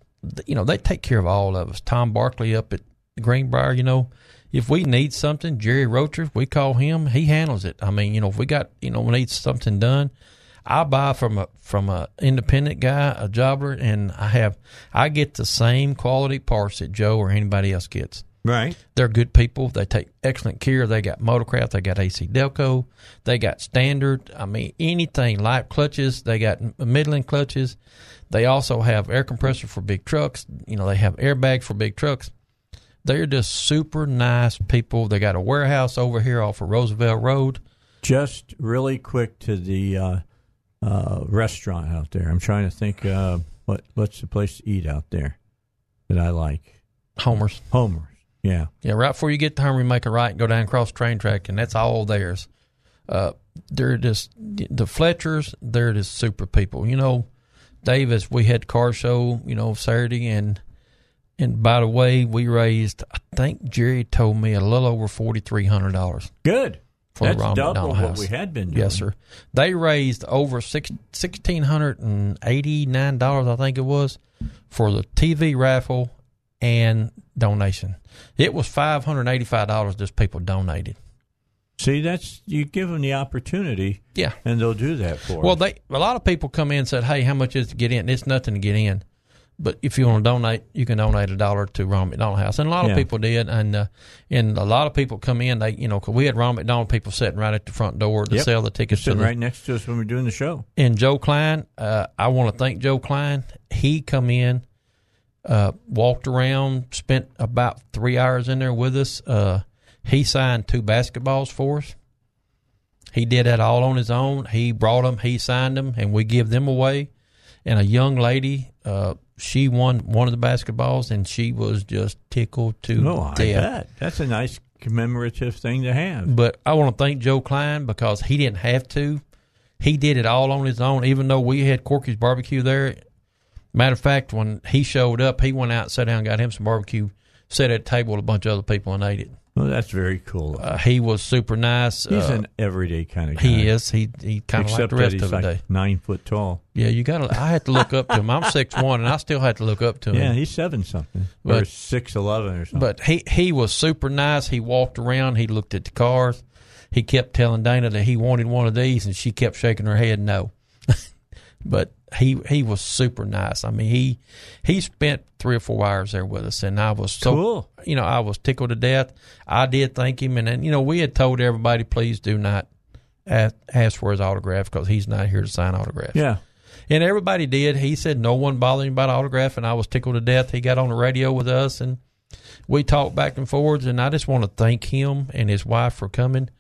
S7: you know, they take care of all of us. Tom Barkley up at Greenbrier, you know, if we need something, Jerry Rocher, we call him. He handles it. I mean, you know, if we got, you know, we need something done, I buy from a from a independent guy, a jobber, and I have I get the same quality parts that Joe or anybody else gets.
S1: right
S7: They're good people. They take excellent care. They got Motorcraft. They got AC Delco. They got standard. I mean, anything light clutches. They got m- Midland clutches. They also have air compressor for big trucks. You know, they have airbags for big trucks. They're just super nice people. They got a warehouse over here off of Roosevelt Road.
S1: just really quick to the uh, uh, restaurant out there i'm trying to think uh, what what's the place to eat out there that i like
S7: Homers.
S1: homers yeah
S7: Yeah, right before you get to Homer, you make a right and go down across train track, and that's all theirs. Uh, they're just the Fletchers. They're just super people. You know, Davis. We had car show. You know, Saturday, and and by the way, we raised. I think Jerry told me a little over forty three hundred dollars
S1: good
S7: for
S1: that's
S7: the Ronald
S1: double
S7: McDonald
S1: what
S7: House.
S1: we had been doing.
S7: Yes, sir. They raised over six sixteen hundred and eighty nine dollars, I think it was, for the TV raffle and donation. It was five hundred eighty five dollars. Just people donated.
S1: see that's you give them the opportunity
S7: Yeah.
S1: and they'll do that for
S7: Well,
S1: us.
S7: they a lot of people come in and said, "Hey, how much is to get in?" It's nothing to get in, but if you want to donate, you can donate a dollar to Ronald McDonald House, and a lot of
S1: Yeah.
S7: people did, and uh, and a lot of people come in. They, you know, 'cause we had Ronald McDonald people sitting right at the front door to
S1: Yep.
S7: sell the tickets to
S1: sitting
S7: the
S1: right next to us when we're doing the show
S7: and Joe Kleine, uh, I want to thank Joe Kleine. He come in, uh, walked around, spent about three hours in there with us. Uh, he signed two basketballs for us. He did that all on his own. He brought them, he signed them, and we give them away. And a young lady, uh, she won one of the basketballs, and she was just tickled to
S1: Oh, I
S7: death.
S1: That's a nice commemorative thing to have.
S7: But I want to thank Joe Kleine because he didn't have to. He did it all on his own, even though we had Corky's barbecue there. Matter of fact, when he showed up, he went out sat down got him some barbecue, sat at a table with a bunch of other people and ate it.
S1: Well, that's very cool.
S7: Uh, he was super nice.
S1: He's
S7: uh,
S1: an everyday kind of guy.
S7: he is. He he kind of like
S1: Except
S7: the rest
S1: that he's
S7: of the
S1: like
S7: day.
S1: nine foot tall.
S7: Yeah, you got to. I had to look up to him. I'm six one, and I still had to look up to him.
S1: Yeah, he's seven something or
S7: But-
S1: six eleven or something.
S7: But he he was super nice. He walked around. He looked at the cars. He kept telling Dana that he wanted one of these, and she kept shaking her head no. but he he was super nice. I mean he he spent three or four hours there with us, and I was so
S1: Cool.
S7: you know I was tickled to death. I did thank him, and then you know we had told everybody please do not ask, ask for his autograph because he's not here to sign autographs.
S1: yeah,
S7: And everybody did. He said no one bothered him about autograph, and I was tickled to death. He got on the radio with us, and we talked back and forwards. And I just want to thank him and his wife for coming.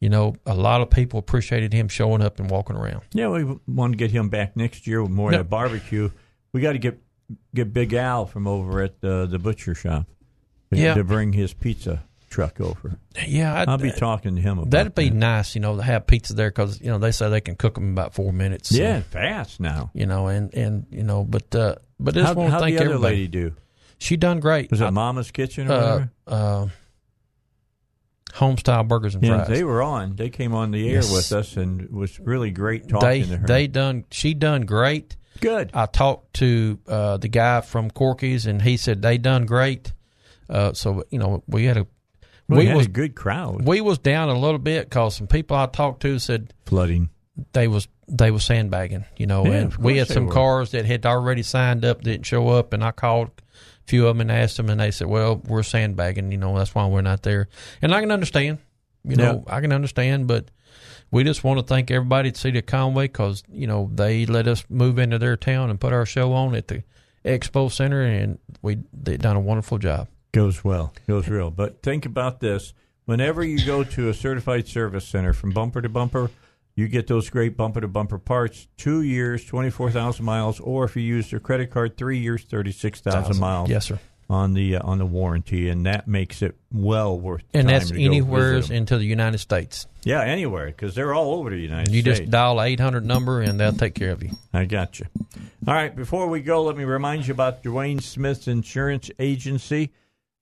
S7: You know, a lot of people appreciated him showing up and walking around.
S1: yeah. We want to get him back next year with more
S7: No.
S1: of the barbecue. We got to get get Big Al from over at uh, the butcher shop.
S7: Yeah.
S1: to bring his pizza truck over.
S7: Yeah, I'd,
S1: I'll be talking to him about
S7: that'd be
S1: that.
S7: nice. You know, to have pizza there because you know they say they can cook them in about four minutes. so,
S1: Yeah, fast now.
S7: you know, and and you know, but uh, but I
S1: How,
S7: just want to thank
S1: the other
S7: everybody.
S1: lady do?
S7: She done great.
S1: Was it
S7: I-
S1: Mama's Kitchen or
S7: uh,
S1: whatever?
S7: uh, Homestyle Burgers and
S1: Yeah,
S7: Fries.
S1: they were on. They came on the air
S7: Yes.
S1: with us and it was really great talking
S7: they
S1: to her.
S7: they done she done great.
S1: Good.
S7: I talked to uh, the guy from Corky's and he said they done great. Uh, so you know we had a
S1: Well,
S7: we
S1: had
S7: was
S1: a good crowd.
S7: we was down a little bit because some people I talked to said
S1: Flooding.
S7: they was they was sandbagging, you know,
S1: Yeah,
S7: and we had some
S1: were.
S7: cars that had already signed up didn't show up, and I called few of them and asked them, and they said, "Well, we're sandbagging, you know, that's why we're not there." And I can understand, you know, I can understand, but we just want to thank everybody at City of Conway because you know they let us move into their town and put our show on at the Expo Center, and we they done a wonderful job.
S1: Goes well. Goes real. But think about this. Whenever you go to a certified service center from bumper to bumper, you get those great bumper to bumper parts. Two years, 24,000 miles, or if you use their credit card, three years, 36,000 miles.
S7: Yes, sir.
S1: On the uh, on the warranty, and that makes it well worth.
S7: And that's anywhere into the United States.
S1: Yeah, anywhere because they're all over the United
S7: You
S1: States.
S7: You just dial eight hundred number, and they'll take care of you.
S1: I got you. All right, before we go, let me remind you about Dwayne Smith's Insurance Agency.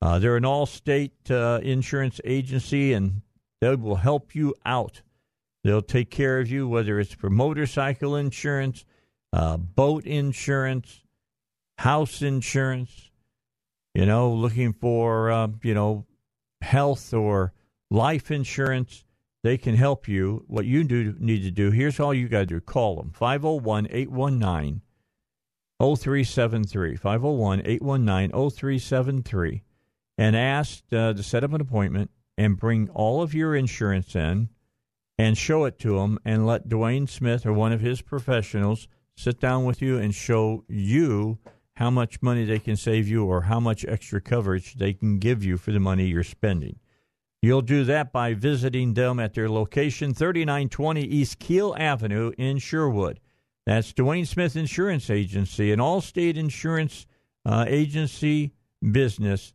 S1: Uh, they're an all state uh, insurance agency, and they will help you out. They'll take care of you, whether it's for motorcycle insurance, uh, boat insurance, house insurance, you know, looking for, uh, you know, health or life insurance. They can help you. What you do need to do, here's all you got to do call them 501 819 0373. 501 819 0373. And ask uh, to set up an appointment and bring all of your insurance in and show it to them and let Dwayne Smith or one of his professionals sit down with you and show you how much money they can save you or how much extra coverage they can give you for the money you're spending. You'll do that by visiting them at their location, 3920 East Kiehl Avenue in Sherwood. That's Dwayne Smith Insurance Agency, an all state insurance uh, agency business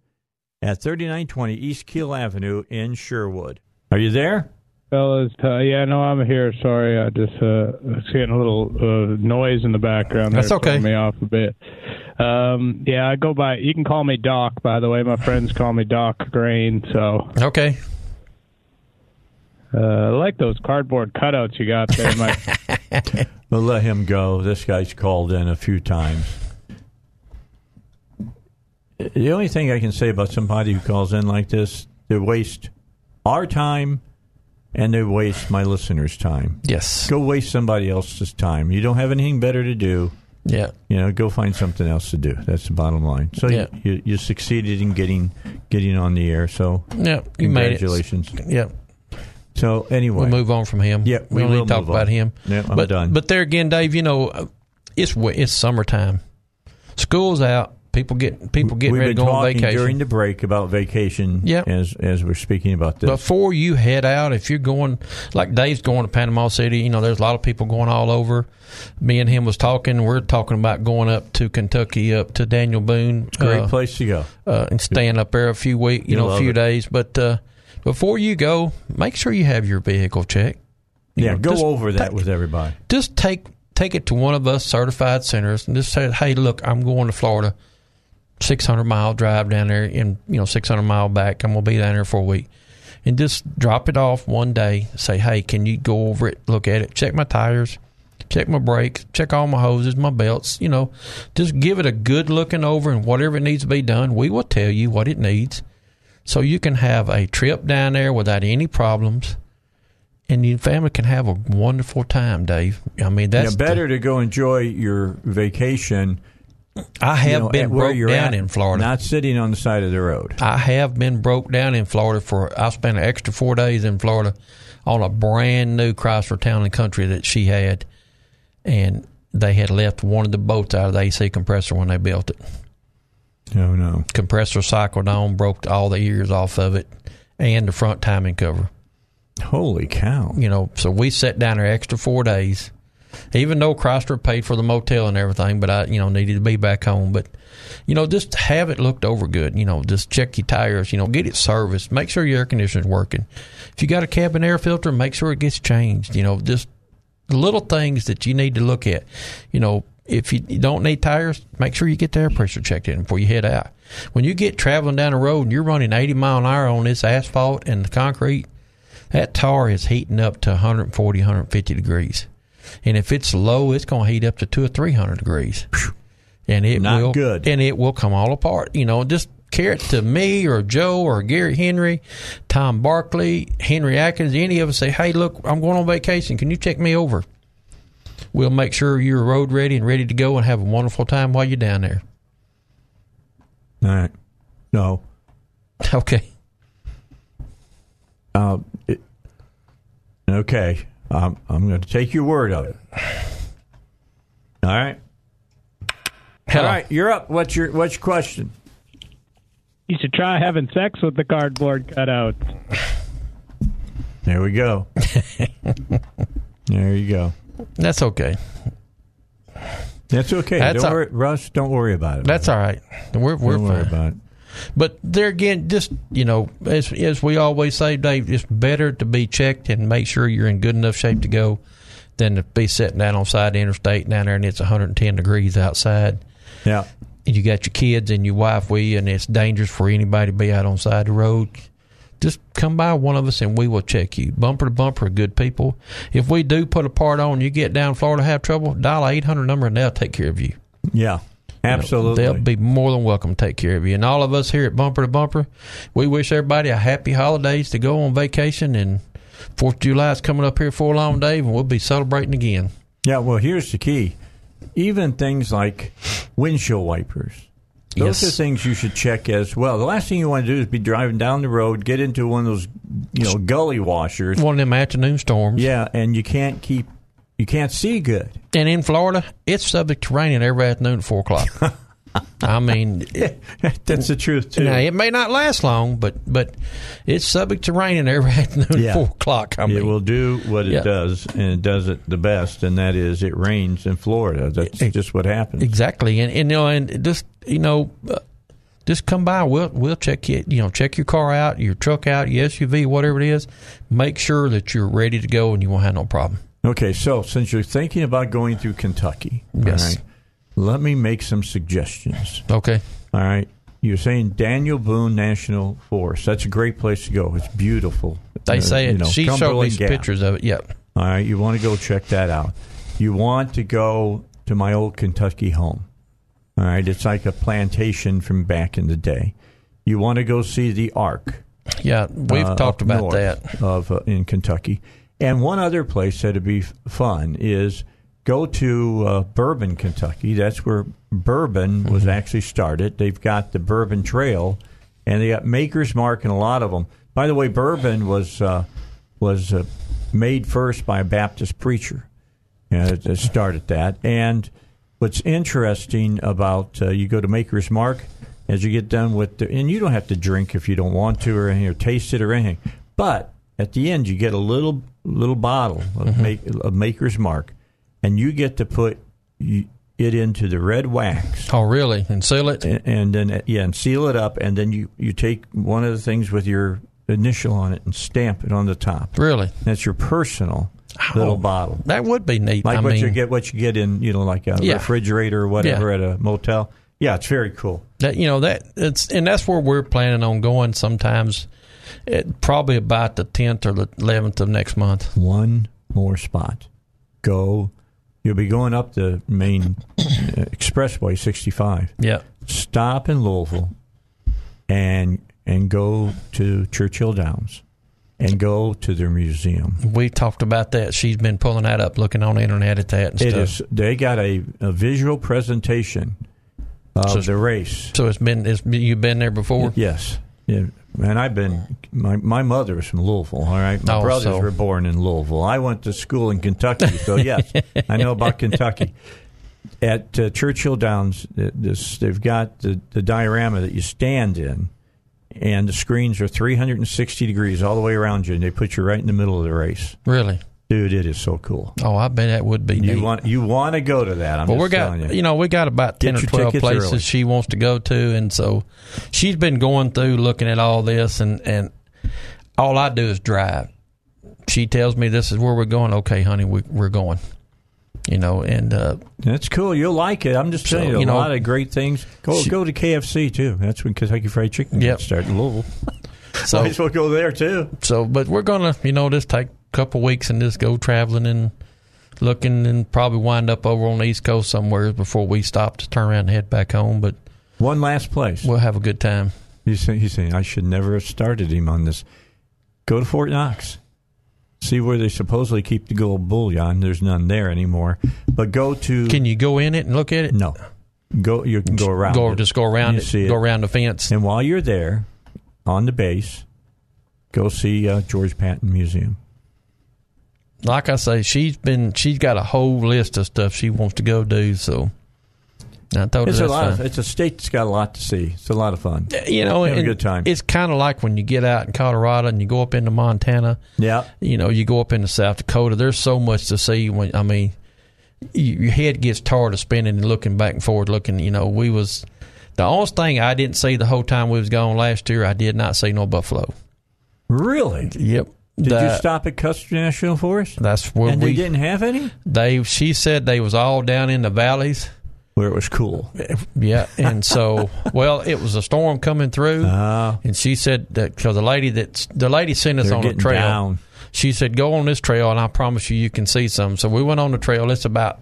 S1: at 3920 East Kiehl Avenue in Sherwood. Are you there?
S8: Fellas, uh, yeah, no, I'm here. Sorry, I just uh, was getting a little uh, noise in the background.
S7: That's
S8: there,
S7: okay.
S8: throwing Me off a bit. Um, yeah, I go by. You can call me Doc. By the way, my friends call me Doc Grain. So
S7: Okay.
S8: uh, I like those cardboard cutouts you got there. My
S1: We'll let him go. This guy's called in a few times. The only thing I can say about somebody who calls in like this, they waste our time and they waste my listeners' time.
S7: Yes.
S1: Go waste somebody else's time. You don't have anything better to do.
S7: Yeah.
S1: You know, go find something else to do. That's the bottom line. So
S7: Yeah.
S1: you, you, you succeeded in getting getting on the air. So
S7: Yeah. You made
S1: congratulations.
S7: Yeah.
S1: So anyway,
S7: We'll move on from him.
S1: Yeah,
S7: we
S1: we
S7: don't need to talk about him.
S1: Yeah, I'm
S7: but,
S1: done.
S7: But there again, Dave, you know, it's it's summertime. School's out. People get people getting ready to go on vacation.
S1: during the break about vacation.
S7: Yep.
S1: As as we're speaking about this.
S7: Before you head out, if you're going like Dave's going to Panama City, you know there's a lot of people going all over. Me and him was talking. We're talking about going up to Kentucky, up to Daniel Boone.
S1: Great
S7: uh,
S1: place to go.
S7: uh, and staying up there a few weeks, you
S1: You
S7: know, a few
S1: it.
S7: days. But uh, before you go, make sure you have your vehicle checked. You
S1: Yeah,
S7: know,
S1: go over that
S7: take-
S1: with everybody.
S7: Just take take it to one of us certified centers and just say, "Hey, look, I'm going to Florida, 600 mile drive down there, and you know, 600 mile back. I'm gonna be down there for a week." And just drop it off one day. Say, "Hey, can you go over it, look at it, check my tires, check my brakes, check all my hoses, my belts. You know, just give it a good looking over, and whatever it needs to be done, we will tell you what it needs, so you can have a trip down there without any problems, and your family can have a wonderful time. Dave, I mean that's
S1: yeah, better to go enjoy your vacation.
S7: I
S1: you
S7: have
S1: know,
S7: been broke
S1: you're
S7: down
S1: at,
S7: in Florida.
S1: not sitting on the side of the road.
S7: I have been broke down in Florida for. I spent an extra four days in Florida on a brand new Chrysler Town and Country that she had, and they had left one of the bolts out of the AC compressor when they built it.
S1: No, no.
S7: Compressor cycled on, broke all the ears off of it, and the front timing cover.
S1: Holy cow!
S7: You know, so we sat down there extra four days, even though Chrysler paid for the motel and everything. But I, you know, needed to be back home. But you know, just have it looked over good. You know, just check your tires. You know, get it serviced. Make sure your air conditioner's working. If you got a cabin air filter, make sure it gets changed. You know, just little things that you need to look at. You know, if you don't need tires, make sure you get the air pressure checked in before you head out. When you get traveling down the road and you're running 80 mile an hour on this asphalt and the concrete, that tar is heating up to 140, 150 degrees. And if it's low, it's going to heat up to two or 300 degrees. And it
S1: Not
S7: will,
S1: good.
S7: and it will come all apart. You know, just care it to me or Joe or Gary Henry, Tom Barkley, Henry Atkins, any of us say, hey, look, I'm going on vacation. Can you check me over? We'll make sure you're road ready and ready to go and have a wonderful time while you're down there.
S1: All right. No.
S7: Okay.
S1: Uh, it, okay. Um, I'm going to take your word of it. All right.
S7: Hello.
S1: All right. You're up. What's your What's your question?
S8: You should try having sex with the cardboard cutout.
S1: There we go. there you go.
S7: That's okay.
S1: That's okay.
S7: That's
S1: don't
S7: all-
S1: worry, Russ. Don't worry about it.
S7: That's all right. We're we're
S1: don't worry
S7: fine.
S1: about it.
S7: But there again, just you know, as as we always say, Dave, it's better to be checked and make sure you're in good enough shape to go than to be sitting down on side of the interstate down there and it's 110 degrees outside.
S1: Yeah.
S7: And you got your kids and your wife with you, and it's dangerous for anybody to be out on side of the road. Just come by one of us and we will check you. Bumper to bumper, good people. If we do put a part on, you get down Florida, have trouble, dial a 800 number and they'll take care of you.
S1: Yeah. Absolutely.
S7: They'll be more than welcome to take care of you. And all of us here at Bumper to Bumper, we wish everybody a happy holidays to go on vacation. And Fourth of July is coming up here for a long, day, and we'll be celebrating again.
S1: Yeah, well, here's the key. Even things like windshield wipers. Those
S7: Yes.
S1: are things you should check as well. The last thing you want to do is be driving down the road, get into one of those, you know, gully washers.
S7: One of them afternoon storms.
S1: Yeah, and you can't keep, you can't see good.
S7: And in Florida, it's subject to raining every afternoon at 4 o'clock. I mean,
S1: That's the truth too.
S7: now, it may not last long, but but it's subject to raining every afternoon
S1: Yeah.
S7: at 4 o'clock. I mean,
S1: it will do what it
S7: Yeah.
S1: does, and it does it the best, and that is it rains in Florida. That's just what happens.
S7: Exactly, and, and you know, and just you know, uh, just come by. We'll we'll check you. You know, check your car out, your truck out, your SUV, whatever it is. Make sure that you're ready to go, and you won't have no problem.
S1: Okay, so since you're thinking about going through Kentucky,
S7: Yes.
S1: right, let me make some suggestions.
S7: Okay.
S1: All right. You're saying Daniel Boone National Forest. That's a great place to go. It's beautiful.
S7: They
S1: Uh,
S7: say
S1: you
S7: it.
S1: know,
S7: she showed me
S1: Gap.
S7: pictures of it. Yep.
S1: All right. You want to go check that out. You want to go to my old Kentucky home. All right. It's like a plantation from back in the day. You want to go see the Ark.
S7: Yeah, we've
S1: uh,
S7: talked about that.
S1: of uh, in Kentucky. And one other place that'd be fun is go to uh, Bourbon, Kentucky. That's where bourbon was actually started. They've got the Bourbon Trail, and they got Maker's Mark and a lot of them. By the way, bourbon was uh, was uh, made first by a Baptist preacher. Yeah, that that started that. And what's interesting about uh, you go to Maker's Mark as you get done with the, and you don't have to drink if you don't want to or or taste it or anything. But at the end, you get a little little bottle of, mm-hmm. make, of Maker's Mark, and you get to put it into the red wax
S7: Oh, really? And seal it?
S1: and, and then uh, yeah, and seal it up, and then you you take one of the things with your initial on it and stamp it on the top.
S7: Really?
S1: That's your personal little
S7: Oh,
S1: bottle
S7: That would be neat.
S1: like
S7: I
S1: what
S7: mean,
S1: you get what you get in you know like a
S7: Yeah.
S1: refrigerator or whatever at a motel yeah it's very cool
S7: that you know that it's and that's where we're planning on going. Sometimes, it, probably about the tenth or the eleventh of next month.
S1: one more spot go you'll be going up the main uh, expressway 65
S7: Yeah.
S1: stop in louisville and and go to churchill downs and go to their museum
S7: We talked about that. She's been pulling that up, looking on the internet at that and
S1: it
S7: stuff.
S1: is they got a, a visual presentation of
S7: So-
S1: the race
S7: So it's been it's you've been there before.
S1: Yes. Yeah. And I've been, my, my mother was from Louisville, all right? My
S7: Oh,
S1: brothers
S7: so-
S1: were born in Louisville. I went to school in Kentucky, so yes, I know about Kentucky. At uh, Churchill Downs, this, they've got the, the diorama that you stand in, and the screens are 360 degrees all the way around you, and they put you right in the middle of the race.
S7: Really?
S1: Dude, it is so cool.
S7: Oh, I bet that would be
S1: You
S7: neat.
S1: want you want to go to that? I'm
S7: well,
S1: just
S7: we got
S1: telling
S7: you.
S1: you.
S7: know we got about ten
S1: Get
S7: or twelve places
S1: early.
S7: she wants to go to, and so she's been going through looking at all this, and and all I do is drive. She tells me this is where we're going. Okay, honey, we, we're going. You know, and uh,
S1: that's cool. You'll like it. I'm just telling
S7: So,
S1: you, a
S7: you know,
S1: lot of great things. Go
S7: she-
S1: go to KFC too. That's when Kentucky Fried Chicken
S7: Yep.
S1: started in Louisville.
S7: So-
S1: Might as well go there too.
S7: so, but we're gonna, you know, just take couple weeks and just go traveling and looking, and probably wind up over on the East Coast somewhere before we stop to turn around and head back home. But
S1: One last place.
S7: we'll have a good time.
S1: He's saying, he's saying I should never have started him on this. Go to Fort Knox. See where they supposedly keep the gold bullion. There's none there anymore. But go to
S7: Can you go in it and look at it?
S1: no. Go you can go around.
S7: Go
S1: it.
S7: just go around it,
S1: see
S7: go around the fence.
S1: And while you're there, on the base, go see uh, George Patton Museum.
S7: Like I say, she's been she's got a whole list of stuff she wants to go do. So I told
S1: It's
S7: her
S1: a lot. Of, it's a state that's got a lot to see. It's a lot of fun.
S7: you know,
S1: Have a good time.
S7: It's kind of like when you get out in Colorado and you go up into Montana.
S1: Yeah.
S7: You know, you go up into South Dakota. There's so much to see. When I mean, you, your head gets tired of spinning and looking back and forward. Looking, you know, we was the only thing I didn't see the whole time we was gone last year. I did not see no buffalo.
S1: Really?
S7: Yep.
S1: Did
S7: The-
S1: you stop at Custer National Forest?
S7: That's where
S1: and
S7: we
S1: they didn't have any.
S7: They she said they was all down in the valleys.
S1: Where it was cool.
S7: Yeah, and so well, it was a storm coming through,
S1: Ah.
S7: and she said that because the lady that the lady sent us on a
S1: getting
S7: trail.
S1: down.
S7: She said, "Go on this trail, and I promise you, you can see some." So we went on the trail. It's about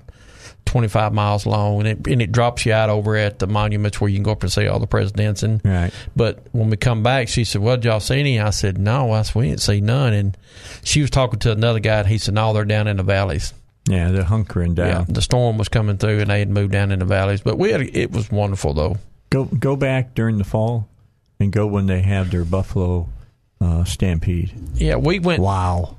S7: twenty five miles long, and it and it drops you out over at the monuments where you can go up and see all the presidents. And
S1: Right.
S7: but when we come back, she said, "Well, did y'all see any?" I said, "No, I said, we didn't see none." And she was talking to another guy, and he said, "No, they're down in the valleys."
S1: Yeah, they're hunkering down.
S7: Yeah, the storm was coming through, and they had moved down in the valleys. But we had it was wonderful though.
S1: Go go back during the fall, and go when they have their buffalo uh, stampede.
S7: Yeah, we went.
S1: Wow,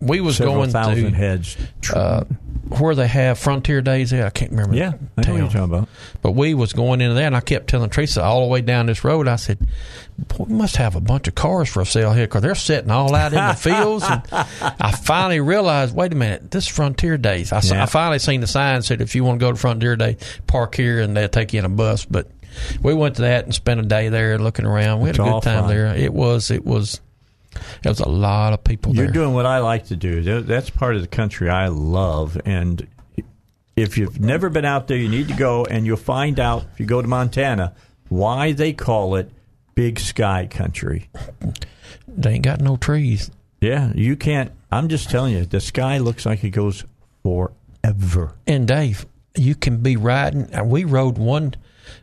S7: We was going
S1: thousand
S7: to
S1: heads.
S7: uh, where they have Frontier Days. There, I can't remember.
S1: yeah, I know what you're talking about.
S7: But we was going into there, and I kept telling Teresa all the way down this road. I said, Boy, "We must have a bunch of cars for a sale here because they're sitting all out in the fields." And I finally realized, wait a minute, this is Frontier Days. I,
S1: Yeah.
S7: I finally seen the sign said, "If you want to go to Frontier Day, park here, and they'll take you in a bus." But we went to that and spent a day there looking around. We had
S1: It's
S7: a good time
S1: fun.
S7: there. It was, it was, it was a lot of people
S1: You're
S7: there.
S1: doing what I like to do. That's part of the country I love. And if you've never been out there, you need to go, and you'll find out if you go to Montana why they call it Big Sky Country.
S7: they ain't got no trees.
S1: Yeah, you can't. I'm just telling you, the sky looks like it goes forever.
S7: And Dave, you can be riding. And we rode one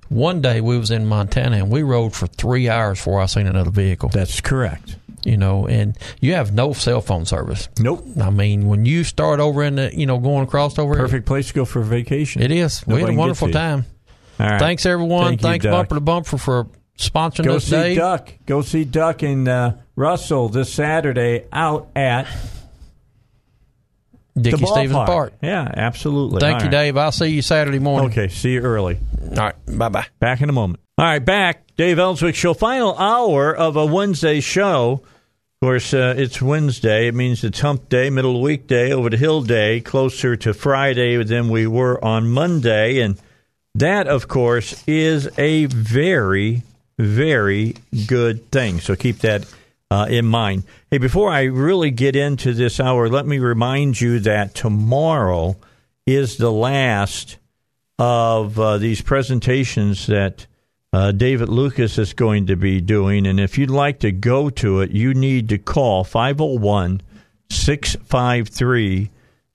S7: one day. We was in Montana, and we rode for three hours before I seen another vehicle.
S1: That's correct.
S7: You know, and you have no cell phone service.
S1: Nope.
S7: I mean, when you start over in the, you know, going across over,
S1: Perfect place to go for a vacation.
S7: It is. we had a wonderful
S1: you.
S7: time.
S1: All right.
S7: Thanks everyone.
S1: Thank you,
S7: Thanks
S1: Duck.
S7: Bumper to Bumper for sponsoring
S1: Go
S7: us,
S1: see. Duck. Go see Duck and uh, Russell this Saturday out at
S7: Dickey-Stephens
S1: ballpark.
S7: Park.
S1: Yeah, absolutely.
S7: Thank
S1: All
S7: you,
S1: right.
S7: Dave. I'll see you Saturday morning.
S1: Okay, see you early.
S7: All right. Bye bye.
S1: Back in a moment. All right, back. Dave Elswick Show. Final hour of a Wednesday show. Course, uh, it's Wednesday. It means it's hump day, middle of the weekday, over the hill day, closer to Friday than we were on Monday. And that, of course, is a very, very good thing. So keep that uh, in mind. Hey, before I really get into this hour, let me remind you that tomorrow is the last of uh, these presentations that uh, David Lucas is going to be doing. And if you'd like to go to it, you need to call 501 653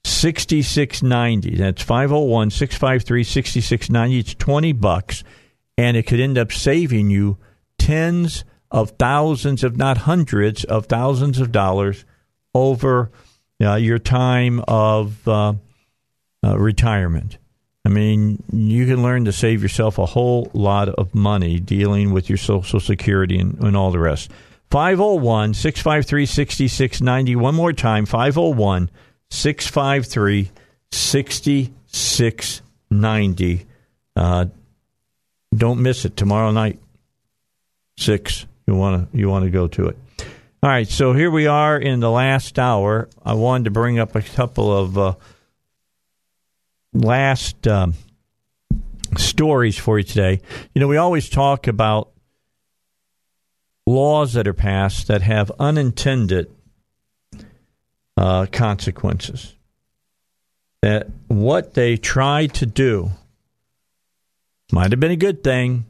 S1: 6690. That's 501 653 6690. It's 20 bucks, and it could end up saving you tens of thousands, if not hundreds of thousands of dollars over uh, your time of uh, uh, retirement. I mean, you can learn to save yourself a whole lot of money dealing with your Social Security and, and all the rest. 501 653 6690. One more time 501 653 6690. Uh, Don't miss it tomorrow night, 6. You want to you want to go to it. All right, so here we are in the last hour. I wanted to bring up a couple of uh, last um, stories for you today. You know, we always talk about laws that are passed that have unintended uh, consequences. that what they tried to do might have been a good thing,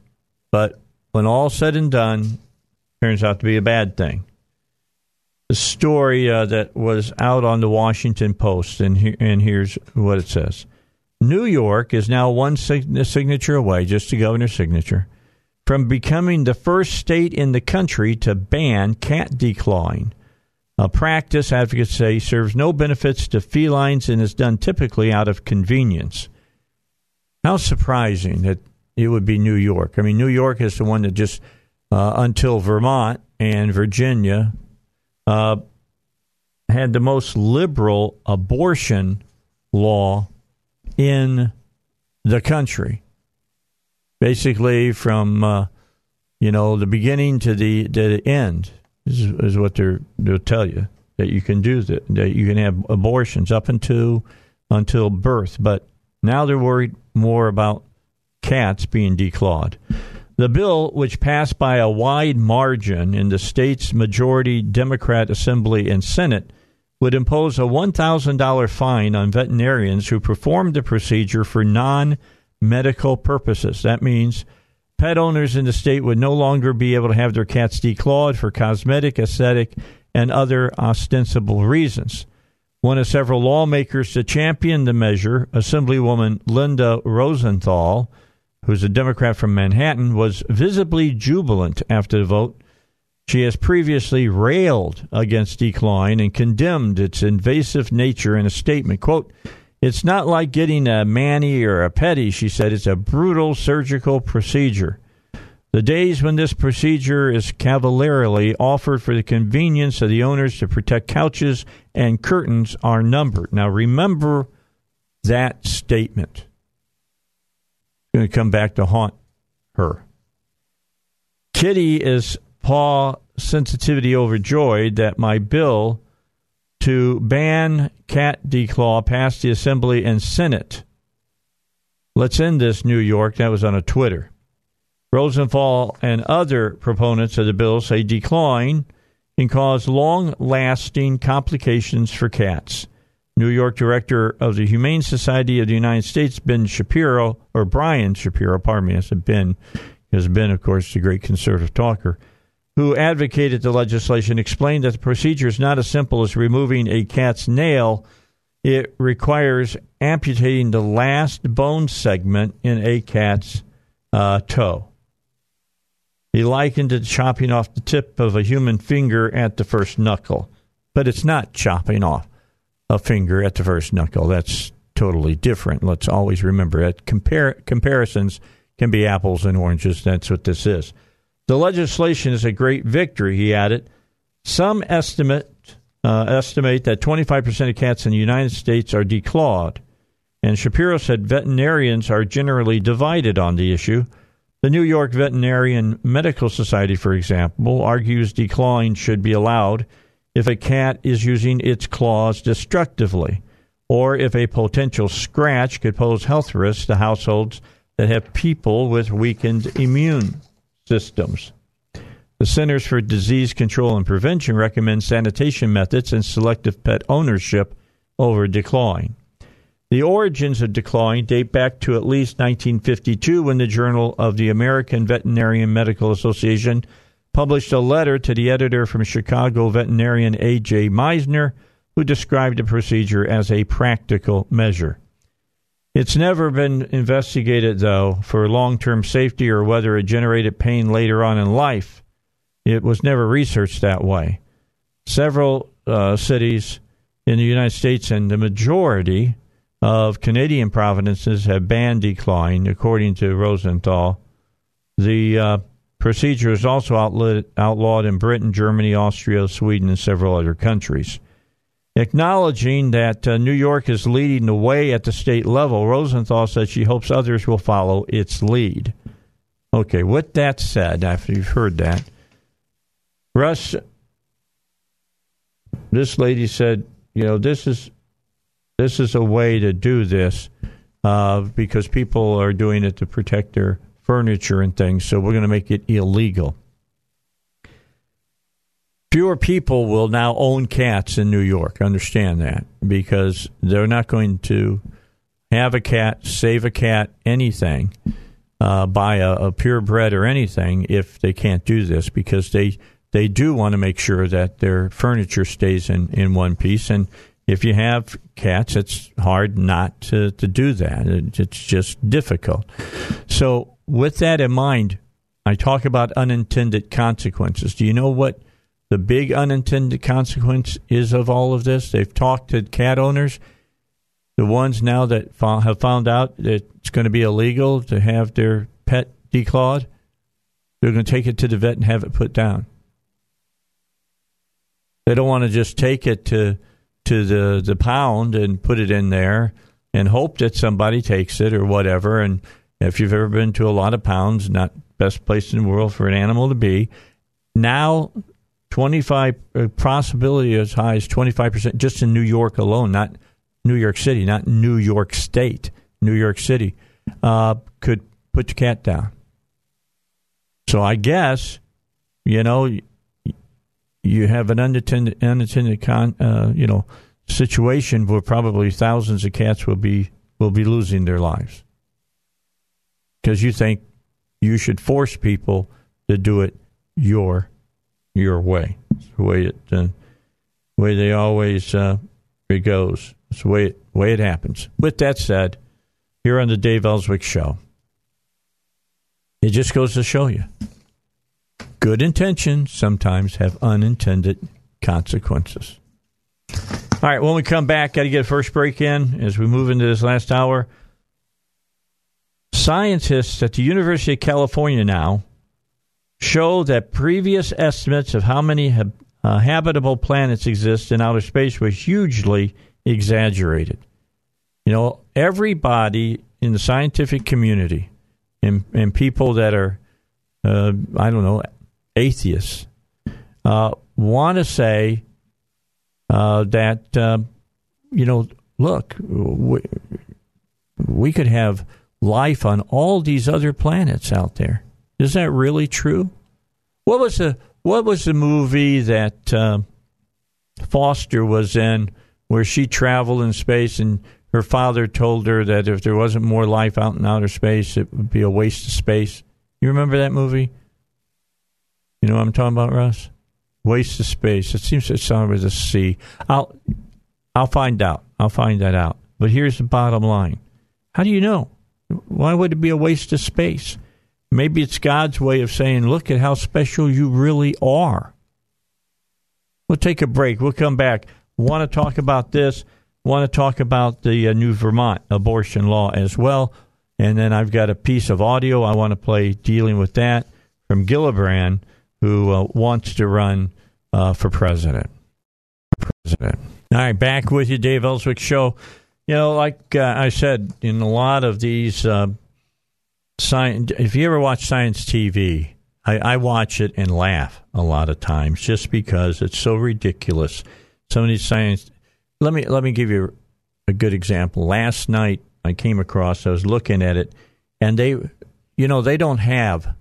S1: but when all said and done, turns out to be a bad thing. The story uh, that was out on the Washington Post, and, he- and here's what it says New York is now one signature away, just the governor's signature, from becoming the first state in the country to ban cat declawing. A practice, advocates say, serves no benefits to felines and is done typically out of convenience. How surprising that it would be New York. I mean, New York is the one that just, uh, until Vermont and Virginia, uh, had the most liberal abortion law in the country. Basically, from uh, you know the beginning to the to the end is, is what they're they'll tell you that you can do that that you can have abortions up until until birth, but now they're worried more about cats being declawed. The bill, which passed by a wide margin in the state's majority Democrat Assembly and Senate, would impose a $1,000 fine on veterinarians who perform the procedure for non medical purposes. That means pet owners in the state would no longer be able to have their cats declawed for cosmetic, aesthetic, and other ostensible reasons. One of several lawmakers to champion the measure, Assemblywoman Linda Rosenthal, who's a Democrat from Manhattan, was visibly jubilant after the vote. She has previously railed against decline and condemned its invasive nature in a statement. Quote, it's not like getting a mani or a pedi, she said. It's a brutal surgical procedure. The days when this procedure is cavalierly offered for the convenience of the owners to protect couches and curtains are numbered. Now, remember that statement. It's going to come back to haunt her. Kitty is paw sensitivity overjoyed that my bill to ban cat declaw passed the Assembly and Senate. Let's end this, New York. That was on a Twitter. Rosenthal and other proponents of the bill say declawing can cause long lasting complications for cats. New York director of the Humane Society of the United States, Ben Shapiro, or Brian Shapiro, pardon me, I said Ben, because Ben, of course, is a great conservative talker, who advocated the legislation, explained that the procedure is not as simple as removing a cat's nail. It requires amputating the last bone segment in a cat's uh, toe. He likened it to chopping off the tip of a human finger at the first knuckle, but it's not chopping off a finger at the first knuckle. That's totally different. Let's always remember that compar- comparisons can be apples and oranges. That's what this is. The legislation is a great victory, he added. Some estimate uh, estimate that 25% of cats in the United States are declawed. And Shapiro said veterinarians are generally divided on the issue. The New York Veterinarian Medical Society, for example, argues declawing should be allowed if a cat is using its claws destructively, or if a potential scratch could pose health risks to households that have people with weakened immune systems. The Centers for Disease Control and Prevention recommend sanitation methods and selective pet ownership over declawing. The origins of declawing date back to at least 1952 when the Journal of the American Veterinarian Medical Association published a letter to the editor from Chicago veterinarian A.J. Meisner, who described the procedure as a practical measure. It's never been investigated, though, for long term safety or whether it generated pain later on in life. It was never researched that way. Several uh, cities in the United States and the majority of Canadian provinces have banned declawing, according to Rosenthal. The uh, procedure is also outlawed in Britain, Germany, Austria, Sweden, and several other countries. Acknowledging that uh, New York is leading the way at the state level, Rosenthal said she hopes others will follow its lead. Okay, with that said, after you've heard that, Russ, this lady said, you know, this is this is a way to do this uh, because people are doing it to protect their furniture and things. So we're going to make it illegal. Fewer people will now own cats in New York. Understand that because they're not going to have a cat, save a cat, anything, uh, buy a, a purebred or anything if they can't do this because they they do want to make sure that their furniture stays in, in one piece. And if you have cats, it's hard not to, to do that. It's just difficult. So, with that in mind, I talk about unintended consequences. Do you know what the big unintended consequence is of all of this? They've talked to cat owners, the ones now that have found out that it's going to be illegal to have their pet declawed. They're going to take it to the vet and have it put down. They don't want to just take it to to the the pound and put it in there and hope that somebody takes it or whatever. And if you've ever been to a lot of pounds, not best place in the world for an animal to be. Now, 25 uh, possibility as high as 25% just in New York alone, not New York City, not New York State, New York City, uh, could put your cat down. So I guess, you know, you have an unattended, unattended con, uh, you know, situation where probably thousands of cats will be will be losing their lives because you think you should force people to do it your your way. It's the way it uh, way they always uh, it goes. It's the way it, way it happens. With that said, here on the Dave Elswick Show, it just goes to show you good intentions sometimes have unintended consequences. All right, when we come back, I got to get a first break in as we move into this last hour. Scientists at the University of California now show that previous estimates of how many uh, habitable planets exist in outer space was hugely exaggerated. You know, everybody in the scientific community and, and people that are, uh, I don't know, atheists uh, want to say uh, that uh, you know, look, we, we could have life on all these other planets out there. Is that really true? What was the what was the movie that uh, Foster was in where she traveled in space and her father told her that if there wasn't more life out in outer space, it would be a waste of space. You remember that movie? You know what I'm talking about, Russ? Waste of space. It seems to sound with a C. I'll I'll find out. I'll find that out. But here's the bottom line. How do you know? Why would it be a waste of space? Maybe it's God's way of saying, look at how special you really are. We'll take a break. We'll come back. Want to talk about this? Want to talk about the uh, new Vermont abortion law as well? And then I've got a piece of audio I want to play dealing with that from Gillibrand who uh, wants to run uh, for president. President. All right, back with you, Dave Elswick Show. You know, like uh, I said, in a lot of these uh, science, if you ever watch science TV, I, I, watch it and laugh a lot of times just because it's so ridiculous. Some of these science. Let me let me give you a good example. Last night I came across. I was looking at it, and they, you know, they don't have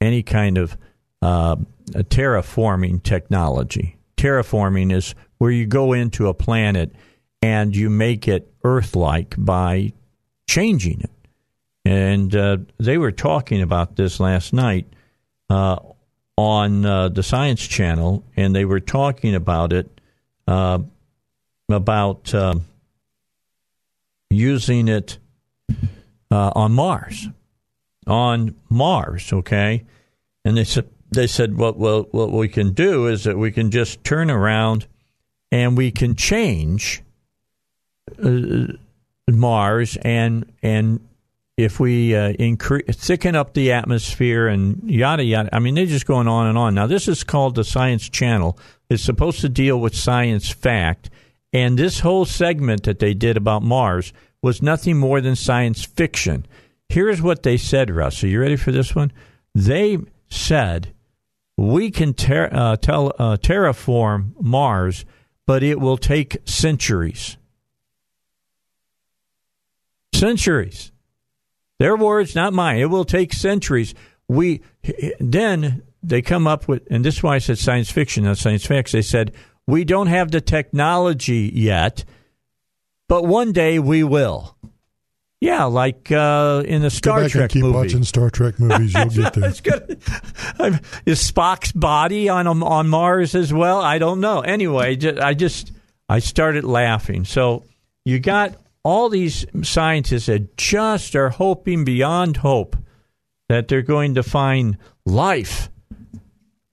S1: any kind of uh, terraforming technology. Terraforming is where you go into a planet and you make it Earth like by changing it. And uh, they were talking about this last night uh, on uh, the Science Channel, and they were talking about it uh, about um, using it uh, on Mars. On Mars, okay? And they said they said, well, well, what we can do is that we can just turn around and we can change uh, Mars and and if we uh, increase thicken up the atmosphere and yada yada. I mean, they're just going on and on. Now, this is called the Science Channel. It's supposed to deal with science fact, and this whole segment that they did about Mars was nothing more than science fiction. Here's what they said, Russ. Are you ready for this one? They said we can ter- uh, uh, terraform Mars, but it will take centuries. Centuries. Their words, not mine. It will take centuries. We then they come up with, and this is why I said science fiction, not science facts. They said we don't have the technology yet, but one day we will. Yeah, like uh, in the Star
S4: Go back
S1: Trek
S4: and keep
S1: movie.
S4: watching Star Trek movies. You'll get there.
S1: It's good. Is Spock's body on on Mars as well? I don't know. Anyway, I just I started laughing. So you got all these scientists that just are hoping beyond hope that they're going to find life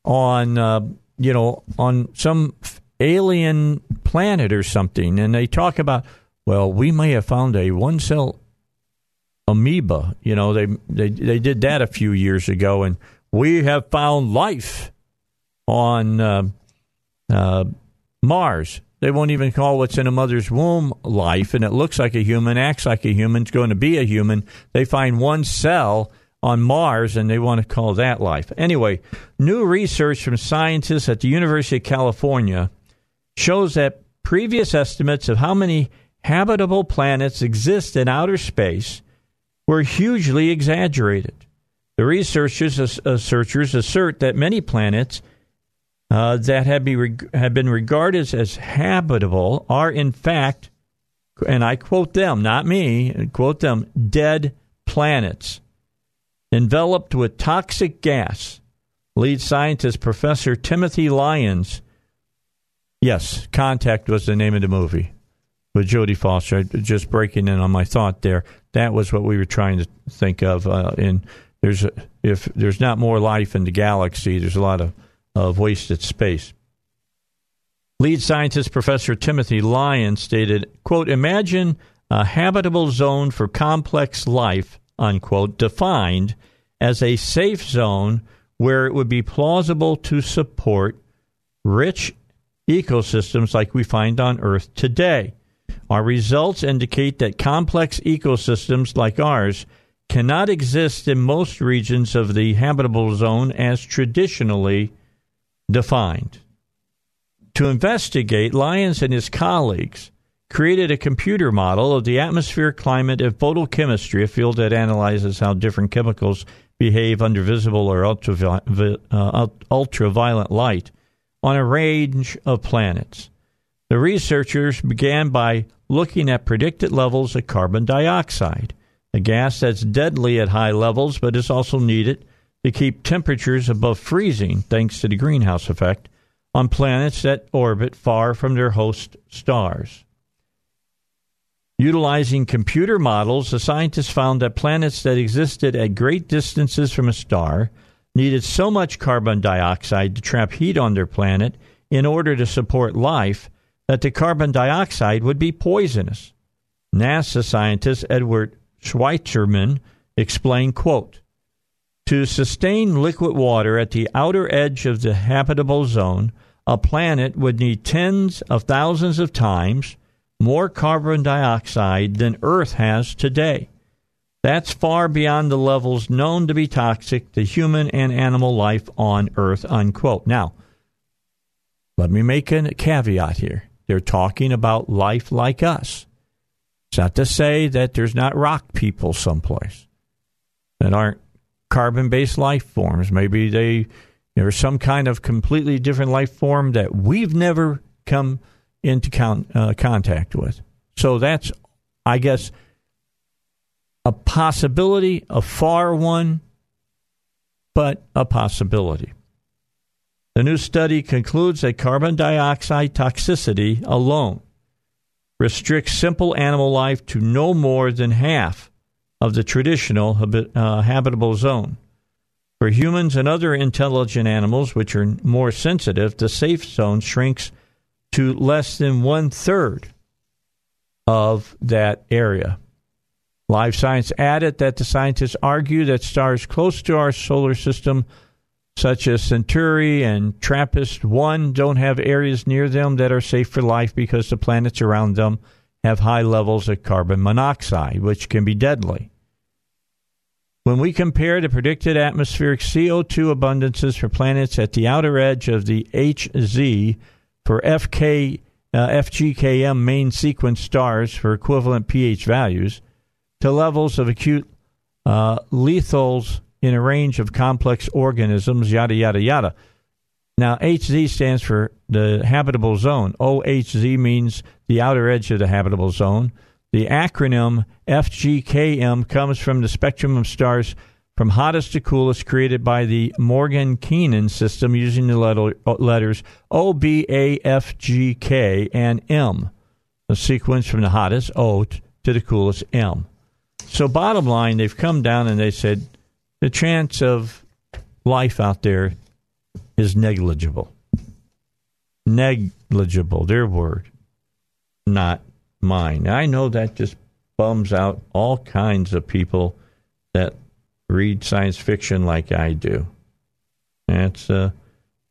S1: on uh, you know on some alien planet or something, and they talk about well, we may have found a one cell amoeba. You know, they, they they did that a few years ago, and we have found life on uh, uh, Mars. They won't even call what's in a mother's womb life, and it looks like a human, acts like a human, it's going to be a human. They find one cell on Mars, and they want to call that life. Anyway, new research from scientists at the University of California shows that previous estimates of how many habitable planets exist in outer space were hugely exaggerated. The researchers, uh, researchers assert that many planets uh, that have, be reg- been regarded as habitable are, in fact, and I quote them, not me, quote them, dead planets enveloped with toxic gas. Lead scientist Professor Timothy Lyons. Yes, Contact was the name of the movie with Jodie Foster. Just breaking in on my thought there. That was what we were trying to think of. Uh, in there's a, if there's not more life in the galaxy, there's a lot of, of wasted space. Lead scientist Professor Timothy Lyons stated, "quote Imagine a habitable zone for complex life." Unquote, defined as a safe zone where it would be plausible to support rich ecosystems like we find on Earth today. Our results indicate that complex ecosystems like ours cannot exist in most regions of the habitable zone as traditionally defined. To investigate, Lyons and his colleagues created a computer model of the atmosphere climate of photochemistry, a field that analyzes how different chemicals behave under visible or uh, ultraviolet light on a range of planets. The researchers began by looking at predicted levels of carbon dioxide, a gas that's deadly at high levels but is also needed to keep temperatures above freezing thanks to the greenhouse effect on planets that orbit far from their host stars. Utilizing computer models, the scientists found that planets that existed at great distances from a star needed so much carbon dioxide to trap heat on their planet in order to support life that the carbon dioxide would be poisonous. NASA scientist Edward Schwieterman explained, quote, to sustain liquid water at the outer edge of the habitable zone, a planet would need tens of thousands of times more carbon dioxide than Earth has today. That's far beyond the levels known to be toxic to human and animal life on Earth, unquote. Now, let me make a caveat here. They're talking about life like us. It's not to say that there's not rock people someplace that aren't carbon based life forms. Maybe they there's some kind of completely different life form that we've never come into con- uh, contact with. So that's, I guess, a possibility, a far one, but a possibility. The new study concludes that carbon dioxide toxicity alone restricts simple animal life to no more than half of the traditional habit, uh, habitable zone. For humans and other intelligent animals, which are more sensitive, the safe zone shrinks to less than one third of that area. Live Science added that the scientists argue that stars close to our solar system such as Centauri and TRAPPIST 1 don't have areas near them that are safe for life because the planets around them have high levels of carbon monoxide, which can be deadly. When we compare the predicted atmospheric CO2 abundances for planets at the outer edge of the HZ for FK, uh, FGKM main sequence stars for equivalent pH values to levels of acute uh, lethals in a range of complex organisms, yada, yada, yada. Now, HZ stands for the habitable zone. OHZ means the outer edge of the habitable zone. The acronym FGKM comes from the spectrum of stars from hottest to coolest created by the Morgan Keenan system using the letters O, B, A, F, G, K, and M. The sequence from the hottest, O, to the coolest, M. So, bottom line, they've come down and they said the chance of life out there is negligible. Negligible, their word, not mine. I know that just bums out all kinds of people that read science fiction like I do. That's uh,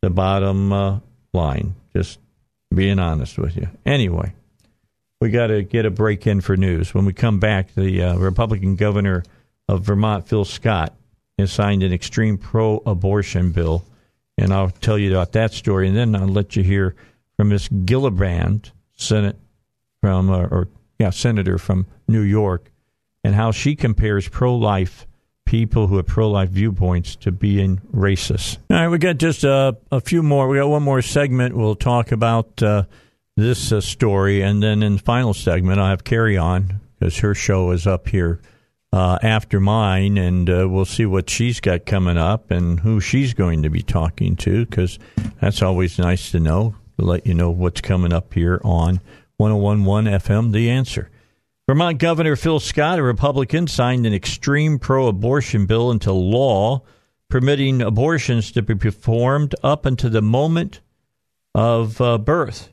S1: the bottom uh, line, just being honest with you. Anyway, we got to get a break in for news. When we come back, the uh, Republican governor of Vermont, Phil Scott, has signed an extreme pro abortion bill and I'll tell you about that story, and then I'll let you hear from Miss Gillibrand, Senate from uh, or yeah, senator from New York, and how she compares pro-life people who have pro-life viewpoints to being racist. All right, we got just a few more. We got one more segment. We'll talk about uh, this uh, story, and then in the final segment, I'll have Carrie on because her show is up here uh, after mine, and uh, we'll see what she's got coming up and who she's going to be talking to, because that's always nice to know, to let you know what's coming up here on 1011 FM, The Answer. Vermont Governor Phil Scott, a Republican, signed an extreme pro abortion bill into law, permitting abortions to be performed up until the moment of uh, birth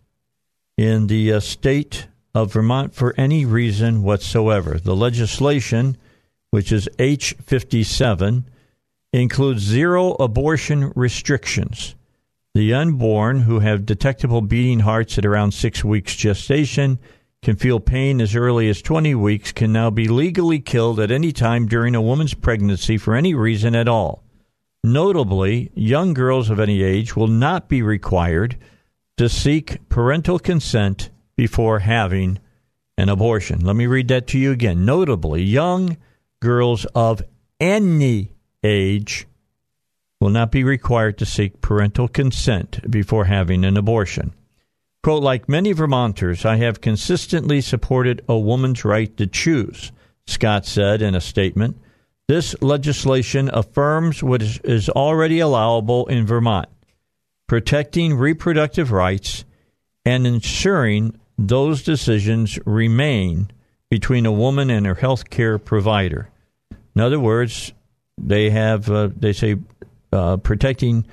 S1: in the uh, state of Vermont for any reason whatsoever. The legislation which is H57, includes zero abortion restrictions. The unborn who have detectable beating hearts at around six weeks gestation can feel pain as early as 20 weeks can now be legally killed at any time during a woman's pregnancy for any reason at all. Notably, young girls of any age will not be required to seek parental consent before having an abortion. Let me read that to you again. Notably, young girls of any age will not be required to seek parental consent before having an abortion. Quote, like many Vermonters, I have consistently supported a woman's right to choose, Scott said in a statement. This legislation affirms what is already allowable in Vermont, protecting reproductive rights and ensuring those decisions remain between a woman and her health care provider. In other words, they have uh, they say uh, protecting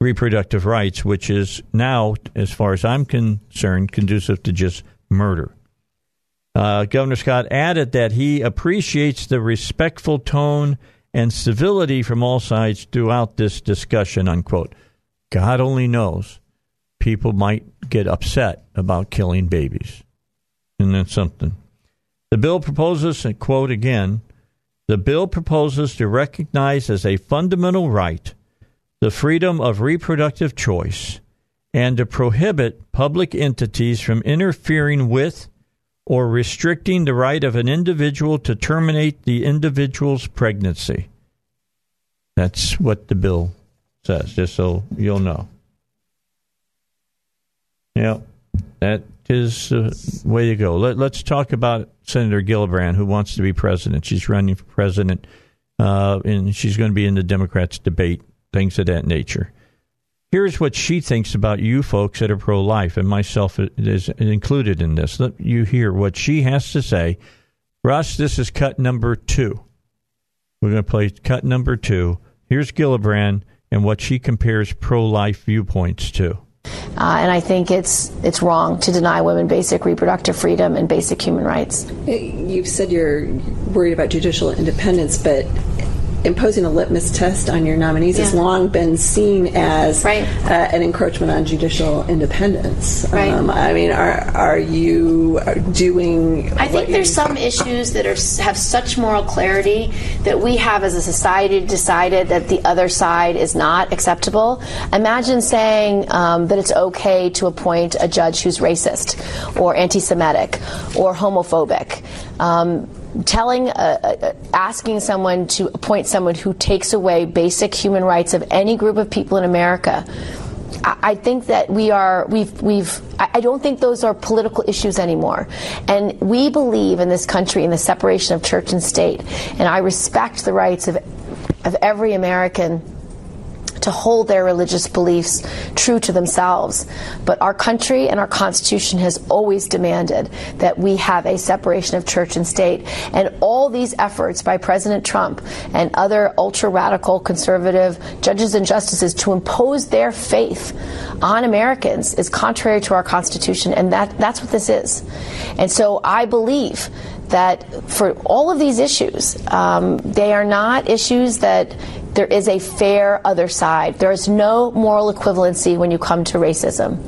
S1: reproductive rights, which is now, as far as I'm concerned, conducive to just murder. Uh, Governor Scott added that he appreciates the respectful tone and civility from all sides throughout this discussion. Unquote. God only knows people might get upset about killing babies, and that's something. The bill proposes, and quote again, the bill proposes to recognize as a fundamental right the freedom of reproductive choice and to prohibit public entities from interfering with or restricting the right of an individual to terminate the individual's pregnancy. That's what the bill says, just so you'll know. Yeah, that is the way to go. Let, us talk about Senator Gillibrand, who wants to be president. She's running for president, uh, and she's going to be in the Democrats' debate, things of that nature. Here's what she thinks about you folks that are pro life, and myself is included in this. Let you hear what she has to say. Russ, this is cut number two. We're going to play cut number two. Here's Gillibrand and what she compares pro life viewpoints to.
S9: Uh, and I think it's it's wrong to deny women basic reproductive freedom and basic human rights.
S10: You've said you're worried about judicial independence, but imposing a litmus test on your nominees yeah. has long been seen as right. uh, an encroachment on judicial independence. Right. Um, I mean, are are you doing?
S9: I think there's some issues that are have such moral clarity that we have as a society decided that the other side is not acceptable. Imagine saying um, that it's okay to appoint a judge who's racist or anti-Semitic or homophobic. Um, telling, uh, uh, asking someone to appoint someone who takes away basic human rights of any group of people in America. I think that we are we've we've I don't think those are political issues anymore. And we believe in this country in the separation of church and state. And I respect the rights of of every American to hold their religious beliefs true to themselves. But our country and our Constitution has always demanded that we have a separation of church and state. And all these efforts by President Trump and other ultra radical conservative judges and justices to impose their faith on Americans is contrary to our Constitution. And that, that's what this is. And so I believe that for all of these issues, um, they are not issues that there is a fair other side. There is no moral equivalency when you come to racism.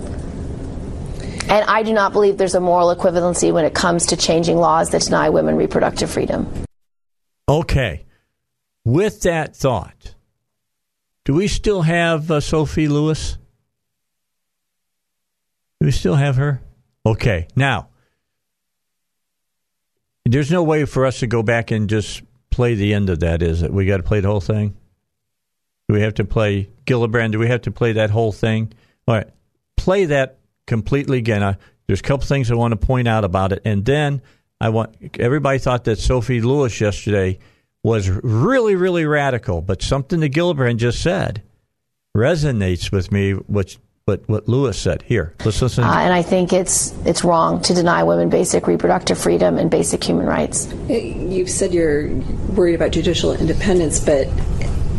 S9: And I do not believe there's a moral equivalency when it comes to changing laws that deny women reproductive freedom.
S1: Okay. With that thought, do we still have uh, Sophie Lewis? Do we still have her? Okay. Now, there's no way for us to go back and just play the end of that, is it? We got to play the whole thing? Do we have to play Gillibrand? Do we have to play that whole thing? All right, play that completely again. I, there's a couple things I want to point out about it, and then I want everybody thought that Sophie Lewis yesterday was really, really radical, but something that Gillibrand just said resonates with me, which what, what Lewis said. Here, let's listen.
S9: Uh, and I think it's it's wrong to deny women basic reproductive freedom and basic human rights.
S10: You've said you're worried about judicial independence, but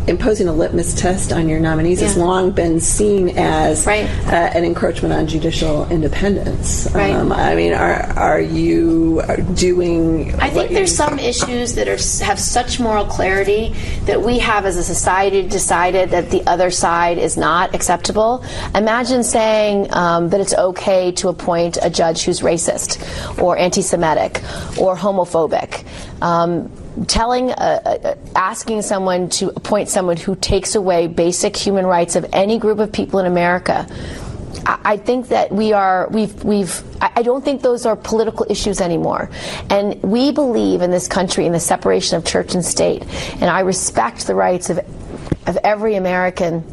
S10: imposing a litmus test on your nominees yeah. has long been seen as right. uh, an encroachment on judicial independence. Right. Um, I mean, are are you doing?
S9: I think there's some issues that are have such moral clarity that we have as a society decided that the other side is not acceptable. Imagine saying um, that it's okay to appoint a judge who's racist or anti-Semitic or homophobic. Um, telling, uh, uh, asking someone to appoint someone who takes away basic human rights of any group of people in America. I think that we are we've we've I don't think those are political issues anymore. And we believe in this country in the separation of church and state. And I respect the rights of of every American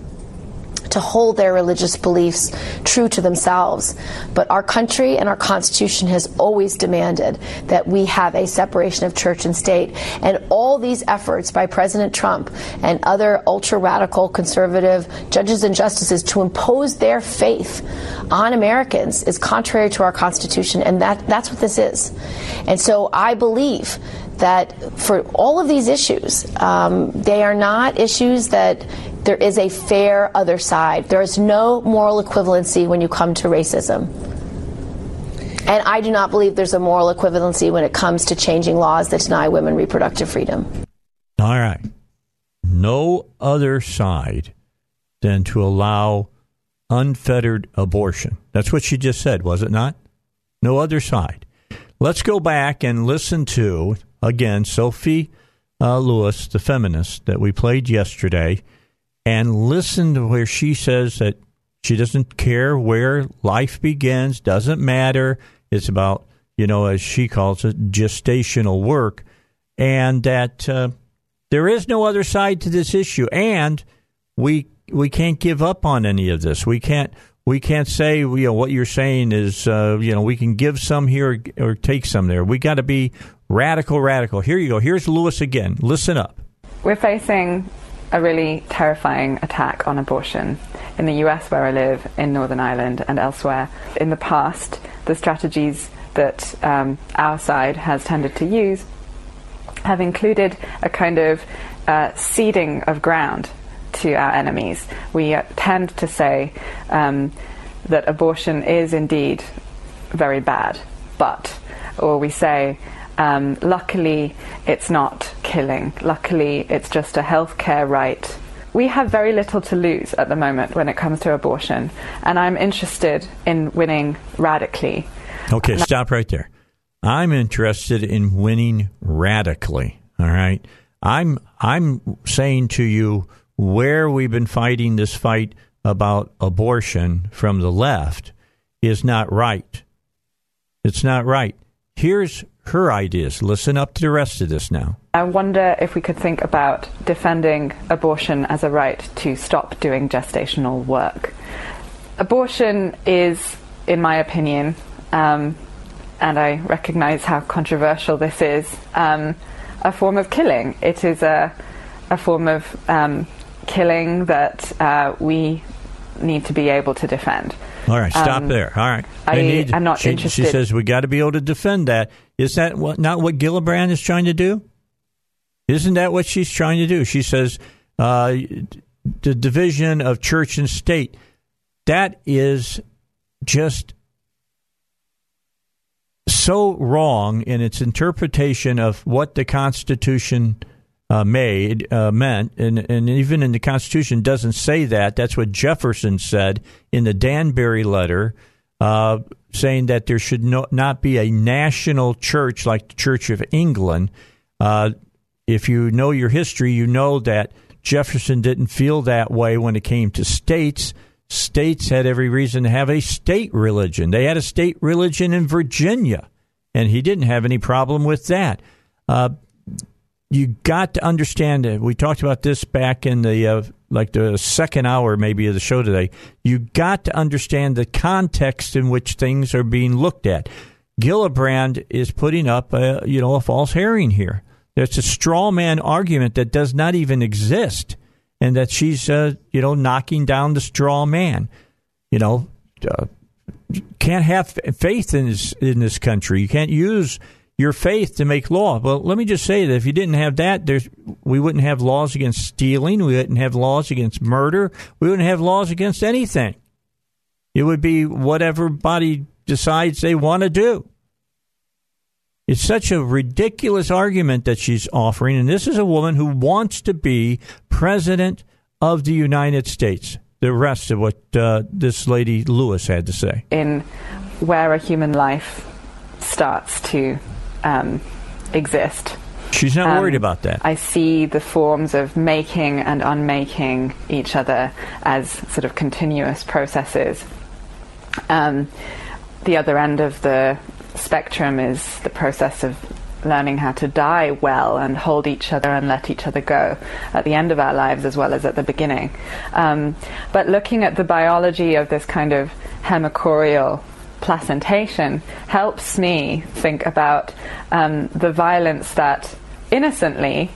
S9: to hold their religious beliefs true to themselves. But our country and our Constitution has always demanded that we have a separation of church and state. And all these efforts by President Trump and other ultra radical conservative judges and justices to impose their faith on Americans is contrary to our Constitution. And that, that's what this is. And so I believe that for all of these issues, um, they are not issues that there is a fair other side. There is no moral equivalency when you come to racism. And I do not believe there's a moral equivalency when it comes to changing laws that deny women reproductive freedom.
S1: All right. No other side than to allow unfettered abortion. That's what she just said, was it not? No other side. Let's go back and listen to, again, Sophie uh, Lewis, the feminist that we played yesterday and listen to where she says that she doesn't care where life begins, doesn't matter. It's about, you know, as she calls it, gestational work, and that uh, there is no other side to this issue, and we we can't give up on any of this. We can't we can't say you know what you're saying is uh, you know we can give some here or take some there. We got to be radical, radical. Here you go. Here's Lewis again. Listen up.
S11: We're facing a really terrifying attack on abortion in the US, where I live, in Northern Ireland, and elsewhere. In the past, the strategies that um, our side has tended to use have included a kind of uh, ceding of ground to our enemies. We uh, tend to say um, that abortion is indeed very bad, but, or we say, um, luckily, it's not killing. Luckily, it's just a healthcare right. We have very little to lose at the moment when it comes to abortion, and I'm interested in winning radically.
S1: Okay, stop right there. I'm interested in winning radically. All right. I'm I'm saying to you where we've been fighting this fight about abortion from the left is not right. It's not right. Here's her ideas. Listen up to the rest of this now.
S11: I wonder if we could think about defending abortion as a right to stop doing gestational work. Abortion is, in my opinion, um, and I recognize how controversial this is, um, a form of killing. It is a, a form of um, killing that uh, we need to be able to defend.
S1: All right, stop
S11: Um,
S1: there. All right,
S11: I
S1: need,
S11: am not
S1: she,
S11: interested-
S1: She says we got to be able to defend that. Is that what, not what Gillibrand is trying to do? Isn't that what she's trying to do? She says uh, the division of church and state. That is just so wrong in its interpretation of what the Constitution uh, made uh, meant, and, and even in the Constitution doesn't say that. That's what Jefferson said in the Danbury letter, uh, saying that there should no, not be a national church like the Church of England. Uh, if you know your history, you know that Jefferson didn't feel that way when it came to states. States had every reason to have a state religion. They had a state religion in Virginia, and he didn't have any problem with that. Uh, you got to understand it. We talked about this back in the uh, like the second hour maybe of the show today. You got to understand the context in which things are being looked at. Gillibrand is putting up a you know a false herring here. There's a straw man argument that does not even exist, and that she's uh, you know knocking down the straw man. You know, uh, can't have faith in this in this country. You can't use your faith to make law. Well, let me just say that if you didn't have that, there's we wouldn't have laws against stealing. We wouldn't have laws against murder. We wouldn't have laws against anything. It would be whatever body decides they want to do. It's such a ridiculous argument that she's offering, and this is a woman who wants to be president of the United States. The rest of what uh, this lady Lewis had to say.
S11: in where a human life starts to um, exist.
S1: She's not
S11: Um,
S1: worried about that.
S11: I see the forms of making and unmaking each other as sort of continuous processes. Um, the other end of the spectrum is the process of learning how to die well and hold each other and let each other go at the end of our lives as well as at the beginning. Um, but looking at the biology of this kind of hemochorial placentation helps me think about um, the violence that innocently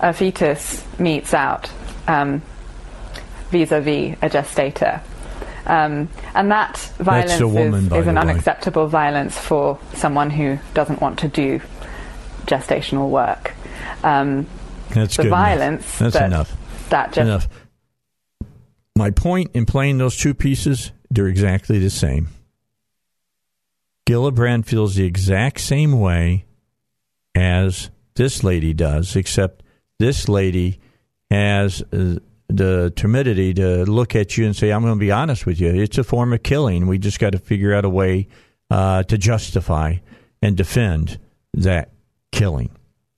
S11: a fetus meets out um, vis-a-vis a gestator. Um, and that violence
S1: woman,
S11: is, is an
S1: way.
S11: unacceptable violence for someone who doesn't want to do gestational work. Um,
S1: That's
S11: the
S1: good enough.
S11: violence
S1: That's
S11: that,
S1: enough.
S11: that just
S1: enough. My point in playing those two pieces, they're exactly the same. Gillibrand feels the exact same way as this lady does, except this lady has uh, the timidity to look at you and say, I'm going to be honest with you. It's a form of killing. We just got to figure out a way uh, to justify and defend that killing.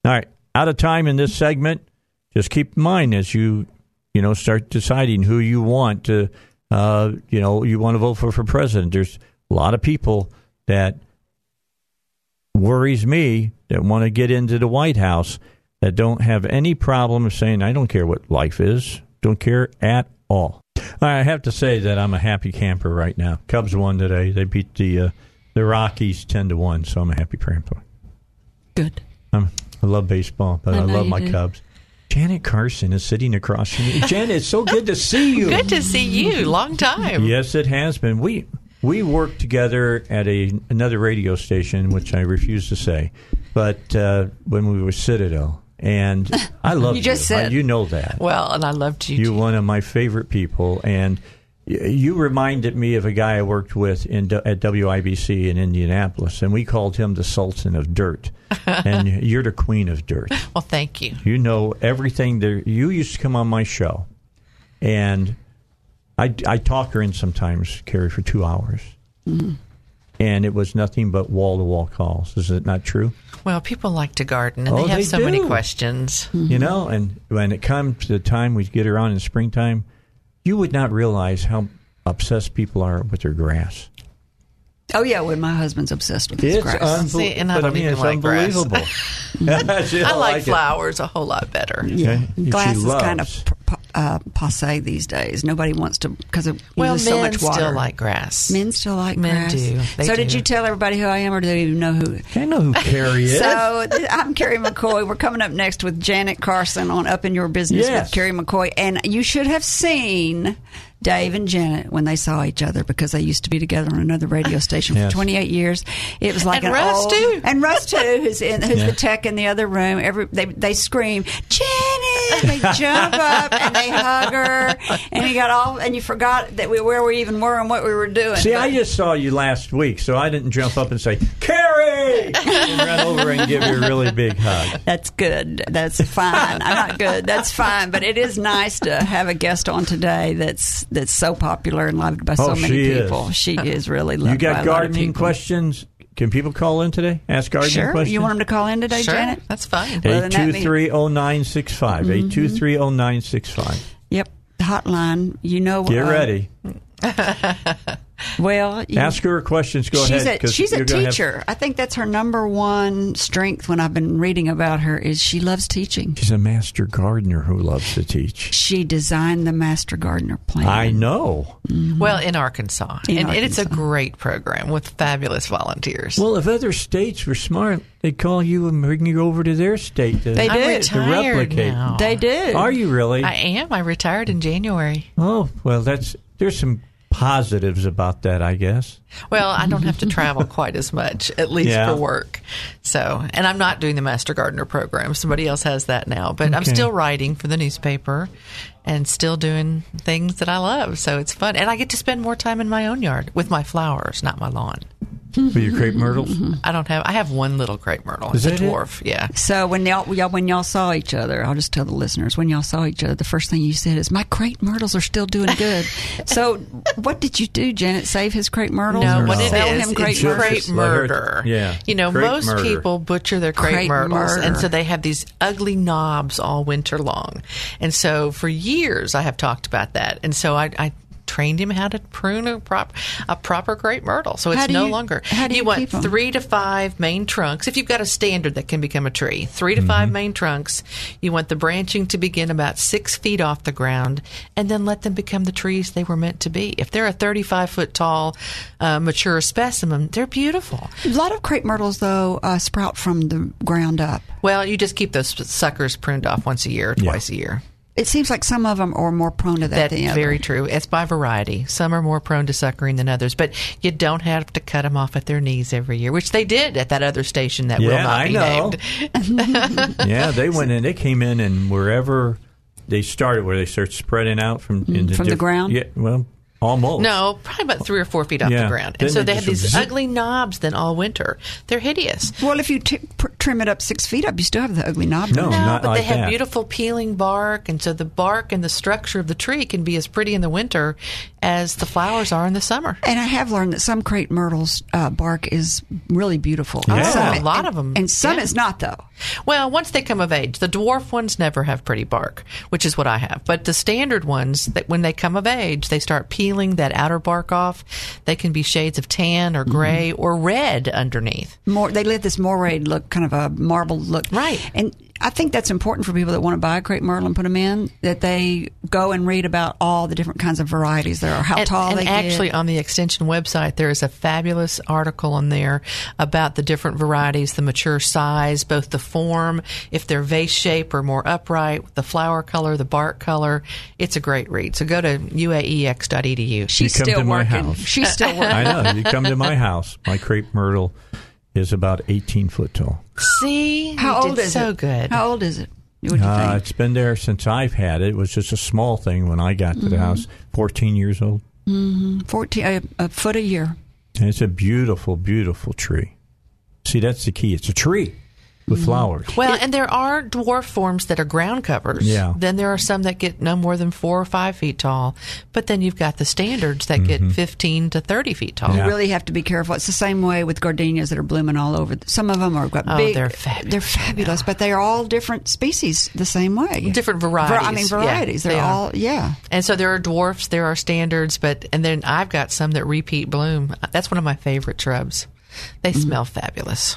S1: All right, out of time in this segment. Just keep in mind as you, you know, start deciding who you want to, uh, you know, you want to vote for for president. There's a lot of people that worries me that want to get into the White House that don't have any problem of saying I don't care what life is, don't care at all. I have to say that I'm a happy camper right now. Cubs won today. They beat the uh, the Rockies ten to one, so I'm a happy camper.
S12: Good.
S1: I love baseball, but
S12: I
S1: I, love my
S12: do.
S1: Cubs. Janet Carson is sitting across from me. Janet, it's so good to see you.
S12: Good to see you. Long time.
S1: Yes, it has been. We we worked together at a another radio station, which I refuse to say, but uh, when we were Citadel, and I love
S12: You just said.
S1: you know that.
S12: Well, and I loved you.
S1: You're one of my favorite people, and y- you reminded me of a guy I worked with in at WIBC in Indianapolis, and we called him the Sultan of Dirt, and you're the Queen of Dirt.
S12: Well, thank you.
S1: You know everything there. You used to come on my show, and I I talk her in sometimes, Carrie, for two hours,
S12: Mhm.
S1: and it was nothing but wall to wall calls. Is it not true?
S12: Well, people like to garden, and
S1: Oh,
S12: they have
S1: they
S12: so many
S1: do.
S12: questions.
S1: You know, and when it comes to the time we get around in springtime, you would not realize how obsessed people are with their grass.
S13: Oh yeah, when my husband's obsessed with
S1: It's
S13: his grass.
S1: unbel-
S12: See, and I
S1: but
S12: don't
S1: mean,
S12: even
S1: it's
S12: like grass.
S1: unbelievable. She
S12: I
S1: don't
S12: like
S1: it.
S12: flowers a whole lot better.
S1: Okay. She
S13: Glass is kind of p- uh, passe these days. Nobody wants to because it
S12: Well, men
S13: so much water.
S12: still like grass.
S13: Men still like
S12: Men
S13: grass.
S12: do. They
S13: so did you tell everybody who I am, or do they even know who?
S1: I know who Carrie is.
S13: So I'm Carrie McCoy. We're coming up next with Janet Carson on Up in Your Business
S1: Yes.
S13: with Carrie McCoy, and you should have seen Dave and Janet when they saw each other because they used to be together on another radio station
S1: Yes.
S13: for 28 years. It was like
S12: And
S13: an
S12: Russ,
S13: old,
S12: too.
S13: and Russ too, who's in, who's
S1: Yeah.
S13: the tech in the other room. Every they they scream Janet, they jump up and they hug her, and you got all and you forgot that we where we even were and what we were doing.
S1: See,
S13: But-
S1: I just saw you last week, so I didn't jump up and say, Carrie! and run over and give you a really big hug.
S13: That's good. That's fine. I'm not good. That's fine. But it is nice to have a guest on today that's that's so popular and loved by so
S1: Oh,
S13: many
S1: she is.
S13: people. She is really loved
S1: You
S13: by a
S1: got
S13: lot of
S1: gardening
S13: people.
S1: questions? Can people call in today? Ask gardening
S13: Sure.
S1: questions?
S13: You want them to call in today,
S12: Sure,
S13: Janet?
S12: that's fine.
S13: Well, then that means-
S1: 8230965.
S13: Mm-hmm.
S1: 8230965.
S13: Yep. Hotline. You know. What?
S1: Get
S13: uh,
S1: ready.
S13: Well, you,
S1: Ask her questions. Go
S13: she's
S1: ahead.
S13: A,
S1: 'cause
S13: she's a
S1: you're have-
S13: teacher. I think that's her number one strength. When I've been reading about her, is she loves teaching.
S1: she's a master gardener who loves to teach.
S13: She designed the Master Gardener plan.
S1: I know. Mm-hmm.
S12: Well, in Arkansas.
S13: In
S12: and, and it's a great program with fabulous volunteers.
S1: Well, if other states were smart, they'd call you and bring you over to their state to,
S13: They
S12: I'm
S13: do.
S1: to replicate.
S12: now.
S13: They do.
S1: Are you really?
S12: I am. I retired in January.
S1: oh, well, that's there's some positives about that, I guess.
S12: Well, I don't have to travel quite as much, at least
S1: Yeah.
S12: for work. So, and I'm not doing the Master Gardener program. Somebody else has that now. But I'm still writing for the newspaper and still doing things that I love. So it's fun. And I get to spend more time in my own yard with my flowers, not my lawn.
S1: For your crepe myrtles. Mm-hmm.
S12: I don't have, I have one little crepe myrtle.
S1: Is
S12: it's a
S1: that it?
S12: dwarf. Yeah.
S13: So when y'all, y'all when y'all saw each other, I'll just tell the listeners when y'all saw each other, the first thing you said is, "My crepe myrtles are still doing good." so, what did you do, Janet? Save his crepe myrtles?
S12: No,
S13: or
S12: what it
S13: sell
S12: is,
S13: him crepe
S12: it's
S13: myrtles?
S12: crepe
S1: Just let her-
S12: murder.
S1: yeah,
S12: You know,
S1: crepe
S12: most
S1: murder.
S12: people butcher their crepe,
S13: Crepe
S12: myrtles, and so they have these ugly knobs all winter long. And so for years, I have talked about that. And so I. I trained him how to prune a, prop, a proper crepe myrtle so it's
S13: How do
S12: no
S13: you-
S12: longer
S13: how do you
S12: want
S13: keep 'em?
S12: three to five main trunks if you've got a standard that can become a tree three to
S1: Mm-hmm.
S12: five main trunks you want the branching to begin about six feet off the ground and then let them become the trees they were meant to be if they're a 35 foot tall uh, mature specimen they're beautiful
S13: A lot of crepe myrtles, though, uh, sprout from the ground up.
S12: well you just keep those suckers pruned off once a year or
S1: Yeah.
S12: twice a year
S13: It seems like some of them are more prone to that
S12: That's
S13: than
S12: very
S13: others.
S12: true. It's by variety. Some are more prone to suckering than others, but you don't have to cut them off at their knees every year, which they did at that other station that will not
S1: I
S12: be
S1: know.
S12: named.
S1: yeah, they went in. They came in, and wherever they started, where they start spreading out from mm, into
S13: from the ground?
S1: Yeah, well, almost.
S12: No, probably about three or four feet off
S1: Yeah.
S12: the ground.
S1: Then
S12: And so
S1: they
S12: they have these
S1: zip-
S12: ugly knobs then all winter. They're hideous.
S13: Well, if you t- pr- trim it up six feet up, you still have the ugly knob.
S1: No,
S12: No,
S1: not
S12: but they have
S1: that.
S12: beautiful peeling bark, and so the bark and the structure of the tree can be as pretty in the winter as the flowers are in the summer.
S13: And I have learned that some crepe myrtles uh, bark is really beautiful.
S1: Yeah.
S13: And some-
S12: Oh, a lot
S13: and-
S12: of 'em.
S13: and some
S12: Yeah.
S13: is not though.
S12: Well, once they come of age, the dwarf ones never have pretty bark, which is what I have. But the standard ones, that when they come of age, they start peeling that outer bark off. They can be shades of tan or gray mm-hmm. or red underneath.
S13: More, they let this moirade look, kind of a marble look,
S12: Right.
S13: And I think that's important for people that want to buy a crepe myrtle and put them in. That they go and read about all the different kinds of varieties there are, how
S12: and,
S13: tall
S12: and
S13: they
S12: actually,
S13: get.
S12: on the extension website, there is a fabulous article on there about the different varieties, the mature size, both the form, if they're vase shape or more upright, the flower color, the bark color. It's a great read. So go to E uaex.edu.
S13: She's
S1: You come
S13: still
S1: to my
S13: working.
S1: house.
S13: She's still working.
S1: I know. You come to my house. My crepe myrtle is about 18 foot tall.
S12: See,
S13: How old
S12: did
S13: is
S12: so
S13: it?
S12: good.
S13: How old is it? What you
S1: Uh,
S13: think?
S1: it's been there since I've had it. It was just a small thing when I got to
S13: Mm-hmm.
S1: the house. 14 years old.
S13: Fourteen, a, a foot a year.
S1: And it's a beautiful, beautiful tree. See, that's the key. It's a tree. With flowers.
S12: Well, and there are dwarf forms that are ground covers.
S1: Yeah.
S12: Then there are some that get no more than four or five feet tall. But then you've got the standards that get mm-hmm. 15 to 30 feet tall.
S13: You really have to be careful. It's the same way with gardenias that are blooming all over. Some of them are got
S12: Oh,
S13: big.
S12: they're fabulous.
S13: They're fabulous, but they are all different species the same way.
S12: Different varieties.
S13: I mean, varieties.
S12: they
S13: They're
S12: are.
S13: all yeah.
S12: And so there are dwarfs, there are standards, but and then I've got some that repeat bloom. That's one of my favorite shrubs. They
S13: Mm-hmm.
S12: smell fabulous.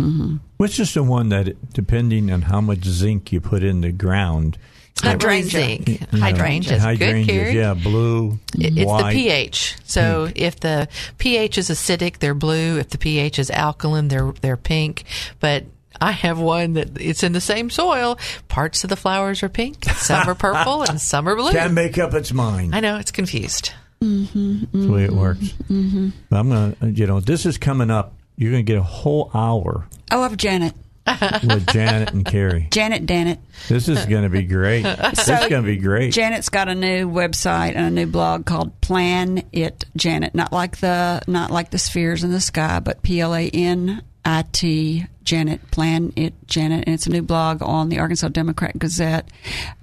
S1: Which is just the one that, depending on how much zinc you put in the ground,
S12: It's not really zinc. Hydrangeas. Good,
S1: hydrangeas,
S12: Carrie.
S1: yeah, blue,
S12: It- It's
S1: white.
S12: the pH. So if the pH is acidic, they're blue. If the pH is alkaline, they're they're pink. But I have one that it's in the same soil. Parts of the flowers are pink, some are purple, and some are blue.
S1: Can't make up its mind.
S12: I know it's confused.
S13: Mm-hmm.
S1: That's the way it works.
S13: Mm-hmm.
S1: I'm gonna, you know, this is coming up. You're gonna get a whole hour
S13: Oh, of Janet.
S1: with Janet and Carrie.
S13: Janet Dannett.
S1: This is gonna be great. this is gonna be great.
S13: Janet's got a new website and a new blog called Plan It Janet. Not like the not like the spheres in the sky, but P L A N I T Janet. Plan It Janet, and it's a new blog on the Arkansas Democrat Gazette,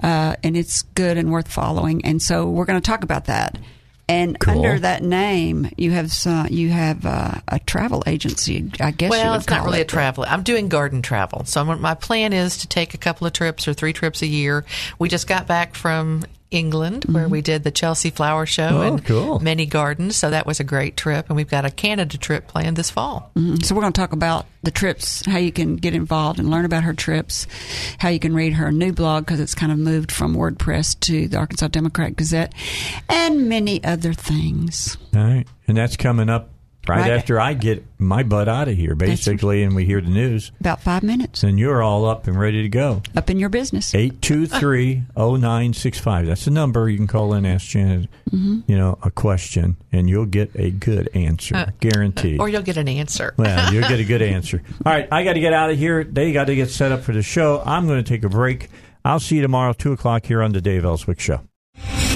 S13: uh, and it's good and worth following. And so we're going to talk about that. And
S12: Cool.
S13: under that name, you have some, you have uh, a travel agency. I guess. you
S12: well,
S13: would
S12: it's not really
S13: it.
S12: a travel. I'm doing garden travel. So I'm- my plan is to take a couple of trips or three trips a year. We just got back from England where we did the Chelsea Flower Show
S13: Oh,
S12: and
S13: cool.
S12: many gardens. So that was a great trip. And we've got a Canada trip planned this fall.
S13: Mhm. So we're going to talk about the trips, how you can get involved and learn about her trips, how you can read her new blog because it's kind of moved from WordPress to the Arkansas Democrat Gazette, and many other things.
S1: All right, and that's coming up right,
S13: Right.
S1: after I get my butt out of here, basically, and we hear the news.
S13: About five minutes
S1: Then you're all up and ready to go.
S13: up in your business.
S1: 823-0965. That's the number you can call in, ask Janet,
S13: Mhm.
S1: you know, a question, and you'll get a good answer,
S12: Uh,
S1: guaranteed.
S12: Or you'll get an answer.
S1: well, you'll get a good answer. All right, I got to get out of here. They got to get set up for the show. I'm going to take a break. I'll see you tomorrow, 2 o'clock here on the Dave Elswick Show.